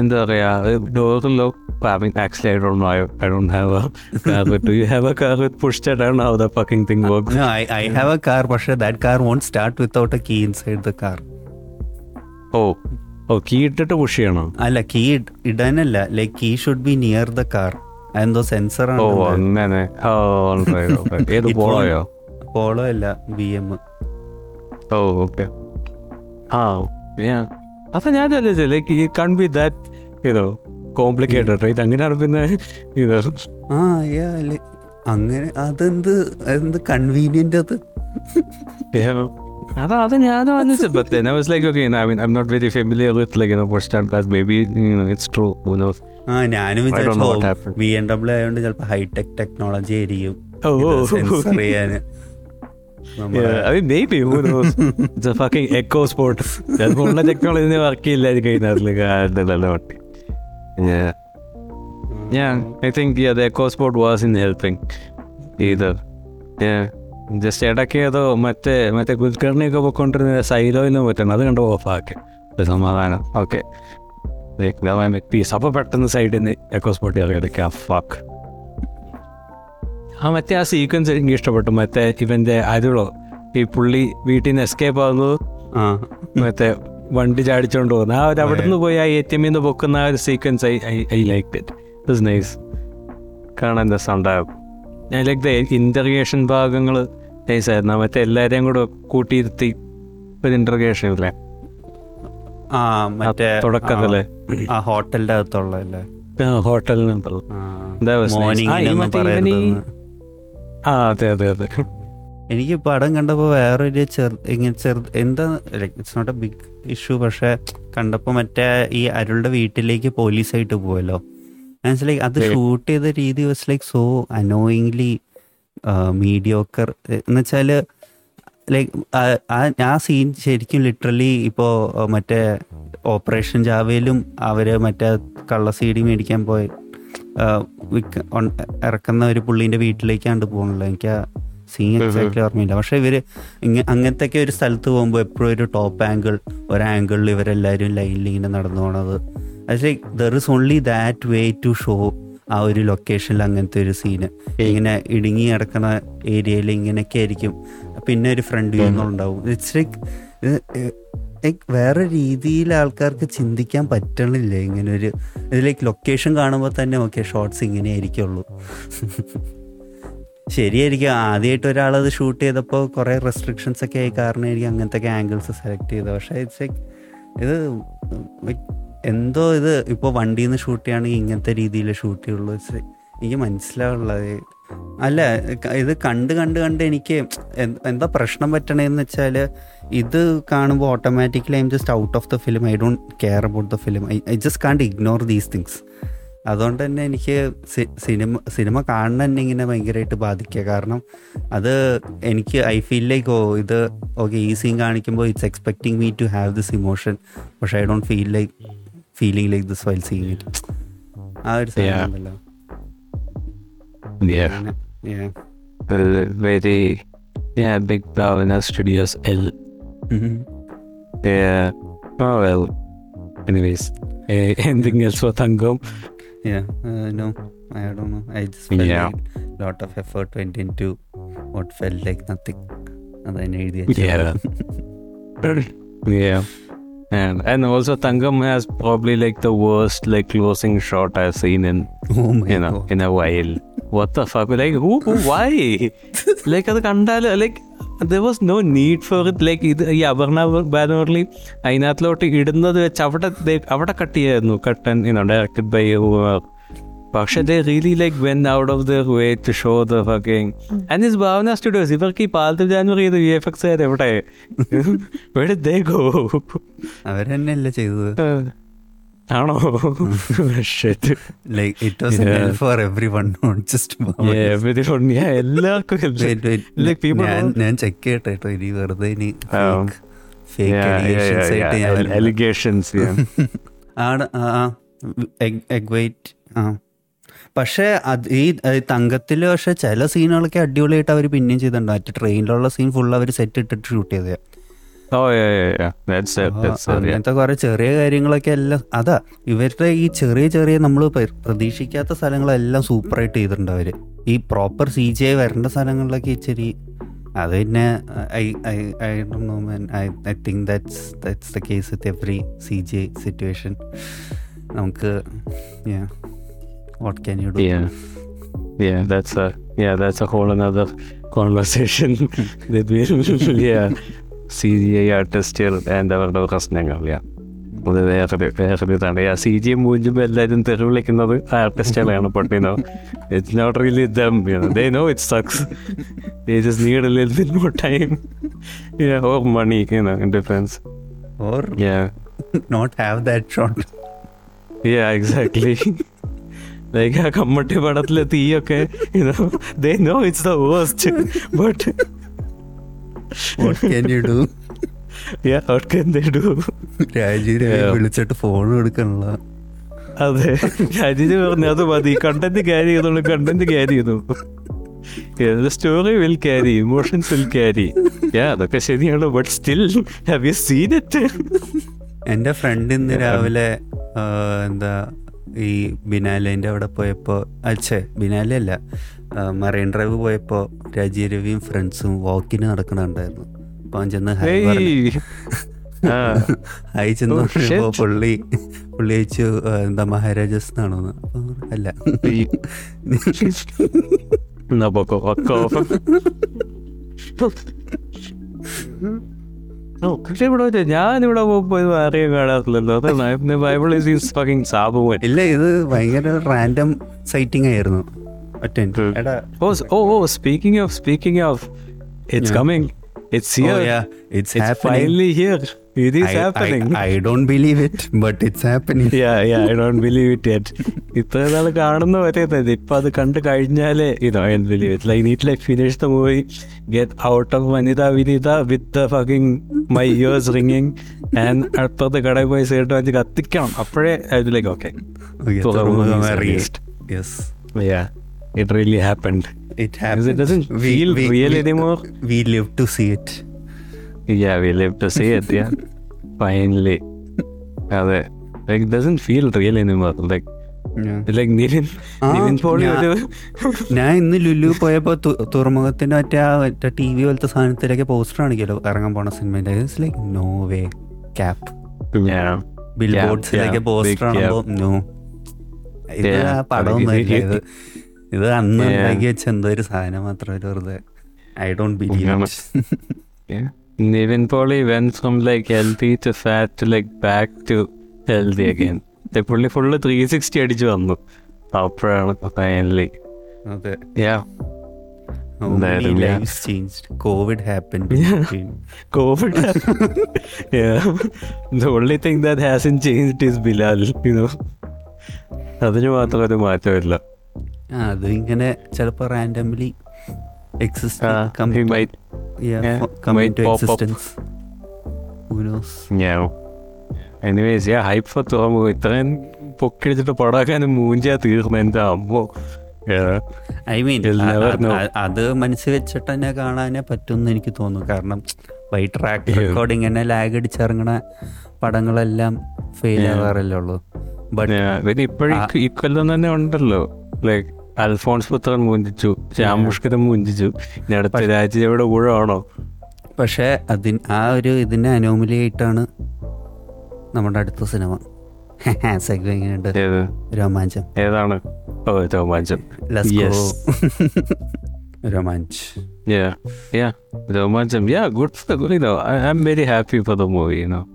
എന്താ പറയാ ഡോറിലോ actually I don't know I don't have a car do you have a car with push start I don't how the fucking thing work No, I, I have a car, പക്ഷേ that car won't start without a key inside the car. ഓ ഓ key ഇട്ടിട്ട് push ചെയ്യണം? അല്ല key ഇടാനല്ല. Like key should be near the car എന്തോ sensor ആണ് അങ്ങനെ. ഓ okay. ഏത് പോളോയോ? പോളോ അല്ല ബി എം ഓ ഓക്കെ ആ yeah. അപ്പൊ ഞാൻ ചോദിച്ചത് ലൈക്ക് ഈ കൺ ബി ദാറ്റ് ഇതോ കോംപ്ലിക്കേറ്റഡ് ഇത് അങ്ങനെ അറിയുന്നത് ഇത്. ആ അങ്ങനെ അതെന്ത് എന്ത് കൺവീനിയന്റ് അത്? ഹൈടെക് ടെക്നോളജി ആയിരിക്കും. നമ്മുടെ- Yeah, I mean, maybe who knows? it's a fucking echo sport. ചിലപ്പോൾ ഉള്ള ടെക്നോളജി വർക്ക് ചെയ്യില്ലായിരിക്കും ഇതിനകത്ത് കാരണമല്ല think yeah, the echo sport was in helping either. Yeah. Just ഇടയ്ക്ക് ഏതോ മറ്റേ മറ്റേ കുൽക്കർണിയൊക്കെ പോയിക്കൊണ്ടിരുന്ന സൈലോയിലും പറ്റണം. അത് കണ്ടു ഓഫാക്കി സമാധാനം. ഓക്കെ പീസ് അപ്പോൾ പെട്ടെന്ന് സൈഡിൽ നിന്ന് എക്കോ സ്പോട്ട് ഇറക്കി ഫാക്ക് ആ മറ്റേ ആ സീക്വൻസ് എനിക്ക് ഇഷ്ടപ്പെട്ടു. മറ്റേ ഇവന്റെ അരുളോ ഈ പുള്ളി വീട്ടിൽ നിന്ന് എസ്കേപ്പ് ആകുന്നത് മറ്റേ വണ്ടി ചാടിച്ചോണ്ട് പോകുന്നത് ആ ഒരു അവിടെ നിന്ന് പോയി ആ എ ടി എമ്മിൽ നിന്ന് പൊക്കുന്ന ആ ഒരു sequence I I like it it nice കാണാൻ രസമുണ്ടാകും ഐ ലൈക്ക് ദ ഇന്റർഗേഷൻ ഭാഗങ്ങൾ നൈസായിരുന്നു മറ്റേ എല്ലാവരെയും കൂടെ കൂട്ടിയിരുത്തി ഒരു ഇന്റർഗേഷൻ ഇല്ലേ? ആ മറ്റേ തുടക്കത്തിൽ. ആ ഹോട്ടലിന്റെ അകത്തുള്ള അല്ലേ? ആ, അതെ അതെ അതെ. എനിക്ക് പടം കണ്ടപ്പോൾ വേറൊരു ചെറു ഇങ്ങനെ ചെറു എന്താ it's not a big issue പക്ഷെ കണ്ടപ്പോൾ മറ്റേ ഈ അരുളുടെ വീട്ടിലേക്ക് പോലീസായിട്ട് പോവല്ലോ മനസ്സിലായി അത് ഷൂട്ട് ചെയ്ത രീതി was like so annoyingly mediocre എന്ന് വെച്ചാൽ ലൈക്ക് ആ സീൻ ശരിക്കും ലിറ്ററലി ഇപ്പോൾ മറ്റേ ഓപ്പറേഷൻ ജാവയിലും അവർ മറ്റേ കള്ള സീഡി ഡി മേടിക്കാൻ പോയി. ഇറക്കുന്ന ഒരു പുള്ളീന്റെ വീട്ടിലേക്കാണ്ട് പോകണല്ലോ എനിക്ക് ആ സീൻ എക്സാക്ട്ലി ഓർമ്മയില്ല. പക്ഷെ ഇവർ അങ്ങനത്തെ ഒക്കെ ഒരു സ്ഥലത്ത് പോകുമ്പോൾ എപ്പോഴും ഒരു ടോപ്പ് ആംഗിൾ ഒരു ആംഗിളിൽ ഇവരെല്ലാവരും ലൈനിൽ ഇങ്ങനെ നടന്നു പോണത്. Like there is only that way to show ആ ഒരു ലൊക്കേഷനിൽ അങ്ങനത്തെ ഒരു സീന് ഇങ്ങനെ ഇടുങ്ങി കിടക്കുന്ന ഏരിയയിൽ ഇങ്ങനെയൊക്കെ ആയിരിക്കും. പിന്നെ ഒരു ഫ്രണ്ട് വ്യൂ എന്നുണ്ടാവും ഇറ്റ്സ് ലൈക്ക് വേറെ രീതിയിൽ ആൾക്കാർക്ക് ചിന്തിക്കാൻ പറ്റണില്ല? ഇങ്ങനെ ഒരു ഇതിലേക്ക് ലൊക്കേഷൻ കാണുമ്പോൾ തന്നെ ഓക്കെ ഷോർട്സ് ഇങ്ങനെ ആയിരിക്കുള്ളൂ ശരിയായിരിക്കും ആദ്യമായിട്ട് ഒരാളത് ഷൂട്ട് ചെയ്തപ്പോൾ കുറേ റെസ്ട്രിക്ഷൻസ് ഒക്കെ ആയി കാരണം കാരണമായിരിക്കും അങ്ങനത്തെ ആംഗിൾസ് സെലക്ട് ചെയ്തത്. പക്ഷേ ഇറ്റ്സ് ലൈക്ക് ഇത് എന്തോ ഇത് ഇപ്പോൾ വണ്ടിയിൽ നിന്ന് ഷൂട്ട് ചെയ്യുകയാണെങ്കിൽ ഇങ്ങനത്തെ രീതിയിൽ ഷൂട്ട് ചെയ്യുള്ളൂ. ഇറ്റ്സ് എനിക്ക് മനസ്സിലാവുള്ളത്. അല്ല ഇത് കണ്ട് കണ്ട് കണ്ട് എനിക്ക് എന്താ പ്രശ്നം പറ്റണേന്ന് വെച്ചാൽ ഇത് കാണുമ്പോൾ automatically I'm just out of the film I don't care about the film I I just can't ignore these things അതുകൊണ്ട് തന്നെ എനിക്ക് സിനിമ സിനിമ കാണുന്ന തന്നെ ഇങ്ങനെ ഭയങ്കരമായിട്ട് ബാധിക്കുക. കാരണം അത് എനിക്ക് ഐ ഫീൽ ലൈക്ക് ഓ ഇത് ഓക്കെ ഈ സീൻ കാണിക്കുമ്പോൾ it's expecting me to have this emotion പക്ഷേ I don't feel like feeling like this while scene it ആ ഒരു സീനല്ലോ ഉണ്ടല്ലോ. Yeah. Yeah. Very, yeah, big Bravana Studios L. Mm-hmm. Yeah. Oh, well. Anyways, uh, anything else for Thangam? Yeah, uh, no, I don't know. I just felt yeah. like a lot of effort went into what felt like nothing. And then I Yeah. yeah. And, and also Tangam has probably like the worst like closing shot I've seen in oh you know God. in a while. What the fuck? Like who, who why? like അത് കണ്ടാൽ like there was no need for it. Like ഇത് ഈ അപർണ ബാനോർലി അതിനകത്തിലോട്ട് ഇടുന്നത് വെച്ച് അവിടെ ദേ- അവിടെ cut ചെയ്യായിരുന്നു. കട്ടൻ യുനോ ഡയറക്റ്റഡ് ബൈ പക്ഷെ they really like went out of their way to show the fucking and is Bhavana Studios ഇവർക്ക് ഈ പാലത്തിൽ ജാനുവരി ചെയ്ത് വി എഫ് എക്സ് എവിടെ? എവിടെ ദേ ഗോ അവരെന്നെയല്ലേ ചെയ്തത്? ആണോ. Like it was. For everyone not just എല്ലാവർക്കും Like പീപ്പിൾ ഞാൻ ഞാൻ ചെക്ക് ചെയ്യട്ടെ കേട്ടോ ഇനി വെറുതെ ഇനി ഫേക്ക് എഗ് വെയിറ്റ് ആ പക്ഷേ അത് ഈ തങ്കത്തിൽ പക്ഷെ ചില സീനുകളൊക്കെ അടിപൊളിയായിട്ട് അവർ പിന്നെയും ചെയ്തിട്ടുണ്ട്. മറ്റേ ട്രെയിനിലുള്ള സീൻ ഫുൾ അവർ സെറ്റ് ഇട്ടിട്ട് ഷൂട്ട് ചെയ്തത്. Yeah. അങ്ങനത്തെ കുറെ ചെറിയ കാര്യങ്ങളൊക്കെ എല്ലാം അതാ ഇവരുടെ ഈ ചെറിയ ചെറിയ നമ്മൾ പ്രതീക്ഷിക്കാത്ത സ്ഥലങ്ങളെല്ലാം സൂപ്പറായിട്ട് ചെയ്തിട്ടുണ്ട് അവർ. ഈ പ്രോപ്പർ സി ജി ഐ വരേണ്ട സ്ഥലങ്ങളിലൊക്കെ ഇച്ചിരി അത് പിന്നെ I I I know man I I think that's that's the case with every C G I situation നമുക്ക് what can you do Yeah. Yeah, that's a yeah, that's a whole another conversation. That we yeah. CGI artist and അവരുടെ പ്രശ്നങ്ങൾ yeah. അത് വേറൊരു വേറൊരു ഇതാണ്. C G മൂഞ്ചുമ്പോൾ എല്ലാവരും തെറി വിളിക്കുന്നത് ആർട്ടിസ്റ്റുകളാണ് പൊട്ടിനോ it's not really them they know it sucks they just need a little bit more time or money in difference or. Not have that shot Yeah, exactly. like ആ കമ്മട്ടി പടത്തിലെ തീയൊക്കെ you know, they know it's the worst. can you do? yeah, what can they do? Rajeev. വിളിച്ചിട്ട് phone എടുക്കണല്ലോ അതെ രാജീജ് പറഞ്ഞു അത് മതി content carry ചെയ്തോളൂ content carry ചെയ്തു story will carry emotions will carry അതൊക്കെ ശരിയാണ് but still have you seen it എന്റെ ഫ്രണ്ട് ഇന്ന് രാവിലെ എന്താ ഈ ബിനാലേന്റെ അവിടെ പോയപ്പോൾ അച്ഛേ ബിനാലെ അല്ല മറൈൻ ഡ്രൈവ് പോയപ്പോൾ രാജീവ് രവിയും ഫ്രണ്ട്സും വാക്കിന് നടക്കണുണ്ടായിരുന്നു. അപ്പോൾ അവൻ ചെന്ന് ഹൈ പറഞ്ഞു. ഹൈ ചെന്ന് Oh, പറഞ്ഞപ്പോൾ പുള്ളി പുള്ളി അയച്ചു എന്താ മഹാരാജസ് എന്നാണോന്ന് അല്ല. പക്ഷെ ഇവിടെ വെച്ച് ഞാനിവിടെ പോയി ആരെയും കാണാറില്ലല്ലോ. അതാണ് ബൈബിൾ ഈസ് ഫക്കിംഗ് സാബുവൻ. ഇല്ല ഇത് ഭയങ്കര റാൻഡം സൈറ്റിംഗ് ആയിരുന്നു. Hmm. എടാ Oh, s- oh, oh, speaking of, speaking of, it's Yeah. coming. It's Oh, here. yeah, it's, It's happening. finally here. It is I, happening. I, I don't believe it, but it's happening. yeah, yeah, I don't believe it yet. ഇത്ര നാൾ കാണുന്ന വരെ തന്നെ ഇപ്പൊ അത് കണ്ടു കഴിഞ്ഞാലേ ഇതോ like neat like finish the movie get out of Vanitha Vinitha with the fucking my ears ringing and അടുത്തത് കടയിൽ പോയി സേട്ട് വെച്ച് കത്തിക്കണം അപ്പോഴേ അതിലേക്ക് okay. Yes it Yes. Happened It really happened. it happened. doesn't we, feel we, real we, anymore. We live to see it. Yeah, we live to see it, yeah. Finally. അതെ like doesn't feel real anymore like like Nivin ആ, Nivin poly ഞാൻ- ഒരു ഞാൻ ഇന്ന് ലുലു പോയപ്പോ തുറമുഖത്തിന്റെ മറ്റേ ആ മറ്റേ ടി വി പോലത്തെ സാധനത്തിലൊക്കെ പോസ്റ്റർ ആണെങ്കിലോ ഇറങ്ങാൻ പോണ സിനിമേന്റെ like no way cap. Bill ബോർഡ്സിലൊക്കെ poster ആണോ നോ ഇത് പടമൊന്നും ഇത് അന്ന്. ഉണ്ടാക്കി വെച്ച എന്തോ ഒരു സാധനം മാത്രം ഒരു വെറുതെ I don't believe. Nivin Pauly went from like healthy to fat to like back to healthy again. പുള്ളി ഫുള്ള് ത്രീ സിക്സ്റ്റി അടിച്ച് വന്നു അപ്പോഴാണ് ഫൈനലി അതെ യാ കോവിഡ് ഹാപ്പൻ. അതിന് മാത്രം ഒരു മാറ്റമില്ല അത് ഇങ്ങനെ ചിലപ്പോ randomly anyways yeah hype for Thuramukham ഇത്രയും പൊക്കിടിച്ചിട്ട് പടാക്കാനും മൂഞ്ചാ തീർന്നു. എന്റെ അമ്മോ? ഐ മീൻ അത് മനസ്സിൽ വെച്ചിട്ട് തന്നെ കാണാനേ പറ്റുമെന്ന് എനിക്ക് തോന്നുന്നു കാരണം ബൈ ട്രാക്ക് റെക്കോർഡിങ് റെക്കോർഡ് ഇങ്ങനെ ലാഗ് അടിച്ചിറങ്ങണ പടങ്ങളെല്ലാം ഫെയിൽ. ആവാറല്ലേ ഉള്ളൂ. ബട്ട് ഇപ്പോഴും ഇക്കൊല്ലം തന്നെ ഉണ്ടല്ലോ. ലൈക്ക് അൽഫോൺസ് പുത്രൻ മുഞ്ചിച്ചു ശ്യാമുഷ്കരം മുഞ്ചിച്ചു. ഇനി അടുത്ത രാജ്യയുടെ ഊഴമാണോ? പക്ഷേ അതിന് ആ ഒരു ഇതിന്റെ അനോമലി ആയിട്ടാണ് നമ്മുടെ അടുത്ത സിനിമ. സെഗ് എങ്ങനെയുണ്ട് ഏത്? രോമാഞ്ചം. ഏതാണ്? ഓ Romancham. Romanch. Yeah, yeah, Romancham. Yeah good know I, I'm very happy for the movie you know.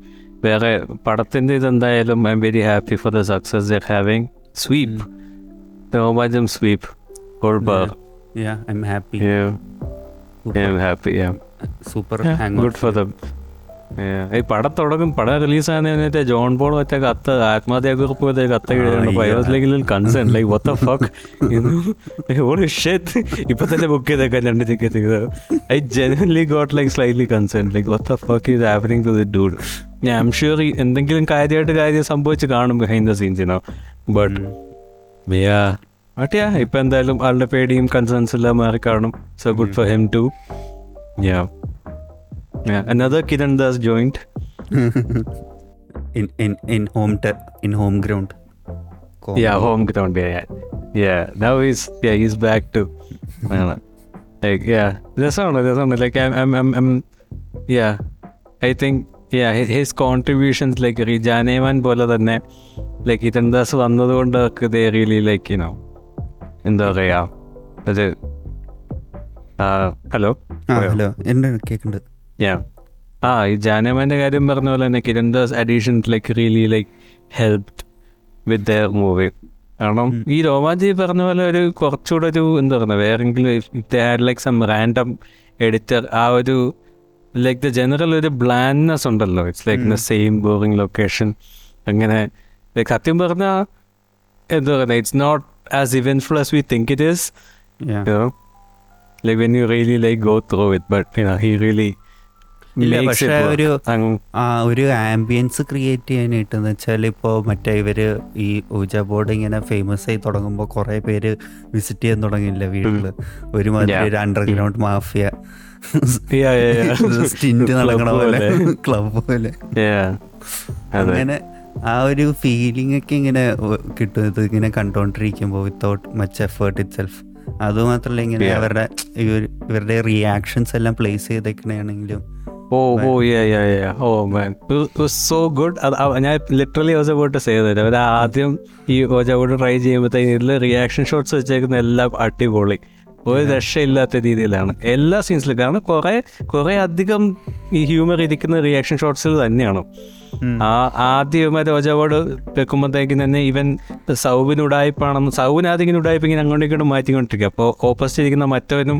വേറെ പടത്തിന്റെ ഇതെന്തായാലും I'm very happy for the success they're having sweep Yeah, I'm happy. Yeah. yeah I'm happy. Yeah. Super yeah, super Good for them. ഈ പടം തുടങ്ങും പടം release ആകുന്നതിന് John Paul മറ്റേ കത്ത് ആത്മഹത്യാക്കുറിപ്പ് മറ്റേ കത്ത് എഴുതുന്നുണ്ട് yeah. ബയോസിലെങ്കിലും concern like what the fuck all shit ഇപ്പൊ തന്നെ ബുക്ക് ചെയ്തേക്കാൻ രണ്ട് ticket I genuinely got like slightly concern like what the fuck is happening to the dude ഞാൻ ഐം ഷുവർ എന്തെങ്കിലും കാര്യമായിട്ട് കാര്യം സംഭവിച്ച് കാണും behind the scenes you know but but yeah ഇപ്പൊ എന്തായാലും ആളുടെ പേടിയും കൺസേൺസ് എല്ലാം മാറി കാണും so good for him too yeah Yeah, another Kiran Das joined. in in in home te- in home ground Yeah, home ground. Yeah, yeah. Yeah, now he's yeah he's back to. uh, like yeah, രസമാണ് രസമാണ് like I'm I'm I'm, I'm yeah, I think yeah his, his contributions like റിജാനേമാൻ പോലെ തന്നെ like Kiran Das വന്നതുകൊണ്ട് അവർക്ക് ദേ really like you know എന്താ പറയാ? അത് hello? Hello? കേക്കുണ്ട്. Yeah. ആ ഈ ജാനമാന്റെ കാര്യം പറഞ്ഞ പോലെ തന്നെ Kiran Das addition like really like helped with their movie കാരണം ഈ രോമാജി പറഞ്ഞ പോലെ ഒരു കുറച്ചുകൂടെ ഒരു എന്താ പറയുക വേറെങ്കിലും ലൈക്ക് സം റാൻഡം എഡിറ്റർ ആ ഒരു ലൈക്ക് ദ ജനറൽ ഒരു ബ്ലാൻഡ്നെസ് ഉണ്ടല്ലോ. It's like the same boring location അങ്ങനെ സത്യം പറഞ്ഞാൽ എന്താ പറയുക it's not as eventful as we think it is Yeah. When you really like go really it but he really പക്ഷേ. ഒരു ആ ഒരു ആംബിയൻസ് ക്രിയേറ്റ് ചെയ്യാനായിട്ട് എന്ന് വെച്ചാൽ ഇപ്പോൾ മറ്റേ ഇവർ ഈ ഊജ ബോർഡ് ഇങ്ങനെ ഫേമസ് ആയി തുടങ്ങുമ്പോൾ കുറേ പേര് വിസിറ്റ് ചെയ്യാൻ തുടങ്ങിയില്ല വീട്ടിൽ ഒരുമാതിരി. ഒരു അണ്ടർഗ്രൗണ്ട് മാഫിയ. സ്റ്റിന്റ് നടക്കണ പോലെ. ക്ലബ് പോലെ അങ്ങനെ ആ ഒരു ഫീലിംഗ് ഒക്കെ ഇങ്ങനെ കിട്ടുന്നത് ഇങ്ങനെ കണ്ടോണ്ടിരിക്കുമ്പോൾ without much effort itself അതുമാത്രല്ല ഇങ്ങനെ അവരുടെ ഇവരുടെ റിയാക്ഷൻസ് എല്ലാം പ്ലേസ് ചെയ്തേക്കണെയാണെങ്കിലും. Oh oh oh man so good ഞാൻ ലിറ്ററലി ഓജ ബോട്ട് ചെയ്തത്. അവർ ആദ്യം ഈ ഓജ ബോട്ട് ട്രൈ ചെയ്യുമ്പോഴത്തേക്കും ഇതിൽ റിയാക്ഷൻ ഷോട്ട്സ് വെച്ചേക്കുന്ന എല്ലാം അടിപൊളി. ഒരു രക്ഷയില്ലാത്ത രീതിയിലാണ്. എല്ലാ സീൻസിലും കാരണം കുറെ കുറെ അധികം ഈ ഹ്യൂമർ ഇരിക്കുന്ന റിയാക്ഷൻ ഷോട്ട്സിൽ തന്നെയാണ്. ആ ആദ്യം രോജാവോട് വെക്കുമ്പോഴത്തേക്കും തന്നെ ഇവൻ സൗബിന് ഉടായ്പാണെന്ന് സൗബിന് ആദ്യം ഇങ്ങനെ ഉടായ്പ ഇങ്ങനെ അങ്ങോട്ടും ഇങ്ങോട്ടും മാറ്റിക്കൊണ്ടിരിക്കും. അപ്പോൾ ഓപ്പോസിറ്റ് ഇരിക്കുന്ന മറ്റവനും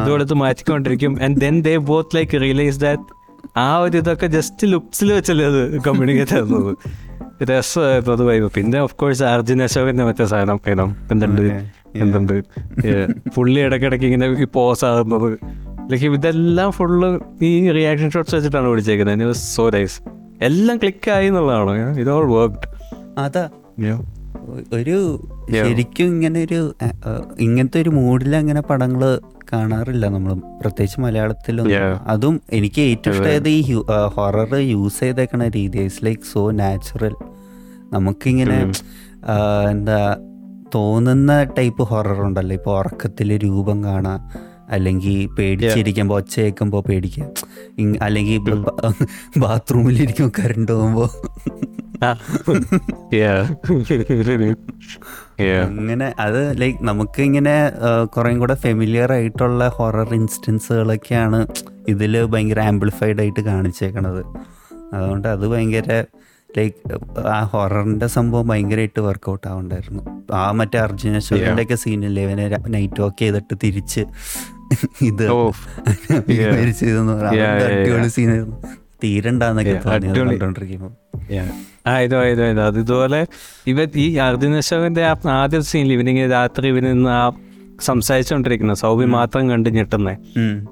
ഇതുകൊടുത്ത് മാറ്റിക്കൊണ്ടിരിക്കും. And then they both like realise that ആ ഒരു ഇതൊക്കെ ജസ്റ്റ് ലുക്സിൽ വെച്ചല്ലേ അത് കമ്മ്യൂണിക്കേറ്റ് ആയിരുന്നത് രസമായിരുന്നു അത് വൈബ് പിന്നെ ഓഫ് കോഴ്സ് അർജുൻ അശോകന്റെ മറ്റേ സാധനം വേണം എന്തുണ്ട്. പുള്ളി ഇടയ്ക്കിടയ്ക്ക് ഇങ്ങനെ പോസ് ആകുന്നത്. ലൈക്ക് ഇതെല്ലാം ഫുള്ള് ഈ റിയാക്ഷൻ ഷോട്ട്സ് വെച്ചിട്ടാണ് പിടിച്ചേക്കുന്നത് സോ നൈസ് എല്ലാം ക്ലിക്ക് ആയി എന്നുള്ളതാണ്. ഇത് ഓൾ വർക്ക്ഡ് അതാ ഒരു ശരിക്കും ഇങ്ങനെ ഒരു ഇങ്ങനത്തെ ഒരു മൂഡിൽ അങ്ങനെ പടങ്ങൾ കാണാറില്ല നമ്മൾ പ്രത്യേകിച്ച് മലയാളത്തിലൊന്നും. അതും എനിക്ക് ഏറ്റവും ഇഷ്ടമായത് ഈ ഹൊറർ യൂസ് ചെയ്തേക്കണ രീതി. ഇറ്റ്സ് ലൈക്ക് സോ നാച്ചുറൽ നമുക്കിങ്ങനെ ആ, എന്താ തോന്നുന്ന ടൈപ്പ് ഹൊറർ ഉണ്ടല്ലോ. ഇപ്പോൾ ഉറക്കത്തിൽ രൂപം കാണാ അല്ലെങ്കിൽ പേടിച്ചിരിക്കുമ്പോൾ ഒച്ച കേൾക്കുമ്പോൾ പേടിക്കാം. അല്ലെങ്കിൽ ബാത്റൂമിലിരിക്കും കറണ്ട് പോകുമ്പോൾ അങ്ങനെ അത് ലൈക്ക് നമുക്ക് ഇങ്ങനെ കുറേം കൂടെ ഫെമിലിയർ ആയിട്ടുള്ള ഹൊറർ ഇൻസ്റ്റൻസുകളൊക്കെയാണ് ഇതിൽ ഭയങ്കര ആംപ്ലിഫൈഡ് ആയിട്ട് കാണിച്ചേക്കണത്. അതുകൊണ്ട് അത് ഭയങ്കര ലൈക്ക് ആ ഹൊററിന്റെ സംഭവം ഭയങ്കരമായിട്ട് വർക്കൗട്ട് ആവുണ്ടായിരുന്നു. ആ മറ്റേ അർജുന അശോകന്റെ ഒക്കെ സീനല്ലേ ഇവനെ നൈറ്റ് വാക്ക് ചെയ്തിട്ട് തിരിച്ച് ഇത് Oh. ഇതെന്ന് പറയാം. അടിപൊളി സീനായിരുന്നു തീരണ്ടെന്നൊക്കെ. കണ്ടോണ്ടിരിക്കുമ്പോൾ ആ ഇതോ ഇതോ ഇതോ. അത് ഇതുപോലെ ഇവ ഈ അർജുന അശോകന്റെ ആ ആദ്യ സീനിൽ ഇവനിങ്ങനെ രാത്രി ഇവനിന്ന് ആ സംസാരിച്ചുകൊണ്ടിരിക്കുന്ന സൗബി മാത്രം കണ്ട് ഞെട്ടുന്നേ.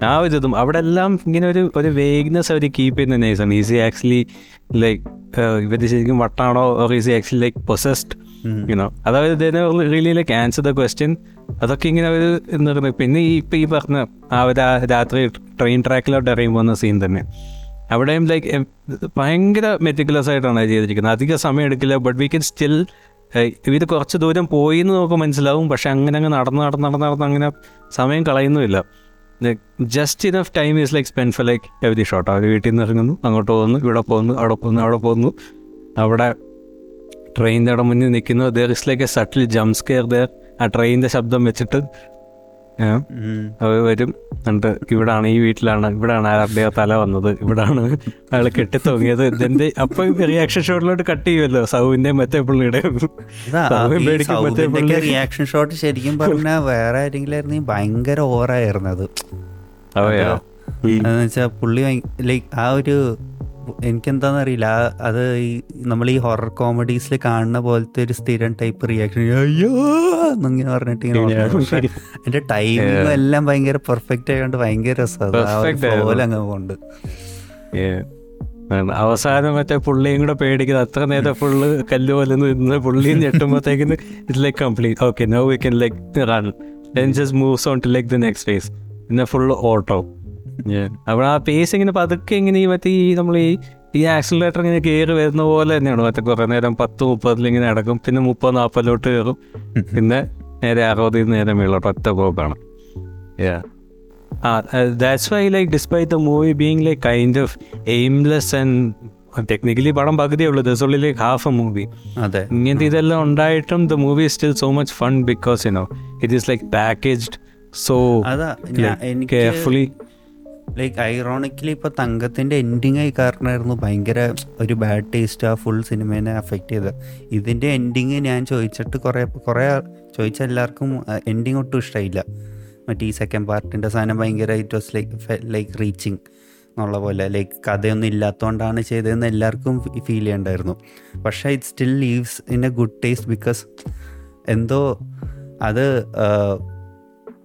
ആ ഒരു ഇതും. അവിടെ എല്ലാം ഇങ്ങനെ ഒരു ഒരു വേഗ്നെസ് അവർ കീപ്പ് ചെയ്യുന്ന നൈസാണ് ഈസി ആക്ച്വലി ലൈക്ക് ഇവർ ശരിക്കും വട്ടാണോ? Or is he actually like possessed you know അതായത് really like answer the question അതൊക്കെ ഇങ്ങനെ അവർ പറയുക പിന്നെ ഈ ഇപ്പം ഈ പറഞ്ഞ ആ ഒരു രാത്രി ട്രെയിൻ ട്രാക്കിലോട്ട് ഇറങ്ങി പോകുന്ന സീൻ തന്നെ. അവിടെയും ലൈക്ക് ഭയങ്കര മെറ്റിക്കുലസ് ആയിട്ടാണ് ചെയ്തിരിക്കുന്നത്. അധികം സമയം എടുക്കില്ല ബട്ട് വി കൻ സ്റ്റിൽ ഇത് കുറച്ച് ദൂരം പോയി എന്ന് നമുക്ക് മനസ്സിലാവും. പക്ഷെ അങ്ങനെ അങ്ങ് നടന്ന് നടന്ന് നടന്ന് നടന്ന് അങ്ങനെ സമയം കളയുന്നുമില്ല. Just enough time is like spend for like every shot അവർ വീട്ടിൽ നിന്ന് ഇറങ്ങുന്നു അങ്ങോട്ട് പോകുന്നു ഇവിടെ പോകുന്നു അവിടെ പോകുന്നു അവിടെ പോകുന്നു. അവിടെ ട്രെയിനിന്റെ അവിടെ മുന്നിൽ നിൽക്കുന്നു. There is like a subtle jump scare there ആ ട്രെയിനിന്റെ ശബ്ദം വെച്ചിട്ട് അവർ വരും. എന്നിട്ട് ഇവിടാണ് ഈ വീട്ടിലാണ്. ഇവിടാണ് ആരുടെ തല വന്നത്. ഇവിടാണ് അയാൾ കെട്ടിത്തോങ്ങിയത് ഇതിന്റെ അപ്പൊ റിയാക്ഷൻ ഷോട്ടിലോട്ട് കട്ട് ചെയ്യുമല്ലോ സൗവിന്റെ മറ്റേ പുള്ളിയുടെ റിയാക്ഷൻ ഷോട്ട് ശരിക്കും പറഞ്ഞാൽ വേറെ ആരെങ്കിലും ഭയങ്കര ഓവറായിരുന്നത് അതെയോ? എന്നുവെച്ചാ പുള്ളി ലൈക്ക് ആ ഒരു എനിക്കെന്താന്ന് അറിയില്ല അത് ഈ നമ്മൾ ഈ ഹൊറർ കോമഡീസിൽ കാണുന്ന പോലത്തെ ഒരു സ്ഥിരം ടൈപ്പ് റിയാക്ഷൻ അയ്യോ എന്നിങ്ങനെ പറഞ്ഞിട്ട് ഇങ്ങനെ എന്റെ ടൈമിങ്ങും എല്ലാം ഭയങ്കര പെർഫെക്റ്റ് ആയതുകൊണ്ട് ഭയങ്കര രസമാണ് അങ്ങ്. അവസാനം മറ്റേ പുള്ളിയും കൂടെ പേടിക്കുന്നത് അത്ര നേരം ഫുള്ള് കല്ല് പോലെ നിന്ന് പുള്ളിയും ഞെട്ടുമ്പോഴത്തേക്കിന് it like complete okay no we can like run then just moves on to like the next phase പിന്നെ ഫുള്ള് ഓട്ടോ അവിടെ ആ പേസ് ഇങ്ങനെ പതുക്കെ ഇങ്ങനെ ഈ മറ്റേ ഈ നമ്മൾ ഈ ഈ ആക്സിലേറ്റർ ഇങ്ങനെ കയറി വരുന്ന പോലെ തന്നെയാണ് മറ്റേ കുറേ നേരം പത്ത് മുപ്പതിൽ ഇങ്ങനെ അടക്കും പിന്നെ മുപ്പത് നാൽപ്പതിലോട്ട് കയറും. പിന്നെ നേരെ അറുപതിൽ നിന്ന് നേരെ മേളോട്ട് ഒറ്റ പോക്കാണ്. Yeah. That's why, like, despite the movie being like kind of aimless and technically പടം പകുതിയേ ഉള്ളൂ. This only like half a movie അതെ. ഇങ്ങനത്തെ ഇതെല്ലാം ഉണ്ടായിട്ടും the movie still so much fun because you know it is like packaged so carefully like ironically ഇപ്പോൾ തങ്കത്തിന്റെ ending ആയി കാരണമായിരുന്നു ഭയങ്കര ഒരു ബാഡ് ടേസ്റ്റ് ആ ഫുൾ സിനിമേനെ അഫക്റ്റ് ചെയ്തത്. ഇതിന്റെ എൻഡിങ് ഞാൻ ചോദിച്ചിട്ട് കുറേ കുറേ ചോദിച്ച എല്ലാവർക്കും എൻഡിങ് ഒട്ടും ഇഷ്ടമായില്ല മറ്റേ ഈ സെക്കൻഡ് പാർട്ടിന്റെ സാധനം ഭയങ്കര it was like like reaching എന്നുള്ള പോലെ. ലൈക്ക് കഥയൊന്നും ഇല്ലാത്തതുകൊണ്ടാണ് ചെയ്തതെന്ന് എല്ലാവർക്കും ഫീൽ ചെയ്യണ്ടായിരുന്നു. പക്ഷേ it still leaves in a good taste because എന്തോ അത്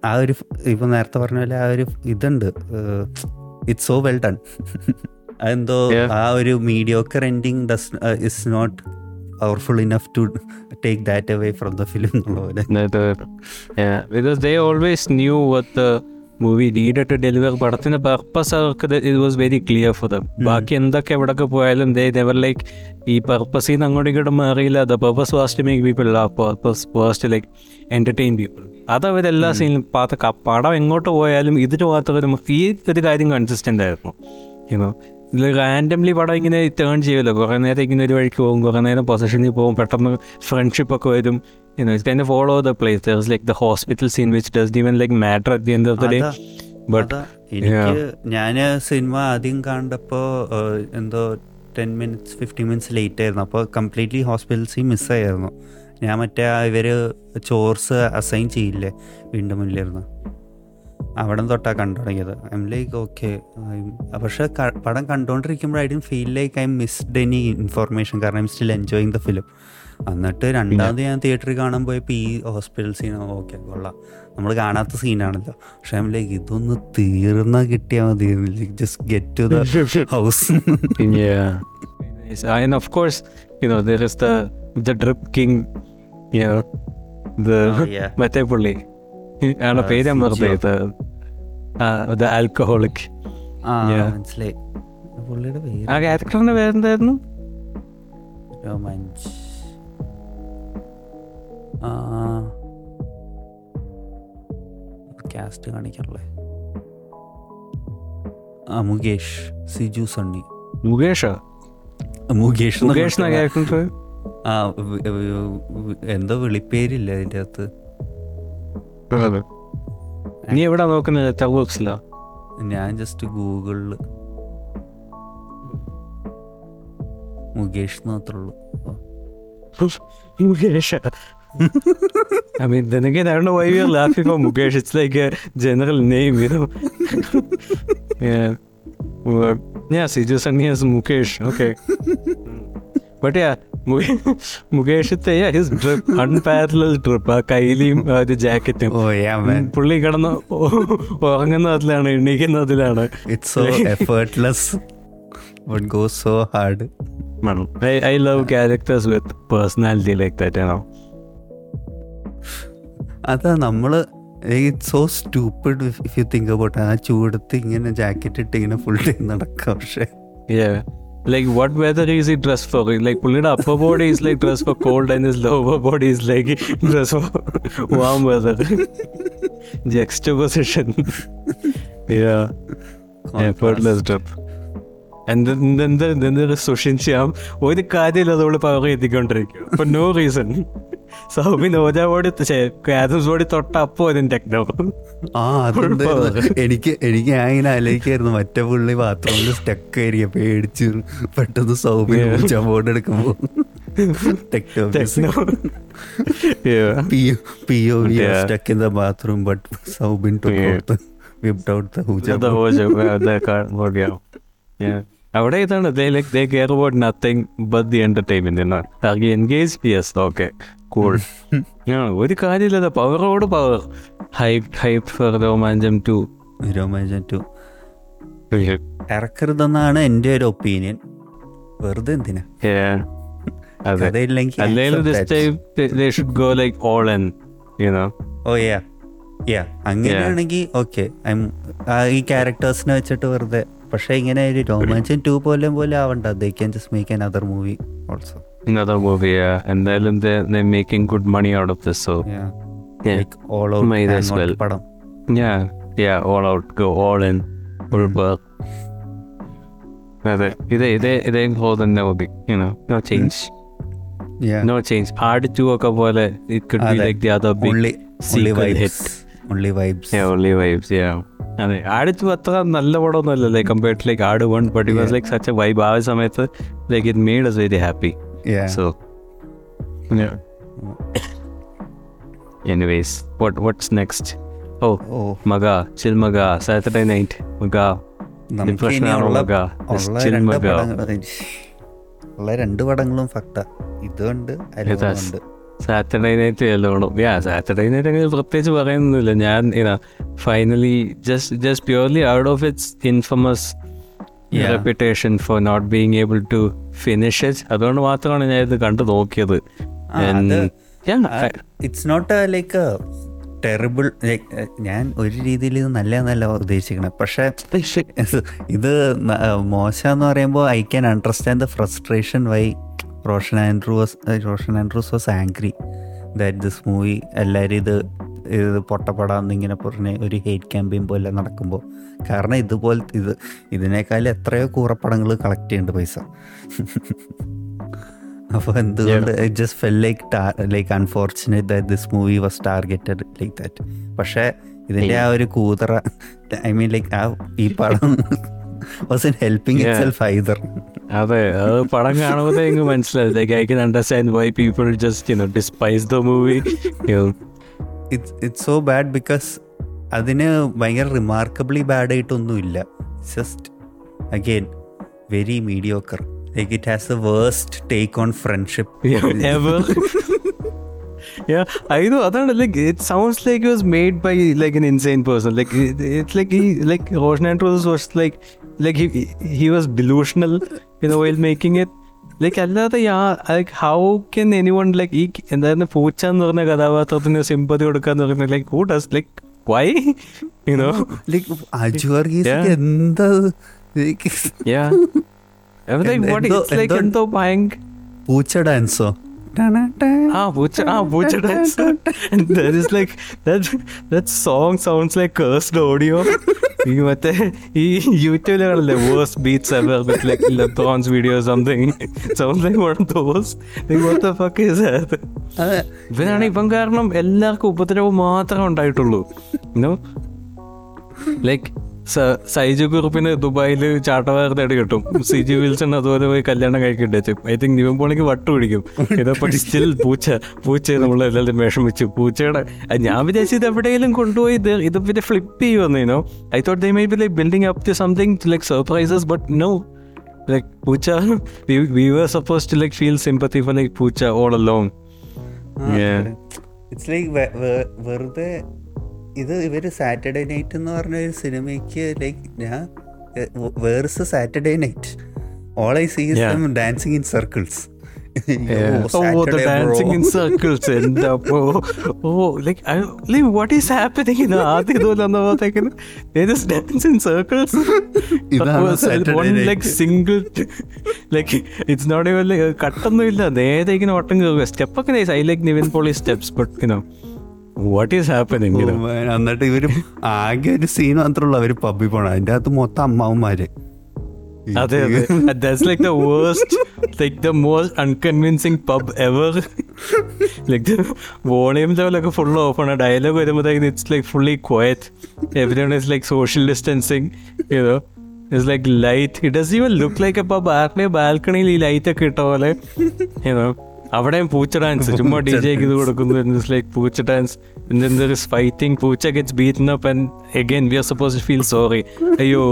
ആ, ഒരു ഇപ്പൊ നേരത്തെ പറഞ്ഞ പോലെ ആ ഒരു ഇതുണ്ട്. ഇറ്റ്സ് സോ വെൽ ഡൺ അതെന്തോ. ആ ഒരു mediocre ending does is not powerful enough to take that away from the film എന്നുള്ള പോലെ. Because they always knew what movie lead to deliver പടത്തിന്റെ പർപ്പസ് അവർക്ക് it was very clear for them ബാക്കി എന്തൊക്കെ എവിടെയൊക്കെ പോയാലും ദേ നെവർ ലൈക്ക് ഈ പർപ്പസിൽ നിന്ന് അങ്ങോട്ടും ഇങ്ങോട്ടും മാറിയില്ല. The purpose was to make people ആ purpose was to like entertain people അത് അവരെല്ലാ സീനിലും പാത്ത പടം എങ്ങോട്ട് പോയാലും ഇതിന് മാത്രം ഈ ഒരു കാര്യം കൺസിസ്റ്റന്റ് ആയിരുന്നു. യുനോ ഇതിൽ റാൻഡംലി പടം ഇങ്ങനെ ടേൺ ചെയ്യുമല്ലോ കുറേ നേരം ഇങ്ങനെ ഒരു വഴിക്ക് പോകും കുറേ നേരം പൊസിഷനിൽ പോകും പെട്ടെന്ന് ഫ്രണ്ട്ഷിപ്പ് ഒക്കെ വരും. You know it kind follow the place there is like the hospital scene which does even like matter at the end of the day but എനിക്ക് ഞാൻ സിനിമ ആദ്യം കണ്ടപ്പോൾ എന്തോ ten minutes fifteen minutes late ആയിരുന്നു. അപ്പോൾ കംപ്ലീറ്റ്ലി ഹോസ്പിറ്റൽ സീൻ മിസ്സായിരുന്നു ഞാൻ മറ്റേ ഇവർ ചോർസ് അസൈൻ ചെയ്യില്ലേ? വീണ്ടും മുന്നിലിരുന്ന് അവിടെ തൊട്ടാണ് കണ്ടു തുടങ്ങിയത് ഐ എം ലൈക്ക് ഓക്കെ പക്ഷെ പടം കണ്ടുകൊണ്ടിരിക്കുമ്പോഴായിട്ടും feel like I missed any information കാരണം I'm still enjoying the film എന്നിട്ട് രണ്ടാമത് ഞാൻ തിയേറ്ററിൽ കാണാൻ പോയപ്പോൾ ഈ ഹോസ്പിറ്റൽ സീൻ ഓക്കെ കൊള്ളാം. നമ്മൾ കാണാത്ത സീനാണല്ലോ പക്ഷെ ഐം എം ലൈക്ക് ഇതൊന്ന് തീർന്ന കിട്ടിയാൽ മതി. Just get to the house of course you know, the മറ്റേ പുള്ളി. ആണ് പേര് ഞാൻ ദ ആൽക്കഹോളിക് ആ Yeah. മനസ്സിലായി. പുള്ളിയുടെ പേര് ആ ക്യാരക്ടറിന്റെ പേരെന്തായിരുന്നു? രോമാഞ്ച്. കാസ്റ്റ് കാണിക്കാറില്ലേ? ആ മുകേഷ്. സിജു സണ്ണി. മുകേഷ്? മുകേഷ് മുകേഷ് ക്യാരക്ടർ ആ എന്തോ വിളിപ്പേരില്ല അതിന്റെ അകത്ത്? നീ എവിടാ നോക്കുന്നത് ചവക്സിലോ ഞാൻ ജസ്റ്റ് ഗൂഗിളിൽ Mukesh മാത്രമുള്ളൂ Mukesh. It like general name ഇത് Siju Sunny Mukesh. Okay but yeah Mu- Mukesh, yeah, his drip, ആ കയ്യിലും ആ ഒരു ജാക്കറ്റും. പുള്ളി കിടന്ന് ഉറങ്ങുന്ന അതിലാണ് എണീക്കുന്ന അതിലാണ്. I love go so hard like that ആണോ. അതാ നമ്മൾ it's so stupid if you think about ആ ചൂടത്ത് ഇങ്ങനെ ജാക്കറ്റ് ഇട്ട് ഇങ്ങനെ ഫുൾ ടൈം നടക്കാം പക്ഷെ. Yeah. Like what weather is he dressed for? Like Pullida upper body is like dressed for cold and his lower body is like dressed for warm weather. Juxtaposition. yeah. Effortless drip. And then, then, then, then there is Sushin Shyam. ഒരു കാര്യമില്ല അതോട് power എത്തിക്കൊണ്ടിരിക്കും for no reason Soubin നോജ body ആദംസ് body തൊട്ട അപ്പോ അതിന് techno ആ അതുണ്ടായിരുന്നു എനിക്ക് എനിക്ക് ഞാൻ ഇങ്ങനെ ആലോചിക്കായിരുന്നു മറ്റേ പുള്ളി ബാത്റൂമിൽ സ്റ്റക്ക് ആയിരിക്കും പേടിച്ച് പെട്ടെന്ന് സൗമ്യ ബോർഡ് എടുക്കുമ്പോ. Techno P O V Yeah. Stuck in the bathroom but Soubin to the the the yeah. Yeah. അവിടെ ഇതാണ്. about nothing but the entertainment you know are you yeah ഒരു കാര്യമില്ല പവറോട് power hype hype for Romancham two Romancham two ഇറക്കരുതെന്നാണ് എന്റെ ഒരു opinion വെറുതെ എന്തിനാ? അങ്ങനെയാണെങ്കിൽ okay ഈ ക്യാരക്ടേഴ്സിനെ വെച്ചിട്ട് വെറുതെ. പക്ഷെ ഇങ്ങനെ ഒരു രോമാഞ്ചൻ ടു പോലെ പോലെ ആവണ്ട. They can just make another movie also another movie yeah എന്തായാലും they they're making good money out of this so yeah like all Might as well. Out പടം Yeah, yeah, all out, go all in, full work. അതെ ഇതേ ഇതേ ഇതേ ഹോ തന്നെ മതി you know no change Yeah. No change Aadu two ഒക്കെ പോലെ ഇറ്റ് കുഡ് ബി അതെ. Like the other big Only- only sequel vibes. hit. Only vibes. Only vibes yeah അതെ ആട് ടു അത്ര നല്ല പടമൊന്നുമല്ല like compared like Aadu one but it was like such a vibe ആ ഒരു സമയത്ത് like it made us very happy Yeah. So, yeah. Anyways, what what's next? Oh, oh. Maga, chill രണ്ട് saturday night maga രണ്ട് പടങ്ങളും ഫക്ത ഇതുണ്ട് ഏതാ? ഉണ്ട് Saturday night എല്ലോണം യാ സാറ്റർഡേ നൈറ്റ് അങ്ങനെ പ്രത്യേകിച്ച് പറയുന്നില്ല ഞാൻ finally just just purely out of its infamous Yeah. Reputation for not being able to finish it അതുകൊണ്ട് മാത്രമാണ് ഞാൻ ഇത് കണ്ടു നോക്കിയത്. ഇറ്റ്സ് നോട്ട് ലൈക്ക് ടെറിബിൾ ഞാൻ ഒരു രീതിയിൽ ഇത് നല്ല നല്ല ഉദ്ദേശിക്കണം. പക്ഷേ ഇത് മോശം എന്ന് പറയുമ്പോൾ I can understand the frustration why Roshan Andrews Roshan Andrews was angry that this movie എല്ലാവരും ഇത് ഇത് പൊട്ടപ്പെടാമെന്ന് ഇങ്ങനെ പറഞ്ഞ് ഒരു ഹെയ്റ്റ് ക്യാമ്പയിൻ പോലെ നടക്കുമ്പോൾ കാരണം ഇതുപോലെ ഇത് ഇതിനേക്കാൾ എത്രയോ കൂറപ്പടങ്ങൾ കളക്ട് ചെയ്യുന്നുണ്ട് പൈസ. അപ്പോൾ എന്തുകൊണ്ട് it just felt like like unfortunate that this movie was targeted like that പക്ഷേ ഇതിന്റെ ആ ഒരു കൂതറ ഐ മീൻ ലൈക്ക് ആ ഈ പടം was in helping itself either അതെ അത് പടം കാണുമ്പോഴേ എനിക്ക് മനസ്സിലായി. I can understand why people just you know despise the movie it's it's so bad because അതിന് ഭയങ്കര remarkably bad ആയിട്ടൊന്നുമില്ല just again very mediocre like it has a worst take on friendship yeah, I know. Other like it sounds like it was made by like an insane person. Like it, it's like he like Roshan was like like he he was delusional you know while making it. Like അല്ലാതെ like how can anyone like ഈ എന്തായിരുന്നു പൂച്ച എന്ന് പറഞ്ഞ കഥാപാത്രത്തിന് sympathy കൊടുക്കാന്ന് പറയുന്നത് like who does like why you know like Aju Varghese. എന്താ like, yeah like what it's like എന്തോ ഭയങ്കര പൂച്ച ഡാൻസോ Ah, Butcher, ah, Butcher dance. and that is like that. That song sounds like cursed audio. ഈ മറ്റേ ഈ യൂട്യൂബിലാണല്ലേ worst beats ever with like LeBron's video something sound like one of those what the fuck is that ഇവനാണ് ഇവൻ കാരണം എല്ലാവർക്കും ഉപദ്രവം മാത്രമേ ഉണ്ടായിട്ടുള്ളൂ ലൈക്ക് സൈജു കുറുപ്പിന് ദുബായിൽ ചാട്ടവാർത്തയായിട്ട് കിട്ടും. സി ജി വിൽസൺ അതുപോലെ പോയി കല്യാണം കഴിക്കട്ടെ ഐ തിങ്ക് നിവൻ പോണിക്ക് വട്ട് പിടിക്കും. ഇതൊക്കെ സ്റ്റിൽ പൂച്ച പൂച്ച നമ്മൾ എല്ലാവരും വിഷമിച്ചു. പൂച്ചയുടെ ഞാൻ വിചാരിച്ചു ഇത് എവിടെയെങ്കിലും കൊണ്ടുപോയി ഇത് ഇത് പിന്നെ flip ചെയ്യുമെന്നോ I thought they may be like building up to something like surprises but no like Poocha we were suppose to like feel sympathy for like Poocha all along it's like വെറുതെ ഇത് ഇവർ Saturday night എന്ന് പറഞ്ഞ ഒരു സിനിമയ്ക്ക് like ഞാൻ worst Saturday night all I see dancing in circles കട്ടൊന്നുമില്ല നേരെ ഇങ്ങനെ ഓട്ടം സ്റ്റെപ്പ് ഒക്കെ I like Nivin Pauly steps but കിനോ what is happening എന്നിട്ട് ഇവർ ആകെ ഒരു സീൻ മാത്രമേ ഉള്ളൂ. അവർ പബ്ബിൽ പോണം. അതിന്റെ അകത്ത് മൊത്തം അമ്മാവന്മാര്. അതെ that's like the worst like the most unconvincing pub ever like volume ലെവലൊക്കെ full off ആണ്. ഡയലോഗ് വരുമ്പോഴത്തേക്കും it's like fully quiet everyone is like social distancing ഏതോ it's like light it does even look like അപ്പോൾ ബാർക്കിലെ ബാൽക്കണിയിൽ ഈ light ഒക്കെ ഇട്ട പോലെ ഏതോ അവിടെയും പൂച്ച ഡാൻസ് ചുമ്മാ ഡി ജെക്ക് ഇത് കൊടുക്കുന്നു. ലൈക്ക് പൂച്ച ഡാൻസ് എന്തൊരു fighting Poocha gets beaten up and again we are suppose feel sorry അയ്യോ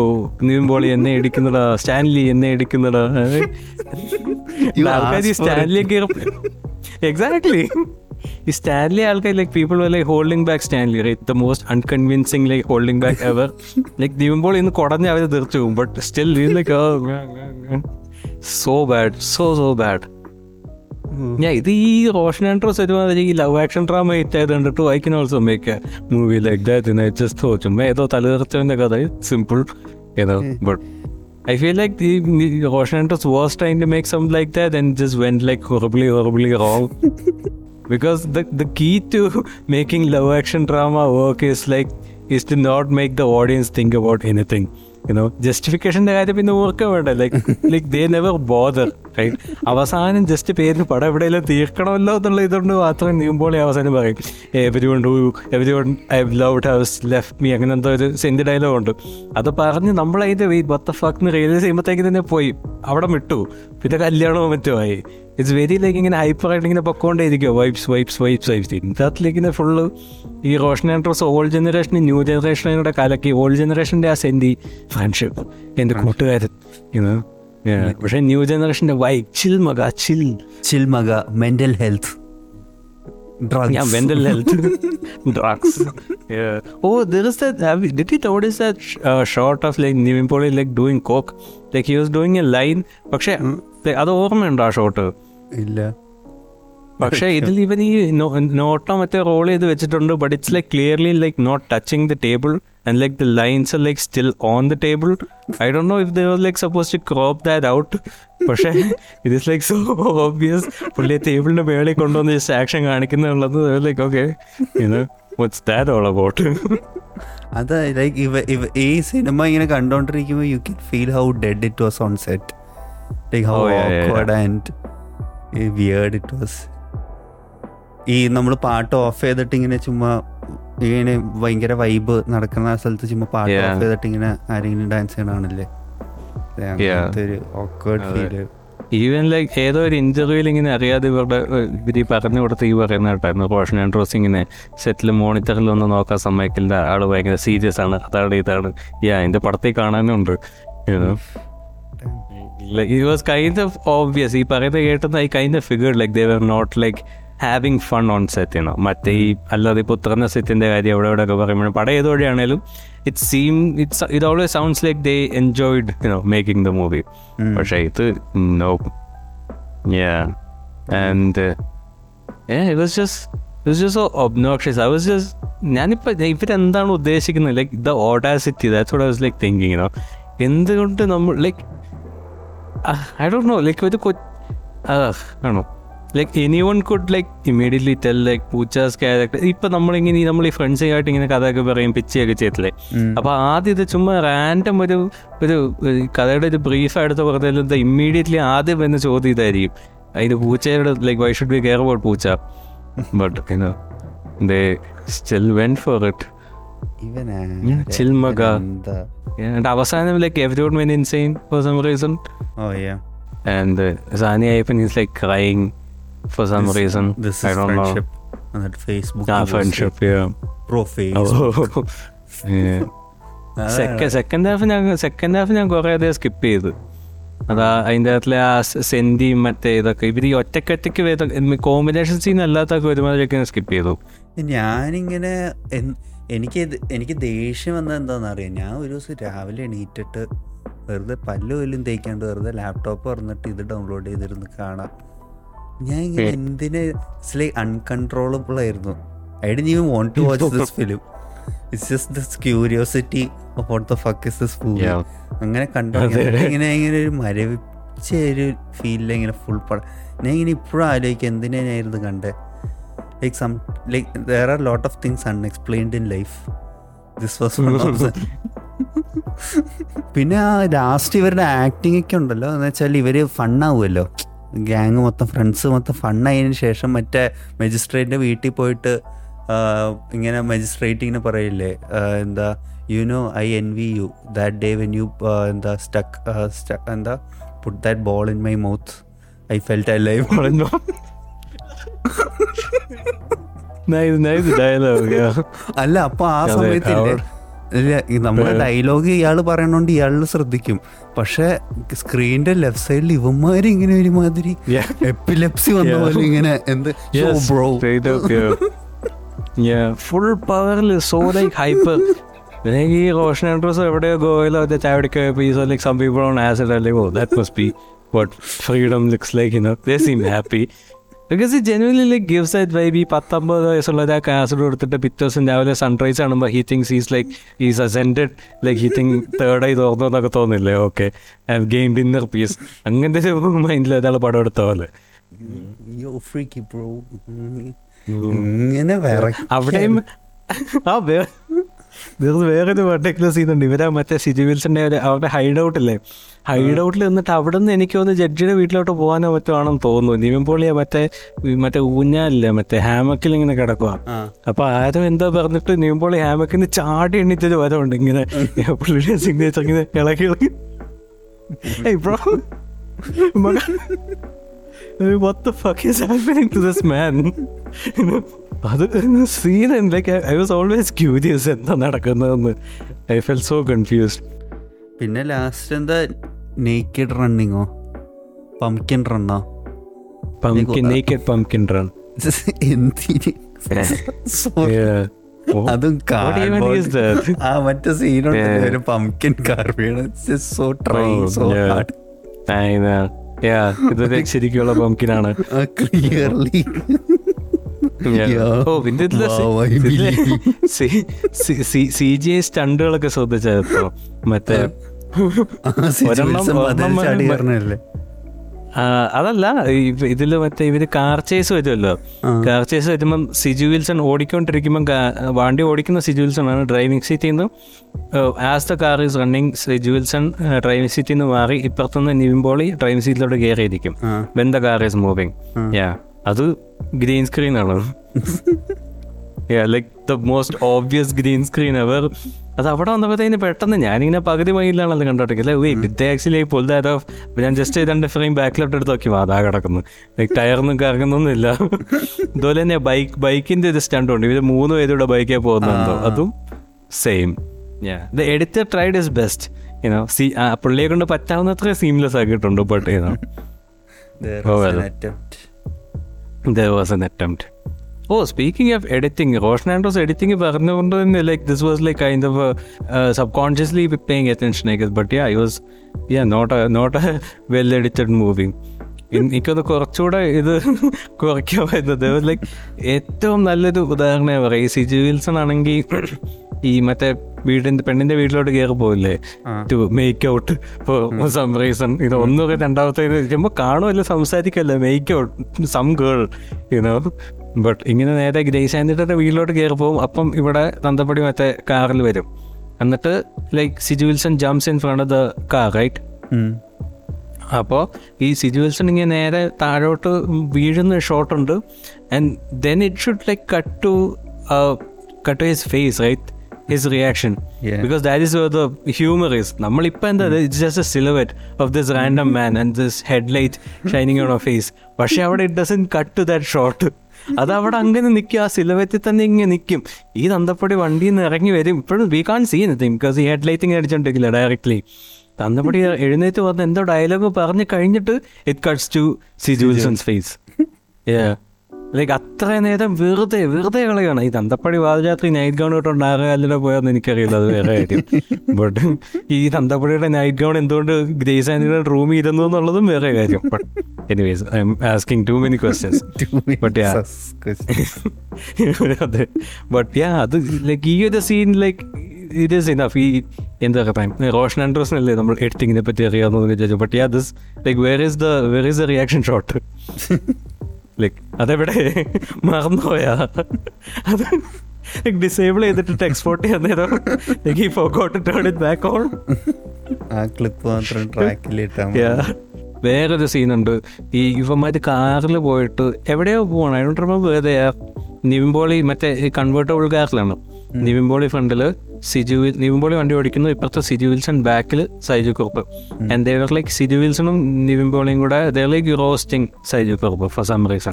നീമ്പോളി എന്നെ ഇടിക്കുന്നടാ. സ്റ്റാൻലി എന്നെ ഇടിക്കുന്നടാ. ആൾക്കാർ ഈ സ്റ്റാൻലി എക്സാക്ട്ലി ഈ സ്റ്റാൻലി ആൾക്കാർ like people like holding back Stanley right the most unconvincing like holding back ever like നീവുമ്പോൾ ഇന്ന് കുടഞ്ഞ് അവർ തീർച്ചു പോകും. But still like so bad so so bad ഞാൻ ഇത് ഈ റോഷൻ ആൻഡ്രോസ് ഒരുമാതിരി ഈ ലവ് ആക്ഷൻ ഡ്രാമ ഹിറ്റ് ആയത് കണ്ടിട്ട് I can also make a movie like that just ചുമ്മാ ഏതോ തലതെറിച്ചവന്റെ കഥ സിമ്പിൾ ഏതോ but I feel like the Roshan Andrews was trying to make some like that and just went like horribly horribly wrong because the the key to making love action drama work is like is to not make the audience think about anything. Know justification കാര്യം പിന്നെ ഓർക്കാൻ വേണ്ട? Like like they never bother right അവസാനം just പേരിന് പടം എവിടെയെല്ലാം തീർക്കണമല്ലോ എന്നുള്ള ഇതുകൊണ്ട് മാത്രം നീങ്ങുമ്പോൾ അവസാനം പറയും. Everyone do everyone I love has left me അങ്ങനെ എന്തോ ഒരു സെന്റ് ഡയലോഗ് ഉണ്ട്. അത് പറഞ്ഞ് നമ്മളതിന്റെ weight but the fact realise ചെയ്യുമ്പോഴത്തേക്ക് തന്നെ പോയി. അവിടെ വിട്ടു. പിന്നെ കല്യാണവും മറ്റുമായി ഇറ്റ്സ് വെരി ലൈക്ക് ഇങ്ങനെ ഹൈപ്പർ ആയിട്ട് ഇങ്ങനെ പൊക്കോണ്ടേയിരിക്കുക വൈബ്സ് വൈബ്സ് വൈബ്സ് വൈബ്സ് ഇതിനകത്തിലേക്ക് ഇങ്ങനെ ഫുള്ള് ഈ റോഷൻ ആൻഡ്രോസ് ഓൾഡ് ജനറേഷന് ന്യൂ ജനറേഷനോടെ കലക്കി ഓൾഡ് ജനറേഷന്റെ ആ സെന്റി ഫ്രണ്ട്ഷിപ്പ് എന്റെ കൂട്ടുകാരൻ ഇന്ന് പക്ഷേ ന്യൂ ജനറേഷന്റെ വൈബ് ചിൽ മക ചിൽ ചിൽ മക mental health Yeah, mental health, drugs. Yeah. Oh, there is that. Have you, did you notice that sh- uh, shot of like Nivin Poli like doing coke? Like he was doing a line. പക്ഷേ അത് ഓർമ്മയുണ്ടോ ആ shot ഇല്ല. പക്ഷേ ഇതിൽ ഇവൻ ഈ നോട്ടോ മറ്റേ റോൾ ചെയ്ത് വെച്ചിട്ടുണ്ട് but it's like clearly like not touching the table and like the lines are like still on the table I Dr know if the was like suppose to crop that out പക്ഷേ it is like so obvious പുള്ളിയെ ടേബിളിന്റെ മേളിൽ കൊണ്ടുവന്ന് just action കാണിക്കുന്നുള്ളത് like okay what's that all about അത് like ഇവ ഇവ ഈ സിനിമ ഇങ്ങനെ കണ്ടോണ്ടിരിക്കുമ്പോൾ you can feel how dead it was on set like how and weird it was ഈ നമ്മൾ പാട്ട് ഓഫ് ചെയ്തിട്ട് ഇങ്ങനെ ചുമ്മാ ഇങ്ങനെ ഭയങ്കര വൈബ് നടക്കുന്ന സ്ഥലത്ത് ചുമ്മാ പാട്ട്. ഓഫ് ചെയ്തിട്ട് ഇങ്ങനെ ആരെങ്കിലും ഡാൻസ് ചെയ്യണാണല്ലേ അങ്ങനത്തെ ഒരു ഓക്വേർഡ് അതെ. ഫീൽ ഈവൻ ലൈക്ക് ഏതോ ഒരു ഇന്റർവ്യൂവിൽ ഇങ്ങനെ അറിയാതെ ഇവരുടെ ഇവർ ഈ പറഞ്ഞു കൊടുത്ത് ഈ പറയുന്ന കേട്ടായിരുന്നു. റോഷൻ ആൻഡ്രോസ് ഇങ്ങനെ സെറ്റിൽ മോണിറ്ററിൽ ഒന്ന് നോക്കാൻ സമ്മതിക്കില്ല. ആൾ ഭയങ്കര സീരിയസ് ആണ്. അതാണ് ഇതാണ്. യാ എന്റെ പടത്തിൽ കാണാനുണ്ട്. It was kind of obvious ഈ പറയുന്നത് കേട്ടത് I kind of like they were not like having fun on set ചെയ്യണം മറ്റേ ഈ അല്ലാതെ ഇപ്പോൾ ഉത്തർന്ന സെറ്റിന്റെ കാര്യം എവിടെ എവിടെ ഒക്കെ പറയുമ്പോൾ പടം ഏത് വഴിയാണേലും it seem it's it always sounds like they enjoyed you know making the movie പക്ഷേ ഇത് no Yeah. And yeah, it was just it was just so obnoxious. I was just ഞാനിപ്പോൾ ഇവരെന്താണ് ഉദ്ദേശിക്കുന്നത്? Like the audacity that's what I was like thinking എന്തുകൊണ്ട് നമ്മൾ like I don't know like ഒരു ആണോ like anyone could like immediately tell like Poocha's character ഇപ്പൊ നമ്മളിങ്ങനെ നമ്മൾ ഈ ഫ്രണ്ട്സുമായിട്ട് ഇങ്ങനെ കഥയൊക്കെ പറയും പിച്ചയൊക്കെ ചെയ്തില്ലേ അപ്പൊ ആദ്യം ഇത് ചുമ്മാ റാൻഡം ഒരു ഒരു കഥയുടെ ഒരു ബ്രീഫ് എടുത്ത് പറഞ്ഞാലും ഇമ്മീഡിയറ്റ്ലി ആദ്യം എന്ന ചോദ്യം ഇതായിരിക്കും. അതിന് പൂച്ചയുടെ like why should be care about Poocha? But you know they still went for it ഇവനാ? Yeah, chill മക. എന്താ? ആൻഡ് അവസാനം like everyone went insane for some reason oh yeah and Sani Ayyappan is like crying for some reason this I is don't know friendship എന്നിട്ട് Facebook ആ friendship pro face second half ഞാൻ second half ഞാൻ കുറേ അധികം skip ചെയ്തു. അതാ അതിന്റെ അകത്തിലെ ആ സെന്റിയും മറ്റേ ഇതൊക്കെ. ഇവർ ഈ ഒറ്റക്കൊറ്റയ്ക്ക് വരുന്ന കോമ്പിനേഷൻ സീൻ അല്ലാത്തൊക്കെ ഒരുമാതിരിയൊക്കെ സ്കിപ്പ് ചെയ്തു. ഞാനിങ്ങനെ എനിക്ക് എനിക്ക് ദേഷ്യം വന്നത് എന്താണെന്ന് അറിയാം? ഞാൻ ഒരു ദിവസം രാവിലെ എണീറ്റിട്ട് വെറുതെ പല്ല് പോലും തേക്കാണ്ട് വെറുതെ ലാപ്ടോപ്പ് തുറന്നിട്ട് ഇത് ഡൗൺലോഡ് ചെയ്തിരുന്ന് കാണാം. ഞാൻ ഇങ്ങനെ എന്തിനെ ഇറ്റ്സ് ലൈക്ക് അൺകൺട്രോളബിൾ ആയിരുന്നു. I didn't want to watch this film it's just this curiosity what the fuck is this movie അങ്ങനെ കണ്ടു. ഇങ്ങനെ ഇങ്ങനെ ഒരു മരവിച്ച ഒരു ഫീലിൽ ഇങ്ങനെ ഫുൾ പടം ഞാൻ ഇങ്ങനെ ഇപ്പോഴും ആലോചിക്കുക എന്തിനാ ഞാൻ ഇരുന്ന് കണ്ടേ? Like some like there are lot of things unexplained in life this was പിന്നെ ആ ലാസ്റ്റ് ഇവരുടെ ആക്ടിംഗ് ഒക്കെ ഉണ്ടല്ലോ. എന്ന് വെച്ചാൽ ഇവർ ഫണ്ണാവുമല്ലോ ഗ്യാങ് മൊത്തം ഫ്രണ്ട്സ് മൊത്തം ഫണ്ണായതിനു ശേഷം മറ്റേ മജിസ്ട്രേറ്റിന്റെ വീട്ടിൽ പോയിട്ട് ഇങ്ങനെ മജിസ്ട്രേറ്റ് ഇങ്ങനെ പറയില്ലേ എന്താ you know I envy you that day when you എന്താ സ്റ്റക്ക് എന്താ put that ball in my mouth I felt I live nice nice dialogue അല്ല അപ്പൊ ആ സമയത്തില്ലേ? ഇല്ല നമ്മുടെ. ഡയലോഗ് ഇയാൾ പറയണോണ്ട് ഇയാൾ ശ്രദ്ധിക്കും. പക്ഷെ സ്ക്രീനിന്റെ ലെഫ്റ്റ് സൈഡിൽ ഇവന്മാര് ഇങ്ങനെ ഒരുമാതിരി എപ്പിലെപ്സി വന്ന Yeah. പോലെ ഇങ്ങനെ എന്ത്? ബ്രോ ഫുൾ പവറിൽ സോ ലൈക്ക് ഹൈപ്പർ ഈ റോഷൻ ആൻഡ്രോസ് എവിടെയോ ഗോയിലോ മറ്റേ ചാവടിക്ക് so like some people on acid അല്ലേ ഓ that must be what freedom looks like in they seem happy because ഈ genuinely like gives that vibe പത്തൊമ്പത് വയസ്സുള്ള ഒരാൾക്ക് ആസിഡ് കൊടുത്തിട്ട് പിറ്റേ ദിവസം രാവിലെ സൺറൈസ് കാണുമ്പോൾ he thinks is like is ascended like he think ആയി തോന്നുന്നു എന്നൊക്കെ തോന്നില്ലേ? Okay have gained inner peace അങ്ങനത്തെ ഒരു മൈൻഡിൽ ഒരാൾ പടം എടുത്ത പോലെ. അവിടെയും ആ വേറെ വേറൊരു പെർട്ടിക്കുലർ സീനുണ്ട് ഇവരാ മറ്റേ സിജി വിൽസന്റെ ഒരു അവരുടെ ഹൈഡ് ഔട്ട് ഇല്ലേ? ഹൈഡ് ഔട്ടിൽ നിന്നിട്ട് അവിടെ നിന്ന് എനിക്ക് ഒന്ന് ജഡ്ജിയുടെ വീട്ടിലോട്ട് പോകാനോ മറ്റോ ആണെന്ന് തോന്നുന്നു. നിവിൻപോളിയ മറ്റേ മറ്റേ ഊഞ്ഞാലില്ലേ മറ്റേ ഹാമക്കിൽ ഇങ്ങനെ കിടക്കുക അപ്പൊ ആരും എന്തോ പറഞ്ഞിട്ട് നിവിൻപോളി ഹാമക്കിൽ നിന്ന് ചാടി എണ്ണിച്ചൊരു വരവുണ്ട് ഇങ്ങനെ. പുള്ളിയുടെ സിഗ്നേച്ചർ ഇങ്ങനെ ഇളക്കി ഇളക്കി bro what the fuck is happening to this man? അത് scene like I was always curious എന്താ നടക്കുന്നതെന്ന്. ഐ ഫെൽ സോ കൺഫ്യൂസ്ഡ് പിന്നെ ലാസ്റ്റ് എന്താ നേക്കഡ് റണ്ണിങ്ങോ പംകിൻ റണ്ണോ പംകിൻ നേക്കഡ് പംകിൻ റൺ. അതും What even is that? ആ മറ്റേ സീനുണ്ട്. ഒരു പംകിൻ കാർ വീണ്. സോ ട്രൈ സോ ഹാർഡ് ശരിക്കുള്ള പംകിനാണ് ക്ലിയർലി ഓ പിന്നെ സി ജി ഐ സ്റ്റണ്ടുകളൊക്കെ ശ്രദ്ധിച്ചോ മറ്റേ ഒരെണ്ണം- അതല്ല ഇതിൽ ഇതിൽ മറ്റേ ഇവർ കാർ ചേസ് വരുമല്ലോ. കാർ ചേസ് വരുമ്പം സിജു വിൽസൺ ഓടിക്കൊണ്ടിരിക്കുമ്പം വണ്ടി ഓടിക്കുന്ന സിജു വിൽസൺ ആണ് ഡ്രൈവിംഗ് സീറ്റിൽ നിന്ന് as the car is running Siju Wilson driving സീറ്റിൽ നിന്ന് മാറി ഇപ്പുറത്തുനിന്ന് നിവിമ്പോളി ഡ്രൈവിംഗ് സീറ്റിലോട്ട് കയറിയിരിക്കും. When the car is moving yeah അത് ഗ്രീൻ സ്ക്രീൻ ആണ്. Like the most obvious green screen അവർ അത് അവിടെ വന്നപ്പോഴത്തേന് പെട്ടെന്ന് ഞാനിങ്ങനെ പകുതി മൈലിലാണല്ലോ കണ്ടോട്ടില്ല with actually pull that off ഞാൻ ജസ്റ്റ് രണ്ട് ഫ്രെയിം ബാക്കിലോട്ട് എടുത്ത് നോക്കി. അതാ കിടക്കുന്നു. ലൈക്ക് ടയറൊന്നും കറങ്ങുന്നൊന്നുമില്ല. അതുപോലെ തന്നെ ബൈക്ക് ബൈക്കിന്റെ ഇത് സ്റ്റണ്ടുണ്ട് ഇവർ മൂന്ന് പേരുടെ ബൈക്കേ പോകുന്നുണ്ടോ? അതും same the editor tried his best you know C പുള്ളിയെ കൊണ്ട് പറ്റാവുന്നത്ര സീംലെസ് ആക്കിയിട്ടുണ്ട് but you know. There was an attempt oh speaking of editing Roshan Andrews editing പറഞ്ഞുകൊണ്ട് തന്നെ like this was like kind of subconsciously paying attention I but yeah I was yeah not not a well edited movie എനിക്കത് കുറച്ചുകൂടെ ഇത് കുറയ്ക്കാൻ പറ്റുന്നത്. Like ഏറ്റവും നല്ലൊരു ഉദാഹരണം പറയാം സിജി വിൽസൺ ആണെങ്കിൽ ഈ മറ്റേ വീടിന്റെ പെണ്ണിന്റെ വീട്ടിലോട്ട് കയറി പോയില്ലേ to make out for some reason ഇത് ഒന്നും രണ്ടാമത്തെ ചെയ്യുമ്പോൾ കാണുമല്ലോ സംസാരിക്കല്ലോ make out some girl you know but ഇങ്ങനെ നേരെ ഗ്രേസ് ആൻഡിയുടെ വീട്ടിലോട്ട് കയറി പോകും അപ്പം ഇവിടെ തന്തപ്പടി മറ്റേ കാറിൽ വരും. എന്നിട്ട് like Siju Wilson jumps in front of the car right. അപ്പോൾ ഈ സിജു വിൽസൺ ഇങ്ങനെ നേരെ താഴോട്ട് വീഴുന്ന ഷോട്ടുണ്ട് and then it should like cut to cut to his face right his reaction. Because that is the humour is നമ്മളിപ്പോൾ എന്താ it's just a silhouette of this random man and this head light shining on of face പക്ഷേ അവിടെ it doesn't cut to that shot അത് അവിടെ അങ്ങനെ നിൽക്കും ആ സിലവറ്റിൽ തന്നെ ഇങ്ങനെ നിൽക്കും. ഈ തന്തപ്പടി വണ്ടിയിൽ നിന്ന് ഇറങ്ങി വരും. ഇപ്പോഴും we can't see anything because ഈ ഹെഡ് ലൈറ്റിങ് അടിച്ചോണ്ടിരിക്കില്ല ഡയറക്ട്ലി തന്തപ്പൊടി എഴുന്നേറ്റ് വന്ന് എന്തോ ഡയലോഗ് പറഞ്ഞു കഴിഞ്ഞിട്ട് it cuts to Siju Wilson's face like അത്ര നേരം വെറുതെ വെറുതെ കളയാണ്. ഈ തന്തപ്പടി വാദരാത്രി നൈറ്റ് ഗൗൺ ഇട്ടുകൊണ്ട് ആറുകാലിലോ പോയെന്ന് എനിക്കറിയില്ല അത് വേറെ കാര്യം. ബട്ട് ഈ തന്തപ്പടിയുടെ നൈറ്റ് ഗൗൺ എന്തുകൊണ്ട് ഗ്രേസ് ആൻഡിയുടെ റൂമിൽ ഇരുന്നു എന്നുള്ളതും വേറെ കാര്യം. But anyways I'm asking too many questions but അതെ. ബട്ട് യാ അത് ലൈക്ക് ഈ ഒരു scene like it is enough ഈ എന്താ പറയാം റോഷൻ ആൻഡ്രോസിനല്ലേ നമ്മൾ എഡിറ്റിങ്ങിനെ പറ്റി അറിയാവുന്നതെന്ന് വിചാരിച്ചു. But yeah this like where is the where is the reaction shot like അതെവിടെ? മറന്നുപോയാ? അത് ഡിസേബിൾ ചെയ്തിട്ട് എക്സ്പോർട്ട് ചെയ്യാൻ നേരം ലൈക്ക് ഈ ഫോക്കോട്ട് ടേൺ ഇറ്റ് ബാക്ക് ഓൺ ആ ക്ലിപ്പ് മാത്രം ട്രാക്കിലിട്ടാ. വേറൊരു സീനുണ്ട് ഈ യുവമാര് കാറിൽ പോയിട്ട് എവിടെയോ പോകണം ഐ ഡോണ്ട് റിമെമ്പർ നിംബോളി മറ്റേ കൺവേർട്ടബിൾ കാറിലാണ് നിവിംബോളി ഫ്രണ്ടിൽ സിജു നിവിംബോളി വണ്ടി ഓടിക്കുന്നു. ഇപ്പുറത്തെ സിജു വിൽസൺ ബാക്കിൽ Saiju Kurup. And they were like Siju വിൽസണും നിവിമ്പോളിയും കൂടെ ദേ like roasting Saiju Kurup for some reason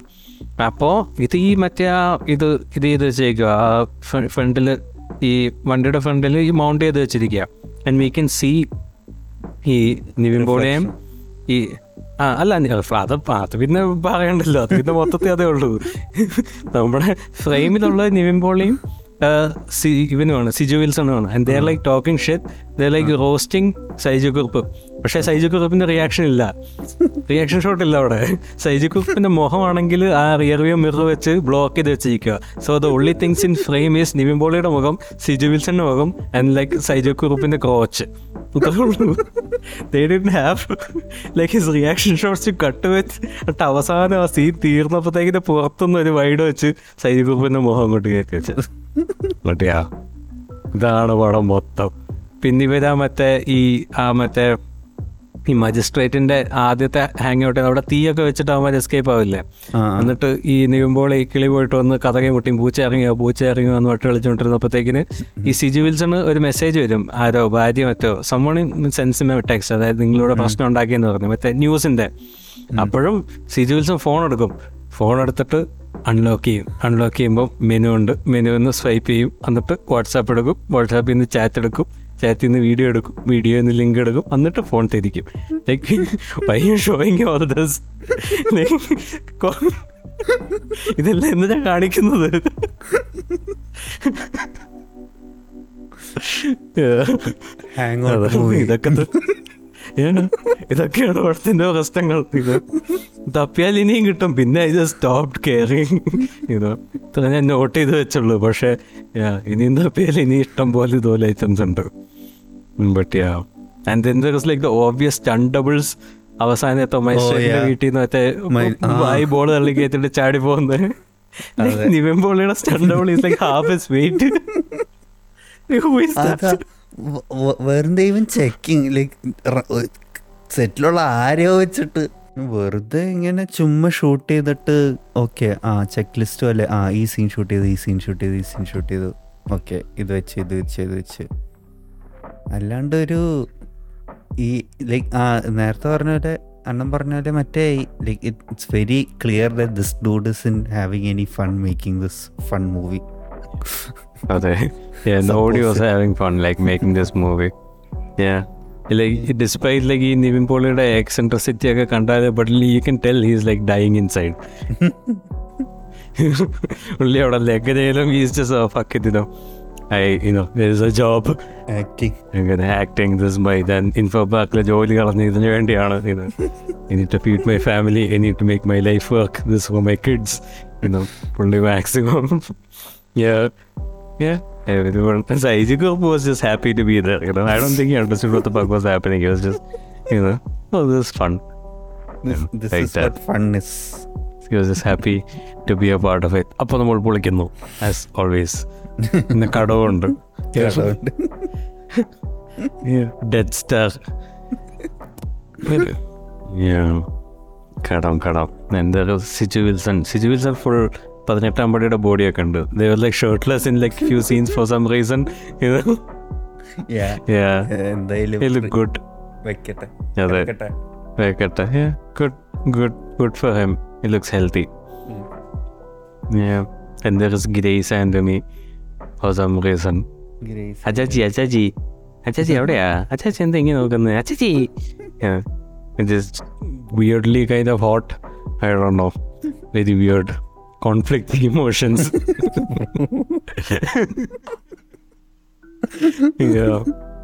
അപ്പോൾ ഇത് ഈ മറ്റേ ആ ഇത് ഇത് ചെയ്ത് വെച്ചേക്കുക ആ ഫ്രണ്ടിൽ ഈ വണ്ടിയുടെ ഫ്രണ്ടിൽ ഈ മൗണ്ട് ചെയ്ത് വെച്ചിരിക്കുക ആൻഡ് വി ക്യാൻ സീ ഈ നിവിൻ ഈ ആ അല്ല അത് അത് പിന്നെ പറയണ്ടല്ലോ. അത് പിന്നെ മൊത്തത്തിൽ അതേ ഉള്ളൂ. നമ്മുടെ ഫ്രെയിമിലുള്ള നിവിൻ പോളിയും ആ, സി ഇവനുമാണ് Siju വിൽസണുമാണ്. And they're like talking shit like roasting Saiju Kurup പക്ഷേ സൈജു കുറുപ്പിന്റെ റിയാക്ഷൻ ഇല്ല. റിയാക്ഷൻ ഷോട്ട് ഇല്ല അവിടെ. സൈജു കുറുപ്പിന്റെ മുഖമാണെങ്കിൽ ആ റിയർ വ്യൂ മിറർ വെച്ച് ബ്ലോക്ക് ചെയ്ത് വെച്ചിരിക്കുക. So the only things in frame is Nivin പോളിയുടെ മുഖം സിജു വിൽസന്റെ മുഖം and like Saiju കുറുപ്പിന്റെ crotch they didn't have like his reaction shots to cut with. എന്നിട്ട് അവസാനം ആ സീൻ തീർന്നപ്പോഴത്തേക്കിന്റെ പുറത്തുനിന്ന് ഒരു വൈഡ് വെച്ച് സൈജു കുറുപ്പിന്റെ മുഖം അങ്ങോട്ട് കയറ്റി വെച്ചത്. ഇതാണ് പടം മൊത്തം. പിന്നെ ഇവരാ മറ്റേ ഈ ആ മറ്റേ ഈ മജിസ്ട്രേറ്റിന്റെ ആദ്യത്തെ ഹാങ് ഔട്ട് അവിടെ തീയൊക്കെ വെച്ചിട്ട് അവന്മാർ എസ്കേപ്പ് ആവില്ലേ. എന്നിട്ട് ഈ നിയുമ്പോൾ ഈ കിളി പോയിട്ട് വന്ന് കഥകയും മുട്ടിയും പൂച്ച ഇറങ്ങിയോ പൂച്ച ഇറങ്ങിയോ എന്ന് വട്ട് കളിച്ചുകൊണ്ടിരുന്നപ്പോഴത്തേക്കിന് ഈ സിജു വിൽസണ് ഒരു മെസ്സേജ് വരും. ആരോ ഭാര്യ മറ്റോ സമ്മോണിങ് സെൻസ് ടെക്സ്റ്റ് അതായത് നിങ്ങളിവിടെ പ്രശ്നം ഉണ്ടാക്കിയെന്ന് പറഞ്ഞു. മറ്റേ ന്യൂസിന്റെ അപ്പോഴും സിജു വിൽസൺ ഫോൺ എടുക്കും. ഫോൺ എടുത്തിട്ട് അൺലോക്ക് ചെയ്യും. അൺലോക്ക് ചെയ്യുമ്പോൾ മെനു ഉണ്ട്. മെനു നിന്ന് സ്വൈപ്പ് ചെയ്യും. എന്നിട്ട് വാട്സാപ്പ് എടുക്കും. വാട്സാപ്പിൽ നിന്ന് ചാറ്റ് എടുക്കും. ചാറ്റിൽ നിന്ന് വീഡിയോ എടുക്കും വീഡിയോ നിന്ന് ലിങ്ക് എടുക്കും എന്നിട്ട് ഫോൺ തിരിക്കും. Like why showing all this ഇതെല്ലാം എന്ന് ഞാൻ കാണിക്കുന്നത്. ഇതൊക്കെ? ഇതൊക്കെയാണ് പടത്തിന്റെ പ്രശ്നങ്ങൾ ഇത് തപ്പിയാൽ ഇനിയും കിട്ടും. പിന്നെ ഇത് സ്റ്റോപ്പ് കെയറിങ് ഇത് ഇത്ര ഞാൻ നോട്ട് ചെയ്ത് വെച്ചുള്ളൂ. പക്ഷേ ഇനിയും തപ്പിയാൽ ഇനി ഇഷ്ടം പോലെ ഇതുപോലെ ഐറ്റംസ് ഉണ്ട്. But yeah and then there is like the obvious doubles അവസാനത്തെ മൈസൂരിന്റെ. വീട്ടിൽ നിന്ന് മറ്റേ വായി ബോൾ തള്ളി കയറ്റിട്ട് ചാടി പോകുന്നത്. നിവിൻ പോളിയുടെ stunt double is like half his weight അതാ വ- വ- വെറുതെ ഇവൻ ചെക്കിങ് ലൈക്ക് സെറ്റിലുള്ള ആരെയോ വെച്ചിട്ട് വെറുതെ ഇങ്ങനെ ചുമ്മാ ഷൂട്ട് ചെയ്തിട്ട് ഓക്കെ ആ ചെക്ക് ലിസ്റ്റ് അല്ലേ ആ ഈ സീൻ ഷൂട്ട് ചെയ്തു ഈ സീൻ ഷൂട്ട് ചെയ്തു ഈ സീൻ ഷൂട്ട് ചെയ്തു. ഓക്കെ ഇത് വെച്ച് ഇത് വെച്ച് ഇത് വെച്ച്. അല്ലാണ്ട് ഒരു ഈ ലൈക്ക് ആ നേരത്തെ പറഞ്ഞ പോലെ അണ്ണൻ പറഞ്ഞ പോലെ മറ്റേ like it's very clear this dude isn't having any fun making this fun movie അതെ. Yeah nobody was having fun like making this movie. Yeah. Like despite like ഈ നിവിൻ പോളിയുടെ എക്സെൻട്രസിറ്റി ഒക്കെ കണ്ടാൽ but you can tell he's like dying inside പുള്ളി അവിടെ ലെഗനയിലും is just fuck ഇതിനോ I you know is there is a job. Acting this by then info ബാക്കിലെ ജോലി കളഞ്ഞ് ഇതിനു വേണ്ടിയാണ് ഇത് എനിക്ക് ടു ഫീഡ് മൈ ഫാമിലി എനിക്ക് to make my life work this for my kids പുള്ളി maximum everyone Saiji Group was just happy to be there you know I don't think he understood what the fuck was happening he was just you know oh this is fun this like is that. what fun is. he was just happy to be a part of it അപ്പോൾ നമ്മൾ പൊളിക്കുന്നു as always പിന്നെ കടവുണ്ട് dead star കടം കടം എന്താ Siju Wilson Siju Wilson full പതിനെട്ടാം പടിയുടെ ബോഡിയൊക്കെ ഉണ്ട്. There like shirtless in like few scenes for some reason എന്തായാലും ലുക്ക് ഗുഡ് വെക്കട്ടെ. അതെ. വെക്കട്ടെ. വെക്കട്ടെ. Good good good for him it looks healthy and there is Grace Anthony for some reason. Grace അച്ചാച്ചി അച്ചാച്ചി. അച്ചാച്ചി എവിടെയാ? അച്ചാച്ചി എന്താ ഇങ്ങനെ നോക്കുന്നത് അച്ചാച്ചി. Just weirdly kind of hot I don't know very weird conflicting emotions. yeah.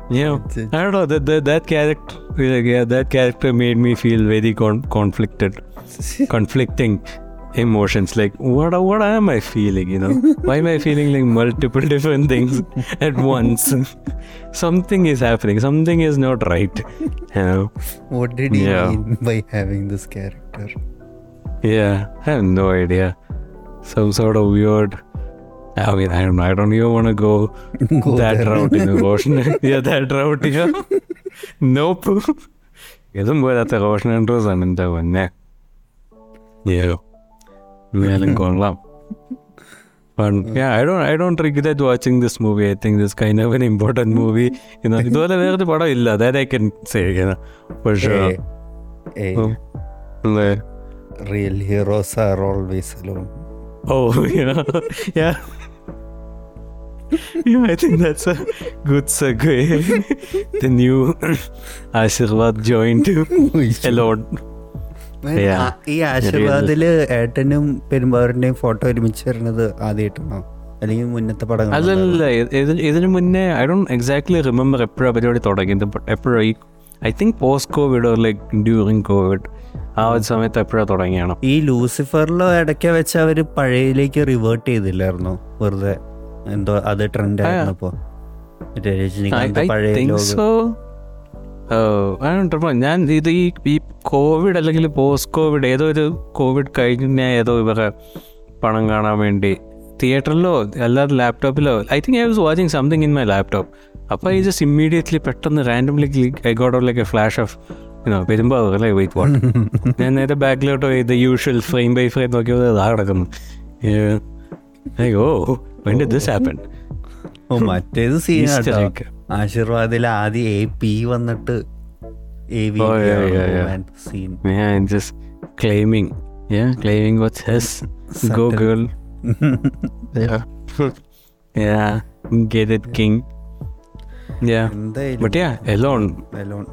Yeah, I don't know. That that, that character, yeah, that character made me feel very con- conflicted, conflicting emotions. Like, what what am I feeling? You know, why am I feeling like multiple different things at once? something is happening. Something is not right. You know. What did he yeah. mean by having this character? Yeah, I have no idea. Some sort of weird i mean i don't i don't even want to go, Go that there. route in Roshan yeah that route yeah nope ഇതും പോരാത്ത Roshan Andrews ആണ് എന്റെ പൊന്നെ ഏയോ എന്നാലും കൊള്ളാം But yeah, I don't I don't regret watching this movie. I think this kind of an important movie. You know, ഇതുപോലെ വേറൊരു പടം ഇല്ല that I can say, you know, for sure. Hey, hey, ഉം. അല്ലേ? real heroes are always alone. Oh, yeah, yeah. I think that's a good segue. the new Ashirwad joined Yeah. ആ- ഈ ആശീർവാദിൽ ഏട്ടനും പെരുമ്പാവൂരിന്റെയും photo ഒരുമിച്ച് വരുന്നത് ആദ്യമായിട്ടാണോ അല്ലെങ്കിൽ മുന്നത്തെ പടങ്ങൾ അല്ലല്ല ഇത് ഇത് ഇതിന് മുന്നേ ഐ ഡോണ്ട് എക്സാക്ട്ലി റിമെമ്പർ എപ്പോഴാണ് പരിപാടി തുടങ്ങിയത് ബട്ട് എപ്പോഴും ഈ I think post covid like during covid ആ ഒരു സമയത്ത് എപ്പോഴാണ് തുടങ്ങിയാണ്? ഈ ലൂസിഫറിലോ ഇടയ്ക്ക് വെച്ച് അവർ പഴയയിലേക്ക് റിവേർട്ട് ചെയ്തില്ലായിരുന്നു. വെറുതെ എന്തോ അത് ട്രെൻഡ് ആയിരുന്നപ്പോ. ഞാൻ ഇത് ഈ ഈ കോവിഡ് അല്ലെങ്കിൽ പോസ്റ്റ് കോവിഡ് ഏതോ ഒരു കോവിഡ് കഴിഞ്ഞ ഏതോ ഇവരെ പണം കാണാൻ വേണ്ടി തിയേറ്ററിലോ അല്ലാതെ ലാപ്ടോപ്പിലോ I think I was watching something in my laptop അപ്പോൾ ഐ ജസ്റ്റ് ഇമ്മീഡിയറ്റ്ലി പെട്ടെന്ന് randomly I got like a flash of you know Perumbavoor അല്ലേ വെയിറ്റ് വാട്ട് ഞാൻ നേരെ ബാക്കിലോട്ട് പോയി the usual frame by frame നോക്കിയത് അതാ കിടക്കുന്നു. Oh when did this happen oh മറ്റേത് സീൻ. ആശീർവാദിൽ ആദ്യം എ പി വന്നിട്ട് claiming claiming Oh, yeah, yeah, yeah. Yeah. Yeah, get it, king. Yeah. But yeah, alone. alone.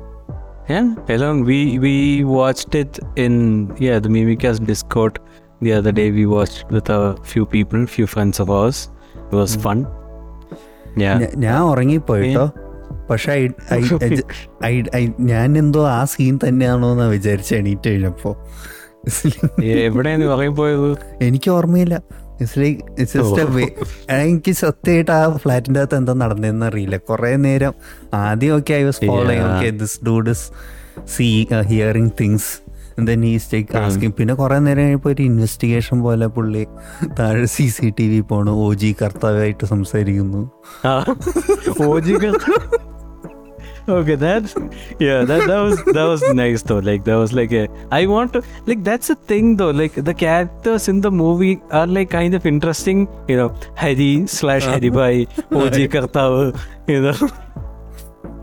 Yeah, alone. We we watched it in yeah the Mimicast Discord the other day. We watched with a few people, few friends of ours. It was fun. Yeah. ഞാൻ ഉറങ്ങിപ്പോയിട്ടോ പക്ഷെ I- I- I ju- I- I- ഞാൻ എന്തോ ആ scene തന്നെയാണോ എന്നാ വിചാരിച്ച എണീറ്റ് കഴിഞ്ഞപ്പോ എവിടെയാണ് പറയുമ്പോയത് എനിക്ക് ഓർമ്മയില്ല It's just a way- എനിക്ക് സത്യമായിട്ട് ആ ഫ്ലാറ്റിന്റെ അകത്ത് എന്താ നടന്നതെന്ന് അറിയില്ല. കുറെ നേരം ആദ്യമൊക്കെ I was following Yeah. Okay this dude is see hearing things then is take asking പിന്നെ കുറെ നേരം കഴിഞ്ഞപ്പോ ഒരു ഇൻവെസ്റ്റിഗേഷൻ പോലെ പുള്ളി താഴെ സി സി ടി വി പോണു. ഒ ജി കർത്താവായിട്ട് സംസാരിക്കുന്നു. okay, that's yeah, that that was that was nice though. Like that was like a I want to like that's a thing though. Like the characters in the movie are like kind of interesting. You know, Hari slash Hari Bhai, OG Kartav. You know,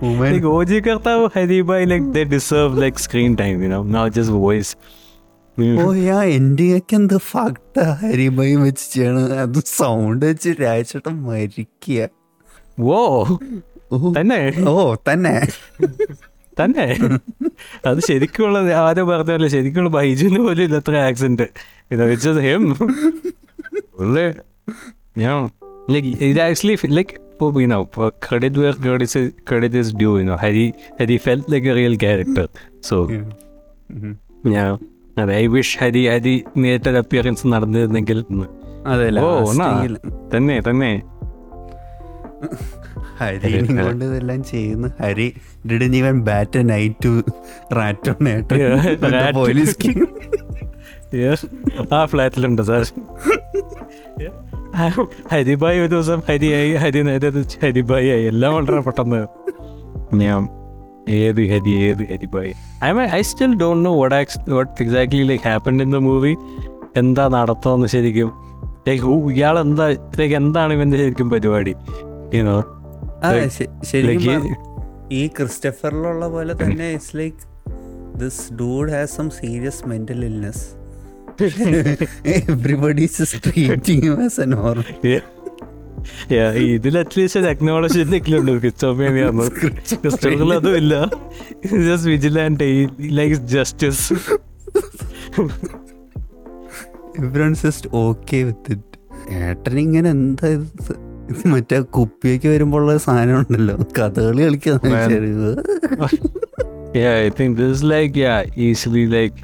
Woman. like OG കർത്താവ് bhai like they deserve like screen time you know not just voice ഓ യാ എന്റെ ഒക്കെ എന്ത് ഫക്ട ഹരിബായി വെച്ച് ചെയ്യണം അത് sound വെച്ച് രാജേട്ടൻ മരിക്കുക ഓ. തന്നെ? ഓ തന്നെ. തന്നെ? അത് ശരിക്കുള്ള ആരോ പറഞ്ഞല്ലോ ശരിക്കുള്ള ബൈജുന്ന് പോലും ഇല്ല അത്ര ആക്സിഡന്റ് ഇത് വെച്ചത് ഹെം ഉള്ളേ ഞാൻ ലൈക്ക് ഇത് ആക്ച്വലി ലൈക്ക് ഇപ്പോൾ you know credit credit credit is due you know know. Hari Hari felt like a real character so. ഞാൻ അതെ ഐ വിഷ് ഹരി ഹരി നേരിട്ടൊരു അപ്പിയറൻസ് നടന്നിരുന്നെങ്കിൽ ഓ തന്നെ തന്നെ. ഹരി കൊണ്ട് ഇതെല്ലാം ചെയ്യുന്നു Hari. Didn't even bat night to റാറ്റോ നേട്ട പോലീസ് Yes. ആ ഫ്ലാറ്റിലുണ്ട് സാർ. ഹരിബായി ഒരു ദിവസം. ഹരിയായി ഹരി നേരെ ഹരിബായി ആയി. എല്ലാം വളരെ പെട്ടെന്ന്. ഞാൻ ഏത് ഹരി ഏത് ഹരിബായി I mean I still don't know what ax what exactly like happen in the movie എന്താ നടത്തുന്നത് ശരിക്കും. ലൈക്ക് ഇയാൾ എന്താ ലൈക്ക് എന്താണ് ഇവന്റെ ശരിക്കും പരിപാടി? യുനോ ശരിക്കും ഈ ക്രിസ്റ്റഫറിലുള്ള പോലെ തന്നെ it's like this dude has some serious mental illness everybody treating as a normal ഇതിൽ അറ്റ്ലീസ്റ്റ് ഉണ്ട് ഇല്ല. Just vigilante like justice just okay with it ഏട്ടൻ ഇങ്ങനെ എന്താ മറ്റേ കുപ്പിയൊക്കെ വരുമ്പോൾ ഉള്ള സാധനം ഉണ്ടല്ലോ Kathakali I think this is like yeah, easily like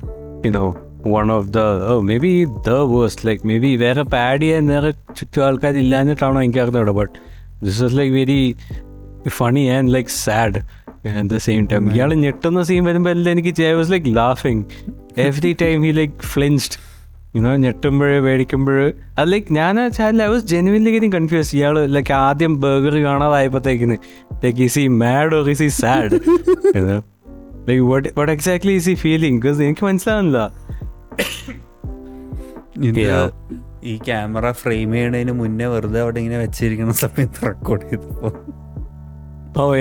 you know one of the oh maybe the worst like maybe വേറെ പാഡ് ചെയ്യാൻ വേറെ ചുറ്റും ആൾക്കാർ ഇല്ലാഞ്ഞിട്ടാണോ എനിക്ക് അറിഞ്ഞൂടെ but this is like very funny and like sad at the same time ഇയാൾ ഞെട്ടുന്ന സീൻ വരുമ്പോൾ എല്ലാം എനിക്ക് I like ലാഫിങ് every time he like flinched you know ഞെട്ടുമ്പോഴേ മേടിക്കുമ്പോൾ അത് ലൈക്ക് ഞാൻ I was genuinely getting confuse ഇയാൾ ലൈക്ക് ആദ്യം burger കാണാതായപ്പോഴത്തേക്കിന് like is he mad or is he sad like what what exactly is he feeling because എനിക്ക് മനസ്സിലാവുന്നില്ല. ഈ camera frame ചെയ്യണതിന് മുന്നേ വെറുതെ അവിടെ ഇങ്ങനെ വെച്ചിരിക്കുന്ന സമയത്ത് റെക്കോർഡ് ചെയ്തപ്പോ. Oh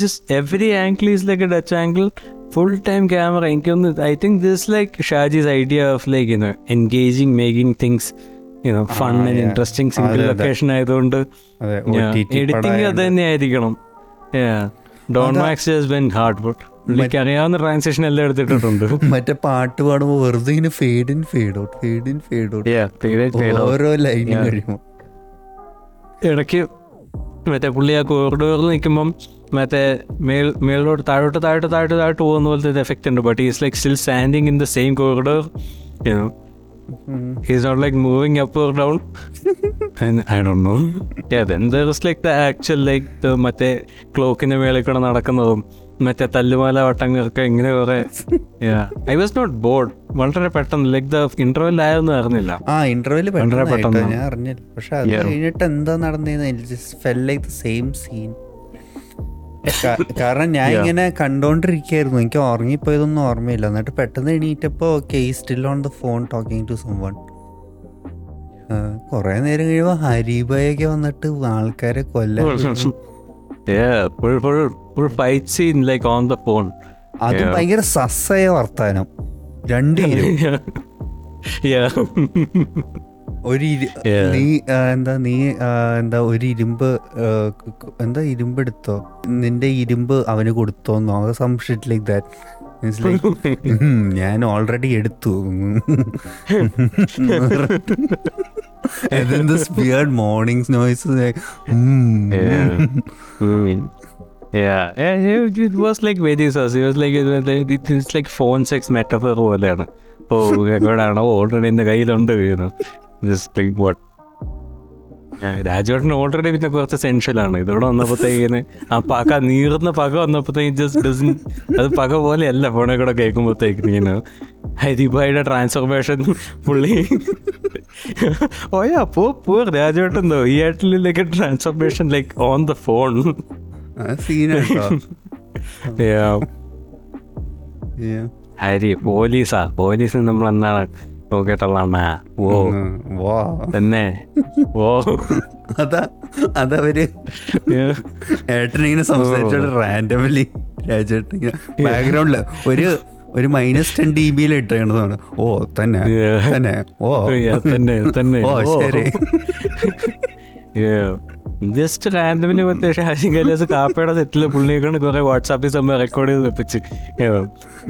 just every angle is like a Dutch angle. Full time camera. എനിക്കൊന്ന് I think this is like Shaji's idea of like you know engaging, making things you know fun Ah, and interesting single അതെ, അതെ. location ആയതുകൊണ്ട് editing അത് തന്നെ ആയിരിക്കണം Don Max has been hard പുള്ളിക്ക് അറിയാവുന്ന transaction എല്ലാം എടുത്തിട്ടുണ്ട് മറ്റേ പാട്ട് പാടുമ്പോ വെറുതെ ഇങ്ങനെ fade in fade out fade in fade out ഓരോ ലൈനും Yeah. കഴിയുമ്പോ. ഇടയ്ക്ക് മറ്റേ പുള്ളി ആ കോറിഡോറിൽ നിൽക്കുമ്പം മറ്റേ മേൽ മേളിലോട്ട് താഴോട്ട് താഴോട്ട് താഴോട്ട് താഴോട്ട് പോകുന്ന പോലത്തെ ഒരു എഫക്റ്റ് ഉണ്ട്. But is like still standing in the same corridor is not like moving up I Dr know then there is like the actual like മറ്റേ ക്ലോക്കിന്റെ മേളിൽ കൂടെ നടക്കുന്നതും. മറ്റേ തല്ലുമാല വട്ടങ്ങളൊക്കെ ഇങ്ങനെ കുറെ ഐ വാസ് നോട്ട് ബോർഡ് വളരെ പെട്ടെന്ന് ലൈക്ക് ദ ഇന്റർവെൽ ആയെന്ന് അറിഞ്ഞില്ല. ആ ഇന്റർവെൽ വളരെ പെട്ടെന്ന്. ഞാൻ അറിഞ്ഞില്ല. പക്ഷെ അത്. കഴിഞ്ഞിട്ട് എന്താ നടന്നേന്ന് felt like the same scene കാരണം ഞാൻ. ഇങ്ങനെ കണ്ടോണ്ടിരിക്കായിരുന്നു. എനിക്ക് ഉറങ്ങിപ്പോയതൊന്നും ഓർമ്മയില്ല. എന്നിട്ട് പെട്ടെന്ന് എണീറ്റപ്പോ okay still on the phone talking to someone കൊറേ നേരം കഴിയുമ്പോ ഹരിബായൊക്കെ വന്നിട്ട് ആൾക്കാരെ കൊല്ലാൻ അത്. ഭയങ്കര സസ്സായ വർത്താനം. ഒരു. നീ എന്താ നീ എന്താ ഒരു ഇരുമ്പ് എന്താ ഇരുമ്പ് എടുത്തോ? നിന്റെ ഇരുമ്പ് അവന് കൊടുത്തോന്നോ? സം ഷിറ്റ് ലൈക്ക് ദാറ്റ് ഞാൻ ഓൾറെഡി എടുത്തു. സ്പിയർഡ് morning noise yeah. Mm. Yeah, yeah, it, it was like very sus. It was like it was like it, it's like phone sex metaphor പോലെയാണ് ഓ എവിടെയാണോ ഓൾറെഡി എൻ്റെ കയ്യിലുണ്ട് വീണു ജസ്റ്റ് ലൈക്ക് വാട്ട് രാജുവേട്ടന് ഓൾറെഡി പിന്നെ കുറച്ച് സെൻഷ്യലാണ് ഇതോടെ വന്നപ്പോഴത്തേക്കിന് ആ പക നീറുന്ന പക വന്നപ്പോഴത്തേക്ക് ജസ്റ്റ് ഡസൻ അത് പക പോലെയല്ല ഫോണെ കൂടെ കേൾക്കുമ്പോഴത്തേക്കിന് ഇങ്ങനെ ഹരിബായുടെ ട്രാൻസ്ഫോർമേഷൻ പുള്ളി ഓയാ പോ പോ രാജുവേട്ടൻ ഈ ആയിട്ടിലേക്ക് transformation like on the phone Hari പോലീസാ. Police നമ്മൾ എന്താണ് ഓ വാ. തന്നെ. ഓ അതാ അതവര് ഏട്ടനിങ്ങനെ സംസാരിച്ചോട് റാൻഡമലി രാജേട്ടൻ ബാക്ക്ഗ്രൗണ്ടിൽ ഒരു ഒരു മൈനസ് ടെൻ ഡി ബിയിൽ ഇട്ടേണ്ടതാണ് ഓ തന്നെ തന്നെ ഓ തന്നെ തന്നെ. ഓ ശരി. ജസ്റ്റ് റാൻഡമിന് മറ്റേ ഷാജി കൈലാസ് കാപ്പയുടെ സെറ്റിൽ പുള്ളിയൊക്കെ കുറെ വാട്സാപ്പിൽ സമയം റെക്കോർഡ് ചെയ്ത് വെപ്പിച്ച്.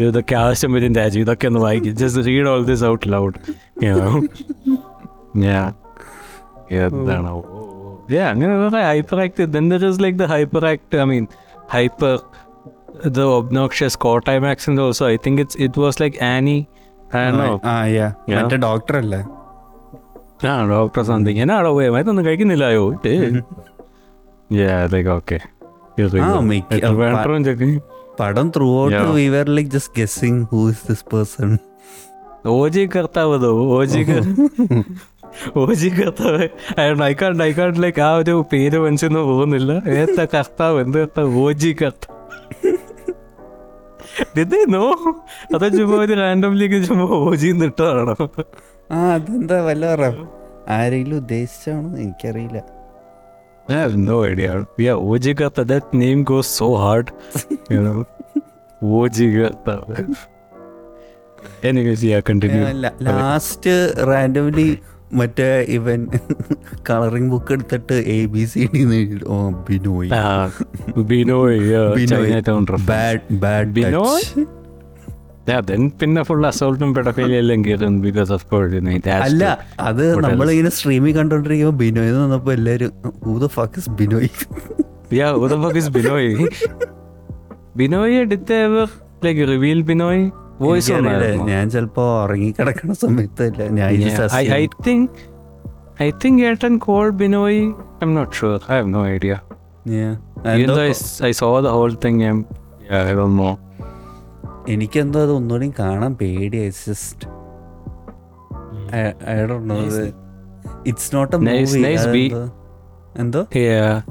ഇതൊക്കെ ആവശ്യം വരും രാജു ഇതൊക്കെ ഒന്ന് വായിക്കും. Just read all this out loud എന്താണ്? അങ്ങനെ കുറെ hyper act then there is like the hyper act I mean hyper the obnoxious കോട്ടൈമാക്സ് also I think it's it was like any doctor അല്ലേ? ആ ഡോക്ടർ സംതിങ് എന്നാടോ മരുന്നൊന്നും കഴിക്കുന്നില്ലായോ? Okay പടം throughout. We were like just guessing who is this person ഓജി കർത്താവതോ? ഓജി ഓജി കർത്താവ്. I can't I can't like ആ ഒരു പേര് മനസ്സിന്ന് പോകുന്നില്ല ഏത്ത കർത്താവ് എന്ത് കർത്താവ്? ഓജി കർത്താവ് അതോ ചുമ്മാ ഒരു റാൻഡംലിക്ക് ചുമ്മാ ഓജിന്ന് നിട്ടാണോ അതെന്താ വല്ല ആരെങ്കിലും ഉദ്ദേശിച്ചാണോ? എനിക്കറിയില്ല. ലാസ്റ്റ് റാൻഡംലി മറ്റേ ഇവൻ കളറിംഗ് ബുക്ക് എടുത്തിട്ട് A B C D Binoy. Binoy bad bad Binoy? Yeah, then പിന്നെ ഫുൾ അസോൾട്ടും കയറും ബിക്കോസ് ഓഫ് അല്ല അത് What നമ്മളിങ്ങനെ സ്ട്രീമിൽ കണ്ടോണ്ടിരിക്കുമ്പോ ബിനോയ് എന്ന് വന്നപ്പോ എല്ലാരും who the fuck is Binoy Yeah, who the fuck is Binoy? Binoy did they ever like reveal Binoy? Voice on എനിക്കറിയില്ല. ഞാൻ ചിലപ്പോ ഉറങ്ങി കിടക്കണ സമയത്തല്ല ഞാൻ ഇത് Yeah, just I, I assume. think I think Ayrton called Binoy. I'm not sure. I have no idea. Yeah. Even എന്തോ എനിക്കെന്തോ അത് ഒന്നുകൂടി കാണാൻ പേടിയായി just it's not a movie. എന്തോ?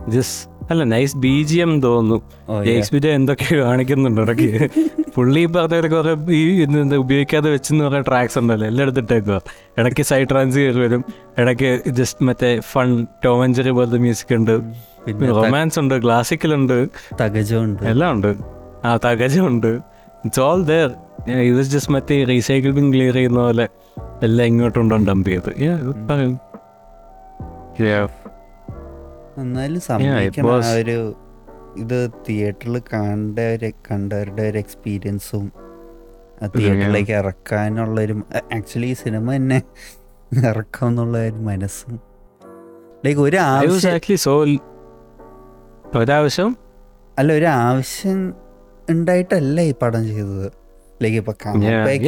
This അല്ല നൈസ് ബി ജി എം തോന്നുന്നു. Oh, yeah. എന്തൊക്കെ കാണിക്കുന്നുണ്ട് ഇടയ്ക്ക്. പുള്ളി പറഞ്ഞ കുറെ ഈ ഉപയോഗിക്കാതെ വെച്ചെന്ന് പറഞ്ഞ ട്രാക്സ് ഉണ്ടല്ലോ. എല്ലാം എടുത്തിട്ടേക്കുക ഇടയ്ക്ക് സൈഡ് ട്രാൻസ് കയറി വരും. ഇടയ്ക്ക് ജസ്റ്റ് മറ്റേ ഫൺ ടോമഞ്ചറി പോലത്തെ മ്യൂസിക് ഉണ്ട്. റൊമാൻസ് ഉണ്ട് ക്ലാസിക്കൽ ഉണ്ട്. തകജമുണ്ട് എല്ലാം ഉണ്ട്. ആ തകജമുണ്ട് ഇറ്റ്സ് ഓൾ ദർ ഇത് ജസ്റ്റ് മറ്റേ റീസൈക്കിൾ ബിൻ ക്ലിയർ ചെയ്യുന്ന പോലെ എല്ലാം ഇങ്ങോട്ടുണ്ടോ ഡംപ് ചെയ്ത്. എന്നാലും it ആ ഒരു ഇത് തിയേറ്ററിൽ കണ്ട ഒരു കണ്ടവരുടെ ഒരു എക്സ്പീരിയൻസും ആ തിയേറ്ററിലേക്ക് ഇറക്കാനുള്ള ഒരു ആക്ച്വലി ഈ സിനിമ തന്നെ ഇറക്കാം എന്നുള്ള ഒരു മനസ്സും. ലൈക്ക് ഒരു ആവശ്യം അല്ല ഒരു ആവശ്യം ഉണ്ടായിട്ടല്ല ഈ പടം ചെയ്തത്.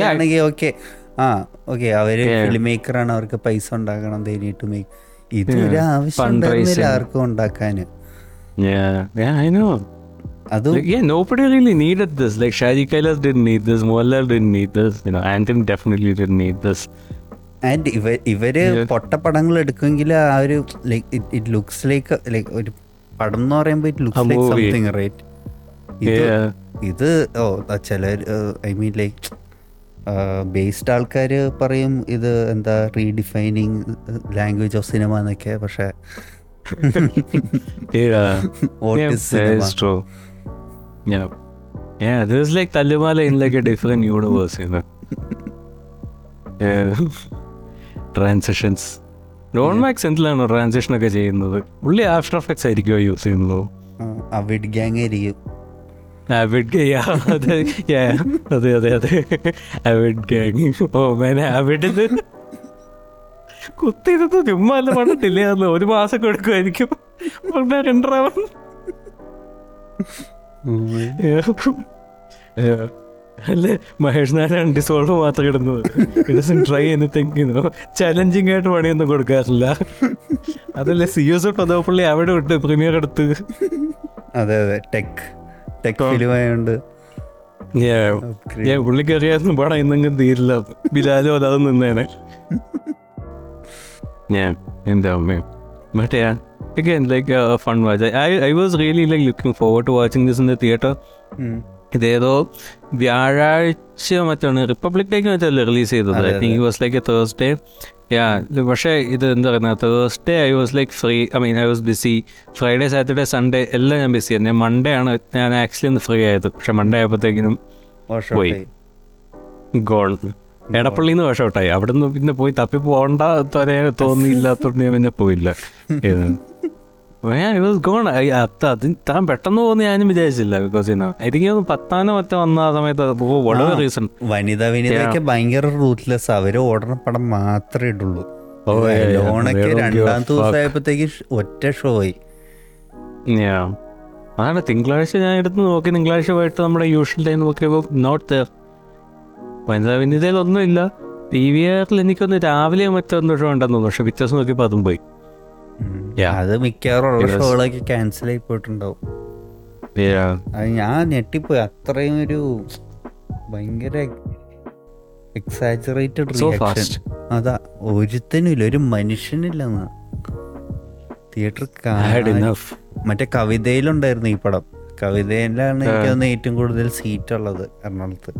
ആണെങ്കിൽ ഓക്കെ ആ ഓക്കെ അവർ ഫിലിം മേക്കർ ആണ്. അവർക്ക് പൈസ ഉണ്ടാക്കണം. ധൈര്യമായിട്ട് മേക്ക് ഇതൊരു ആവശ്യം ആർക്കും ഉണ്ടാക്കാന്. പൊട്ടപ്പടങ്ങൾ എടുക്കുമെങ്കിൽ ആ ഒരു ഇറ്റ് ലുക്സ് ലൈക്ക് ഒരു പടം എന്ന് പറയുമ്പോൾ it looks like something right ഇത് ഓ ചില ഐ മീൻ ലൈക്ക് ബേസ്ഡ് ആൾക്കാർ പറയും ഇത് എന്താ റീഡിഫൈനിങ് ലാംഗ്വേജ് ഓഫ് സിനിമ എന്നൊക്കെ പക്ഷെ yeah. This is like Talumala in like a different universe, you know. Yeah. Non max എന്തിലാണോ ട്രാൻസിഷൻ ഒക്കെ ചെയ്യുന്നത്? പുള്ളി ആഫ്റ്റർ എഫക്ട്സ് ആയിരിക്കുമോ യൂസ് ചെയ്യുന്നത്? അവിഡ് ഗ്യാങ് ആയിരിക്കും. ആവിഡ് അതെ yeah, അതെ അതെ അതെ. ആവിഡ് ഗാങ് ഓ മേനെ ആവിഡ് ഇത്. കുത്തിയിരുന്ന് ചുമ്മാ അല്ല പണ്ടിട്ടില്ലേ അന്ന് ഒരു മാസം കൊടുക്കുമായിരിക്കും ഉടനെ രണ്ടരാവൻ അല്ലേ? മഹേഷ് നാരായണൻ ഡിസോൾവ് മാത്രം ഇടുന്നത് ട്രൈ എനിത്തിങ് ചലഞ്ചിങ് ആയിട്ട് പണിയൊന്നും കൊടുക്കാറില്ല. അതല്ലേ സി എസ് പദവപ്പള്ളി അവിടെ വിട്ട് പ്രീമിയർ എടുത്ത് അതെ അതെ ടെക് ടെക്. ഫിലിം ആയതുകൊണ്ട് Yeah. upgrade. ഞാൻ പുള്ളിക്ക് അറിയാവുന്ന പടം ഇന്നെങ്കിലും തീരില്ല ബിലാലോ അല്ലാതെ നിന്നേനെ ഞാൻ എന്താ അമ്മ മറ്റേ again like uh, a fun watch I, I was really like looking forward to watching this in the theater. ഇതേതോ വ്യാഴാഴ്ച മറ്റാണ് റിപ്പബ്ലിക് ഡേക്ക് മറ്റല്ലേ റിലീസ് ചെയ്തത് I think was like a Thursday yeah പക്ഷേ ഇത് എന്താ പറയുക Thursday I was like free I mean I was busy Friday Saturday Sunday എല്ലാം ഞാൻ ബിസി ആയിരുന്നു മൺഡേ ആണ് ഞാൻ ആക്ച്വലി ഒന്ന് ഫ്രീ ആയത്. പക്ഷെ മൺഡേ ആയപ്പോഴത്തേക്കിനും പോയി. ഗോൾ എടപ്പള്ളിന്ന് വാഷ് ഔട്ടായി അവിടെ നിന്ന് പിന്നെ പോയി തപ്പി പോകണ്ട തോന്നിയില്ലാത്തോണ്ട് ഞാൻ പിന്നെ പോയില്ല. താൻ പെട്ടെന്ന് പോകുന്ന ഞാനും വിചാരിച്ചില്ല ബിക്കോസ് എനിക്ക് പത്താനോ മറ്റോ വന്ന ആ സമയത്ത് റീസൺ വനിത വനിതയൊക്കെ ഭയങ്കര റൂത്ത്ലെസ് അവർ ഓടണ പടം മാത്രമേ ഇടുള്ളൂ. ലോണൊക്കെ രണ്ടാം ദിവസമായപ്പോഴത്തേക്ക് ഒറ്റ ഷോ ആയി. അതാണ് തിങ്കളാഴ്ച ഞാൻ എടുത്ത് നോക്കി. തിങ്കളാഴ്ച പോയിട്ട് നമ്മുടെ യൂഷ്വൽ ടൈം നോക്കിയപ്പോൾ നോട്ട് വനിതാ വിനിതയിലൊന്നും ഇല്ല ടി വി ആറിൽ എനിക്കൊന്ന് രാവിലെ മറ്റൊന്നും ഉണ്ടെന്ന് തോന്നുന്നു. പക്ഷെ പിക്ചേഴ്സ് നോക്കിയപ്പോൾ അതും പോയി. അത് മിക്കവാറും ഉള്ള. ഷോകളൊക്കെ ക്യാൻസൽ ആയി പോയിട്ടുണ്ടാവും. അത് ഞാൻ ഞെട്ടിപ്പോയി. അത്രയും ഒരു ഭയങ്കര എക്സാജറേറ്റഡ് റിയാക്ഷൻ. അതാ ഒരുത്തനും ഇല്ല ഒരു മനുഷ്യനില്ലെന്ന്. തിയേറ്റർ. മറ്റേ കവിതയിലുണ്ടായിരുന്നു ഈ പടം. കവിതയിലാണ് എനിക്ക് തോന്നുന്നു ഏറ്റവും കൂടുതൽ സീറ്റ് ഉള്ളത് എറണാകുളത്ത്.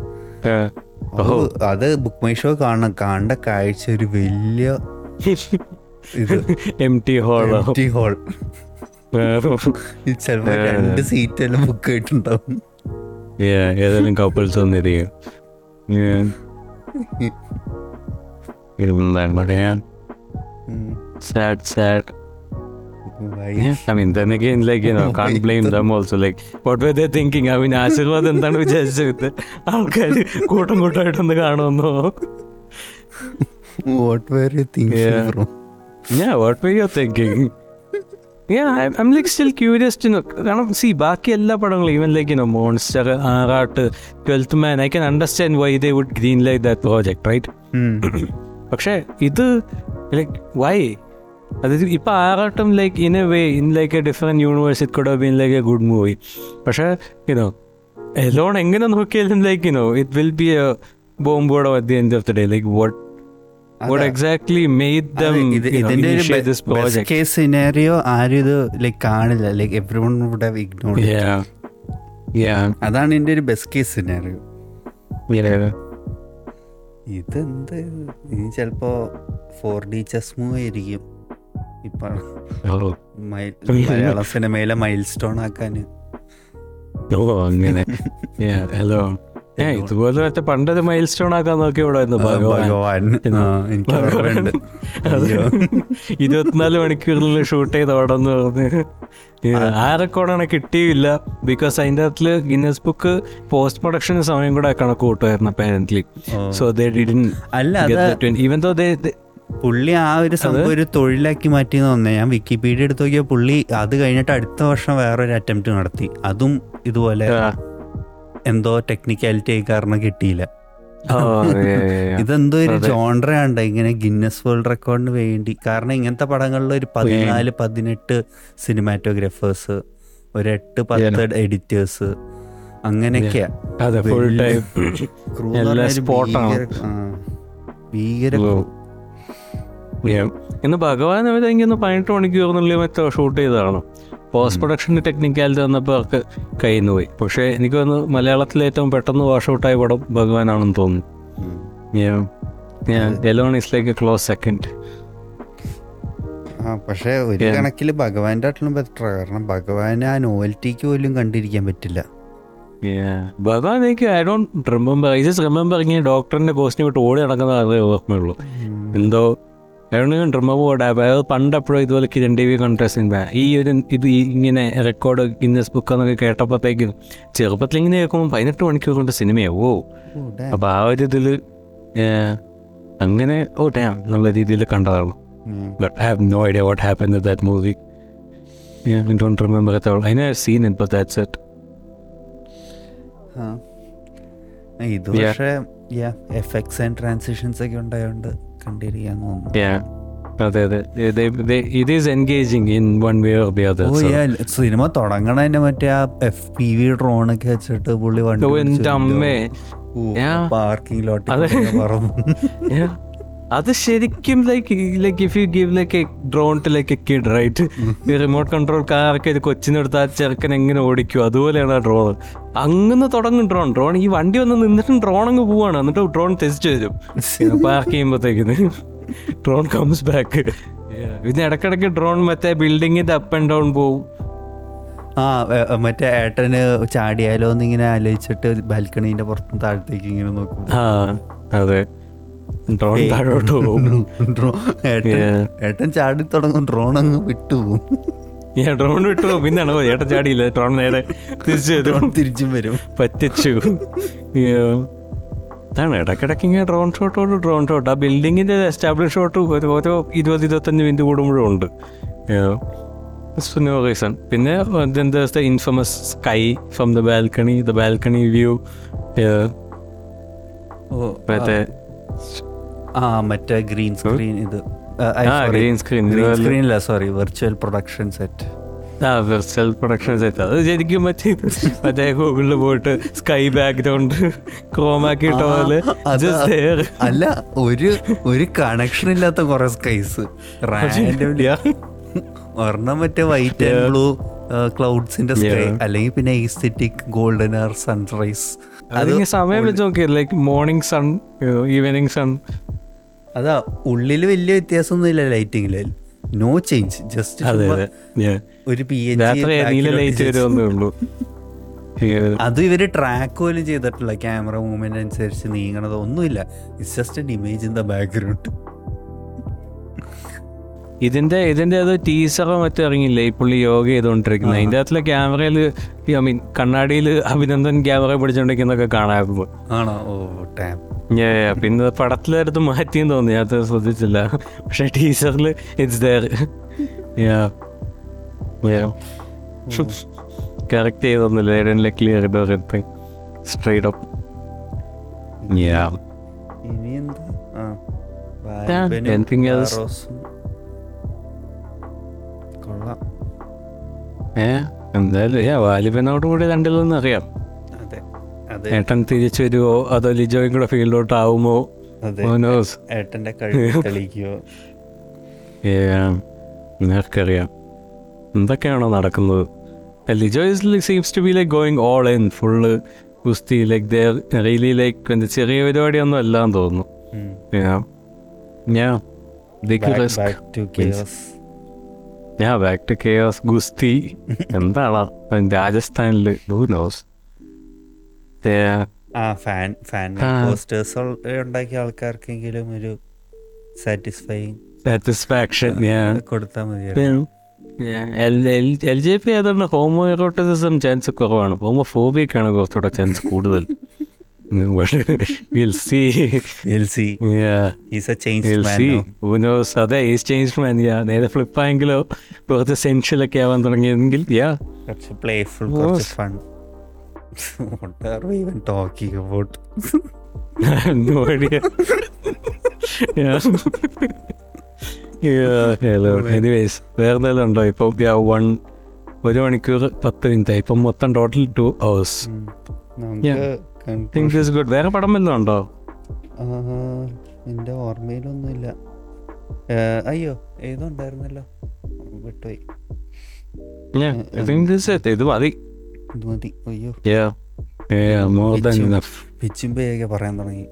അത് ബുക്ക് മൈ ഷോ കാണണം കാണേണ്ട കാഴ്ച ഒരു വലിയ എം ടി ഹോളോ ഹോൾ ചിലപ്പോ രണ്ട് സീറ്റ് എല്ലാം ബുക്ക് ആയിട്ടുണ്ടാവും. ഏതെങ്കിലും കപ്പിൾസ് വന്നിരിക്കും. എന്താണ് പറയാ ഉം. Sad sad why I mean, then again, like, you know, can't blame them also. Like, what were they thinking? I mean, Aashirvad എന്താണ് വിചാരിച്ചത് ആൾക്കാർ കൂട്ടം കൂട്ടമായിട്ടൊന്ന് കാണുമെന്നോ? Where you thinking, Yeah. bro? Yeah, what were you thinking? Yeah, I'm, I'm like still curious to know. കാരണം സി ബാക്കി എല്ലാ പടങ്ങളും even like you know monster Aarattu twelfth man I can understand why they would green like that project right ഉം. പക്ഷേ ഇത് like why അതായത് ഇപ്പം ആറാട്ടം like in a way in like a different universe it could been like a good movie പക്ഷേ you know Alone എങ്ങനെ നോക്കിയാലും like you know it will be a ബോംബോഡോ at the end of the day like what made dum അതെ, ഇത് ഇതിന്റെ ഒരു this best project case scenario ആരും ഇത് like കാണില്ല. Like everyone would have Yeah. Yeah. അതാണ് എന്റെ ഒരു ബെസ്റ്റ് കേസ് സിനാരിയോ Yeah. ഇതെന്ത്? ഇനി ചിലപ്പോ ഫോർ ഡി ചെസ് മൂവ് ആയിരിക്കും. ഇപ്പൊ Oh. മൈ- മലയാള സിനിമയിലെ മൈൽ സ്റ്റോൺ ഓ അങ്ങനെ. ഹലോ ഏ ഇതുപോലെ മറ്റേ പണ്ടൊരു മൈൽ സ്റ്റോൺ ആക്കാൻ നോക്കി ഇവിടെ ഭഗവാൻ. എനിക്ക് ഓർമ്മയുണ്ട് അയ്യോ. ഇരുപത്തിനാല് മണിക്കൂറിൽ ഷൂട്ട് ചെയ്ത് അവിടെ എന്ന് പറഞ്ഞ്. ആ. റെക്കോർഡാണ് കിട്ടിയില്ല. ബിക്കോസ് അതിന്റെ അകത്തിൽ ഗിന്നസ് ബുക്ക് പോസ്റ്റ് പ്രൊഡക്ഷൻ സമയം കൂടെ കണക്ക് കൂട്ടുമായിരുന്നു അപ്പാരന്റ്ലി സോ ദേ ഡിഡിൻ അല്ല ഈവൻ ദോ ദേ പുള്ളി ആ ഒരു സംഭവം ഒരു തൊഴിലാക്കി മാറ്റി തോന്നുന്നത് ഞാൻ വിക്കിപീഡിയ എടുത്ത് നോക്കിയ പുള്ളി അത് കഴിഞ്ഞിട്ട് അടുത്ത വർഷം വേറൊരു അറ്റംപ്റ്റ് നടത്തി. അതും ഇതുപോലെ എന്തോ ടെക്നിക്കാലിറ്റി ആയി കാരണം കിട്ടിയില്ല. ഇതെന്തോ ഒരു ജോൺറയാണ്ട് ഇങ്ങനെ ഗിന്നസ് വേൾഡ് റെക്കോർഡിന് വേണ്ടി. കാരണം ഇങ്ങനത്തെ പടങ്ങളിൽ ഒരു പതിനാല് പതിനെട്ട് സിനിമാറ്റോഗ്രാഫേഴ്സ് ഒരു എട്ട് പത്ത് എഡിറ്റേഴ്സ് അങ്ങനെയൊക്കെയാ. അതെ ഫുൾ ടൈം Crew എന്ന് എല്ലാ പറഞ്ഞാ ഒരു spot ആണ്. ഭീകര-. ഇന്ന് ഭഗവാൻ അവരെങ്കിൽ പതിനെട്ട് മണിക്കൂറിനുള്ളിൽ മറ്റോ ഷൂട്ട് ചെയ്തതാണ്? പോസ്റ്റ് പ്രൊഡക്ഷൻ ടെക്നിക്കാലിറ്റി വന്നപ്പോൾ അവർക്ക് കയ്യിൽ നിന്ന് പോയി. പക്ഷേ എനിക്ക് തോന്നുന്നു മലയാളത്തിലെ ഏറ്റവും പെട്ടെന്ന് വാഷ് ഔട്ടായ പടം ഭഗവാനാണെന്ന് തോന്നുന്നു. Alone is like a close second ആ പക്ഷെ ഒരു കണക്കിൽ ഭഗവാന്റെ ആട്ടിലും ബെറ്റർ കാരണം ഭഗവാന് ആ നോവൽറ്റിക്ക് പോലും കണ്ടിരിക്കാൻ പറ്റില്ല. ഭഗവാൻ എനിക്ക് I don't remember I just remember ഇങ്ങനെ ഡോക്ടറിന്റെ കോസ്റ്റിനെ വിട്ട് ഓടി നടക്കുന്ന അതേ ഓർമ്മയുള്ളൂ. എന്തോ ഡോണ്ട് റിമെമ്പർ അതായത് പണ്ട് എപ്പോഴും ഇതുപോലെ കിരൺ ടി വി കോൺട്രസ്റ്റ് ഈ ഒരു ഇത് ഇങ്ങനെ റെക്കോർഡ് ഗിന്നസ് ബുക്ക് എന്നൊക്കെ കേട്ടപ്പോഴത്തേക്കും ചെറുപ്പത്തിൽ ഇങ്ങനെ കേൾക്കുമ്പോൾ പതിനെട്ട് മണിക്കൂർ കൊണ്ട് സിനിമയാവോ. അപ്പോൾ ആ ഒരു ഇതിൽ അങ്ങനെ ഓ ഡാം എന്നുള്ള രീതിയിൽ കണ്ടതാണ് but But I have no idea what happened movie that movie. അതിനെ I don't remember at all. I know seen it, but that's it. ആ. ഇത്. പക്ഷേ എഫക്ട്സ് ആൻഡ് ട്രാൻസിഷൻസ് ഒക്കെ ഉണ്ടായോണ്ട് കണ്ടിരിക്കാൻ തോന്നുന്നു Yeah. അതെ അതെ they, they, it is engaging in one way or the other. ഓ so. യാ സിനിമ തുടങ്ങണതിന്റെ മറ്റേ ആ എഫ് പി വി ഡ്രോൺ ഒക്കെ വെച്ചിട്ട് പുള്ളി Yeah. പാർക്കിംഗ് ലോട്ടിൽ അതെ. പറന്നു. അത് ശരിക്കും like like if you give like a drone to like a kid right ഈ റിമോട്ട് കൺട്രോൾ കാറൊക്കെ ഇത് കൊച്ചിനെടുത്ത് ആ ചെറുക്കൻ എങ്ങനെ ഓടിക്കും? അതുപോലെയാണ് ആ ഡ്രോൺ അങ്ങനെ തുടങ്ങും ഡ്രോൺ ഡ്രോൺ ഈ വണ്ടി വന്ന് നിന്നിട്ടും ഡ്രോൺ അങ്ങ് പോവാണ്. എന്നിട്ട് ഡ്രോൺ തിരിച്ചു വരും പാർക്ക് ചെയ്യുമ്പോഴത്തേക്കിന് ഡ്രോൺ കംസ് ബാക്ക് പിന്നെ ഇടക്കിടക്ക് ഡ്രോൺ മറ്റേ ബിൽഡിങ്ങിന്റെ അപ്പ് ആൻഡ് ഡൗൺ പോവും. ആ മറ്റേ ഏട്ടന് ചാടിയാലോ എന്നിങ്ങനെ ആലോചിച്ചിട്ട് ബാൽക്കണീന്റെ പുറത്തും താഴത്തേക്ക് ഇങ്ങനെ നോക്കും. അതെ. ഡ്രോൺ താഴോട്ട് പോകും. ഏട്ടൻ Yeah. ചാടി തുടങ്ങും ഡ്രോൺ അങ്ങ് വിട്ടുപോകും ഞാൻ ഡ്രോൺ വിട്ടു. പിന്നാണ് ഏട്ടൻ ചാടിയില്ല. ഡ്രോൺ നേരെ തിരിച്ചു ഡ്രോൺ തിരിച്ചും വരും. പറ്റിച്ചു. Yeah. അതാണ് ഇടയ്ക്കിടയ്ക്ക് ഇങ്ങനെ ഡ്രോൺ ഷോട്ടോട് ഡ്രോൺ ഷോട്ട് ആ ബിൽഡിങ്ങിന്റെ എസ്റ്റാബ്ലിഷ് ഷോട്ട് ഓരോ ഇരുപത് ഇരുപത്തഞ്ച് മിനിറ്റ് കൂടുമ്പോഴും ഉണ്ട്. നോ റീസൺ പിന്നെ the infamous sky from the balcony the balcony view ഓ മറ്റേ ആ മറ്റേ ഗ്രീൻ സ്ക്രീൻ ഇത്. ഗ്രീൻ സ്ക്രീൻ ഗ്രീൻ സ്ക്രീനില്ല സോറി വെർച്വൽ പ്രൊഡക്ഷൻ സെറ്റ് ആ വെർച്വൽ പ്രൊഡക്ഷൻ സെറ്റ് അത് ശരിക്കും മറ്റേ മറ്റേ ഗൂഗിളിൽ പോയിട്ട് സ്കൈ ബാക്ക്ഗ്രൗണ്ട് ക്രോമാക്കി ഇട്ട പോലെ അല്ല ഒരു ഒരു കണക്ഷൻ ഇല്ലാത്ത കുറെ സ്കൈസ്. ഒരെണ്ണം മറ്റേ വൈറ്റ് ആൻഡ് ബ്ലൂ ക്ലൗഡ്സിന്റെ സ്കൈ. അല്ലെങ്കിൽ പിന്നെ ഈസ്തെറ്റിക് ഗോൾഡൻ ആർ സൺറൈസ് അതിങ്ങനെ സമയം വെച്ച് നോക്കിയത് like morning sun evening sun അതാ ഉള്ളിൽ വലിയ വ്യത്യാസമൊന്നുമില്ല ലൈറ്റിങ്ങിൽ നോ ചേഞ്ച് ജസ്റ്റ് ഒരു പി അത് ഇവർ ട്രാക്ക് പോലും ചെയ്തിട്ടില്ല. ക്യാമറ മൂവ്മെന്റ് അനുസരിച്ച് നീങ്ങണത് ഒന്നുമില്ല. It's just an image in the background ഇതിന്റെ ഇതിന്റെ അത് ടീസറോ മറ്റോ ഇറങ്ങിയില്ലേ? ഈ പുള്ളി യോഗ ചെയ്തുകൊണ്ടിരിക്കുന്നത് അതിന്റെ അകത്തുള്ള ക്യാമറയിൽ ഐ മീൻ കണ്ണാടിയിൽ അഭിനന്ദൻ ക്യാമറ പിടിച്ചോണ്ടിരിക്കുന്നൊക്കെ കാണാമായിരുന്നു ആണോ? ഓ ടാം. പിന്നെ പടത്തിലെടുത്ത് മാറ്റിയെന്ന് തോന്നി അത് ശ്രദ്ധിച്ചില്ല. പക്ഷെ ടീച്ചറിൽ ഇറ്റ്സ് ദയർ കറക്റ്റ് ചെയ്തൊന്നുമില്ല ക്ലിയർ ചെയ്തോ സ്ട്രൈറ്റ് അപ്പ് ഇനി എന്താ ആ. Yeah, anything else? ഏ? എന്തായാലും ഏ വാലിബനോട് കൂടി രണ്ടില്ലെന്ന് അറിയാം. ഏട്ടൻ തിരിച്ചു വരുമോ അതോ ലിജോയും കൂടെ ഫീൽഡോട്ടാവുമോ? knows? ഏട്ടന്റെ കഴിവ് തെളിയിക്കോ നിനക്കറിയാം. എന്തൊക്കെയാണോ നടക്കുന്നത്? Lijo is seems to be like going all in full കുസ്തി like there really like എന്താ ചെറിയ പരിപാടിയൊന്നും അല്ലാന്ന് തോന്നുന്നു. ഞാൻ ഞാൻ ബാക്ക് ടു കെയോസ് ഗുസ്തി എന്താണ് രാജസ്ഥാനിൽ ഹൂ നോസ് ആ ഫാൻ ഫാൻ ആ. പോസ്റ്റേഴ്സ് ഉണ്ടാക്കിയ ആൾക്കാർക്കെങ്കിലും ഒരു സാറ്റിസ്ഫൈങ് സാറ്റിസ്ഫാക്ഷൻ ഞാൻ കൊടുത്താൽ മതിയായിരുന്നു എൽ ജെ പി ഏതാണ്ട് ഹോമോ എറോട്ടിസം ചാൻസ് കുറവാണ്. ഹോമോ ഫോബിയക്കാണ് കുറച്ചുകൂടെ ചാൻസ് കൂടുതൽ. Will see will see is a change will man see ഊനോസ് അതെ ഈസ് ചേഞ്ച് മാൻ യാ നേരെ ഫ്ലിപ്പായെങ്കിലോ കുറച്ച് സെൻഷ്യലൊക്കെ ആവാൻ തുടങ്ങിയെങ്കിൽ യാ കുറച്ച് പ്ലേഫുൾ. കുറച്ച് fun what are we even talking about? No idea. yeah. yeah, hello. Anyways, വേറെ എന്തെങ്കിലും ഉണ്ടോ? ഇപ്പൊ വൺ ഒരു മണിക്കൂർ പത്ത് മിനിറ്റ് ഇപ്പം മൊത്തം ടോട്ടൽ ടു അവേഴ്സ്. Yeah. നമുക്ക് തിങ്ക് ഇസ് ഗുഡ് വേറെ പടം വല്ലതും ഉണ്ടോ? എന്റെ ഓർമ്മയിലൊന്നുമില്ല. അയ്യോ ഏതോ ഉണ്ടായിരുന്നല്ലോ. വിട്ടുപോയി. ഇത് മതി. ഇത് മതി. അയ്യോ. Yeah. Yeah, more than enough. പിച്ചുമ്പയൊക്കെ പറയാൻ തുടങ്ങി.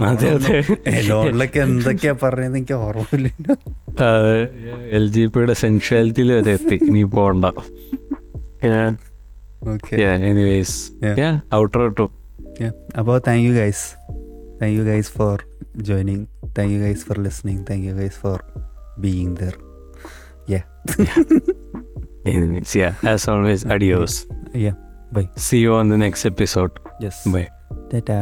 അതെ അതെ. എലോണിലൊക്കെ എന്തൊക്കെയാ പറയുന്നത് എനിക്ക് ഓർമ്മയില്ല. എൽ ജി പിയുടെ സെൻഷ്വാലിറ്റിയിൽ വരെ എത്തി. നീ പോണ്ട. Okay anyways Yeah. ഔട്ടർ ടു അപ്പോൾ thank you guys thank you guys for joining thank you guys for listening thank you guys for being there yeah Anyways, yeah, as always, adios. Yeah bye See you on the next episode. Yes Bye. Tata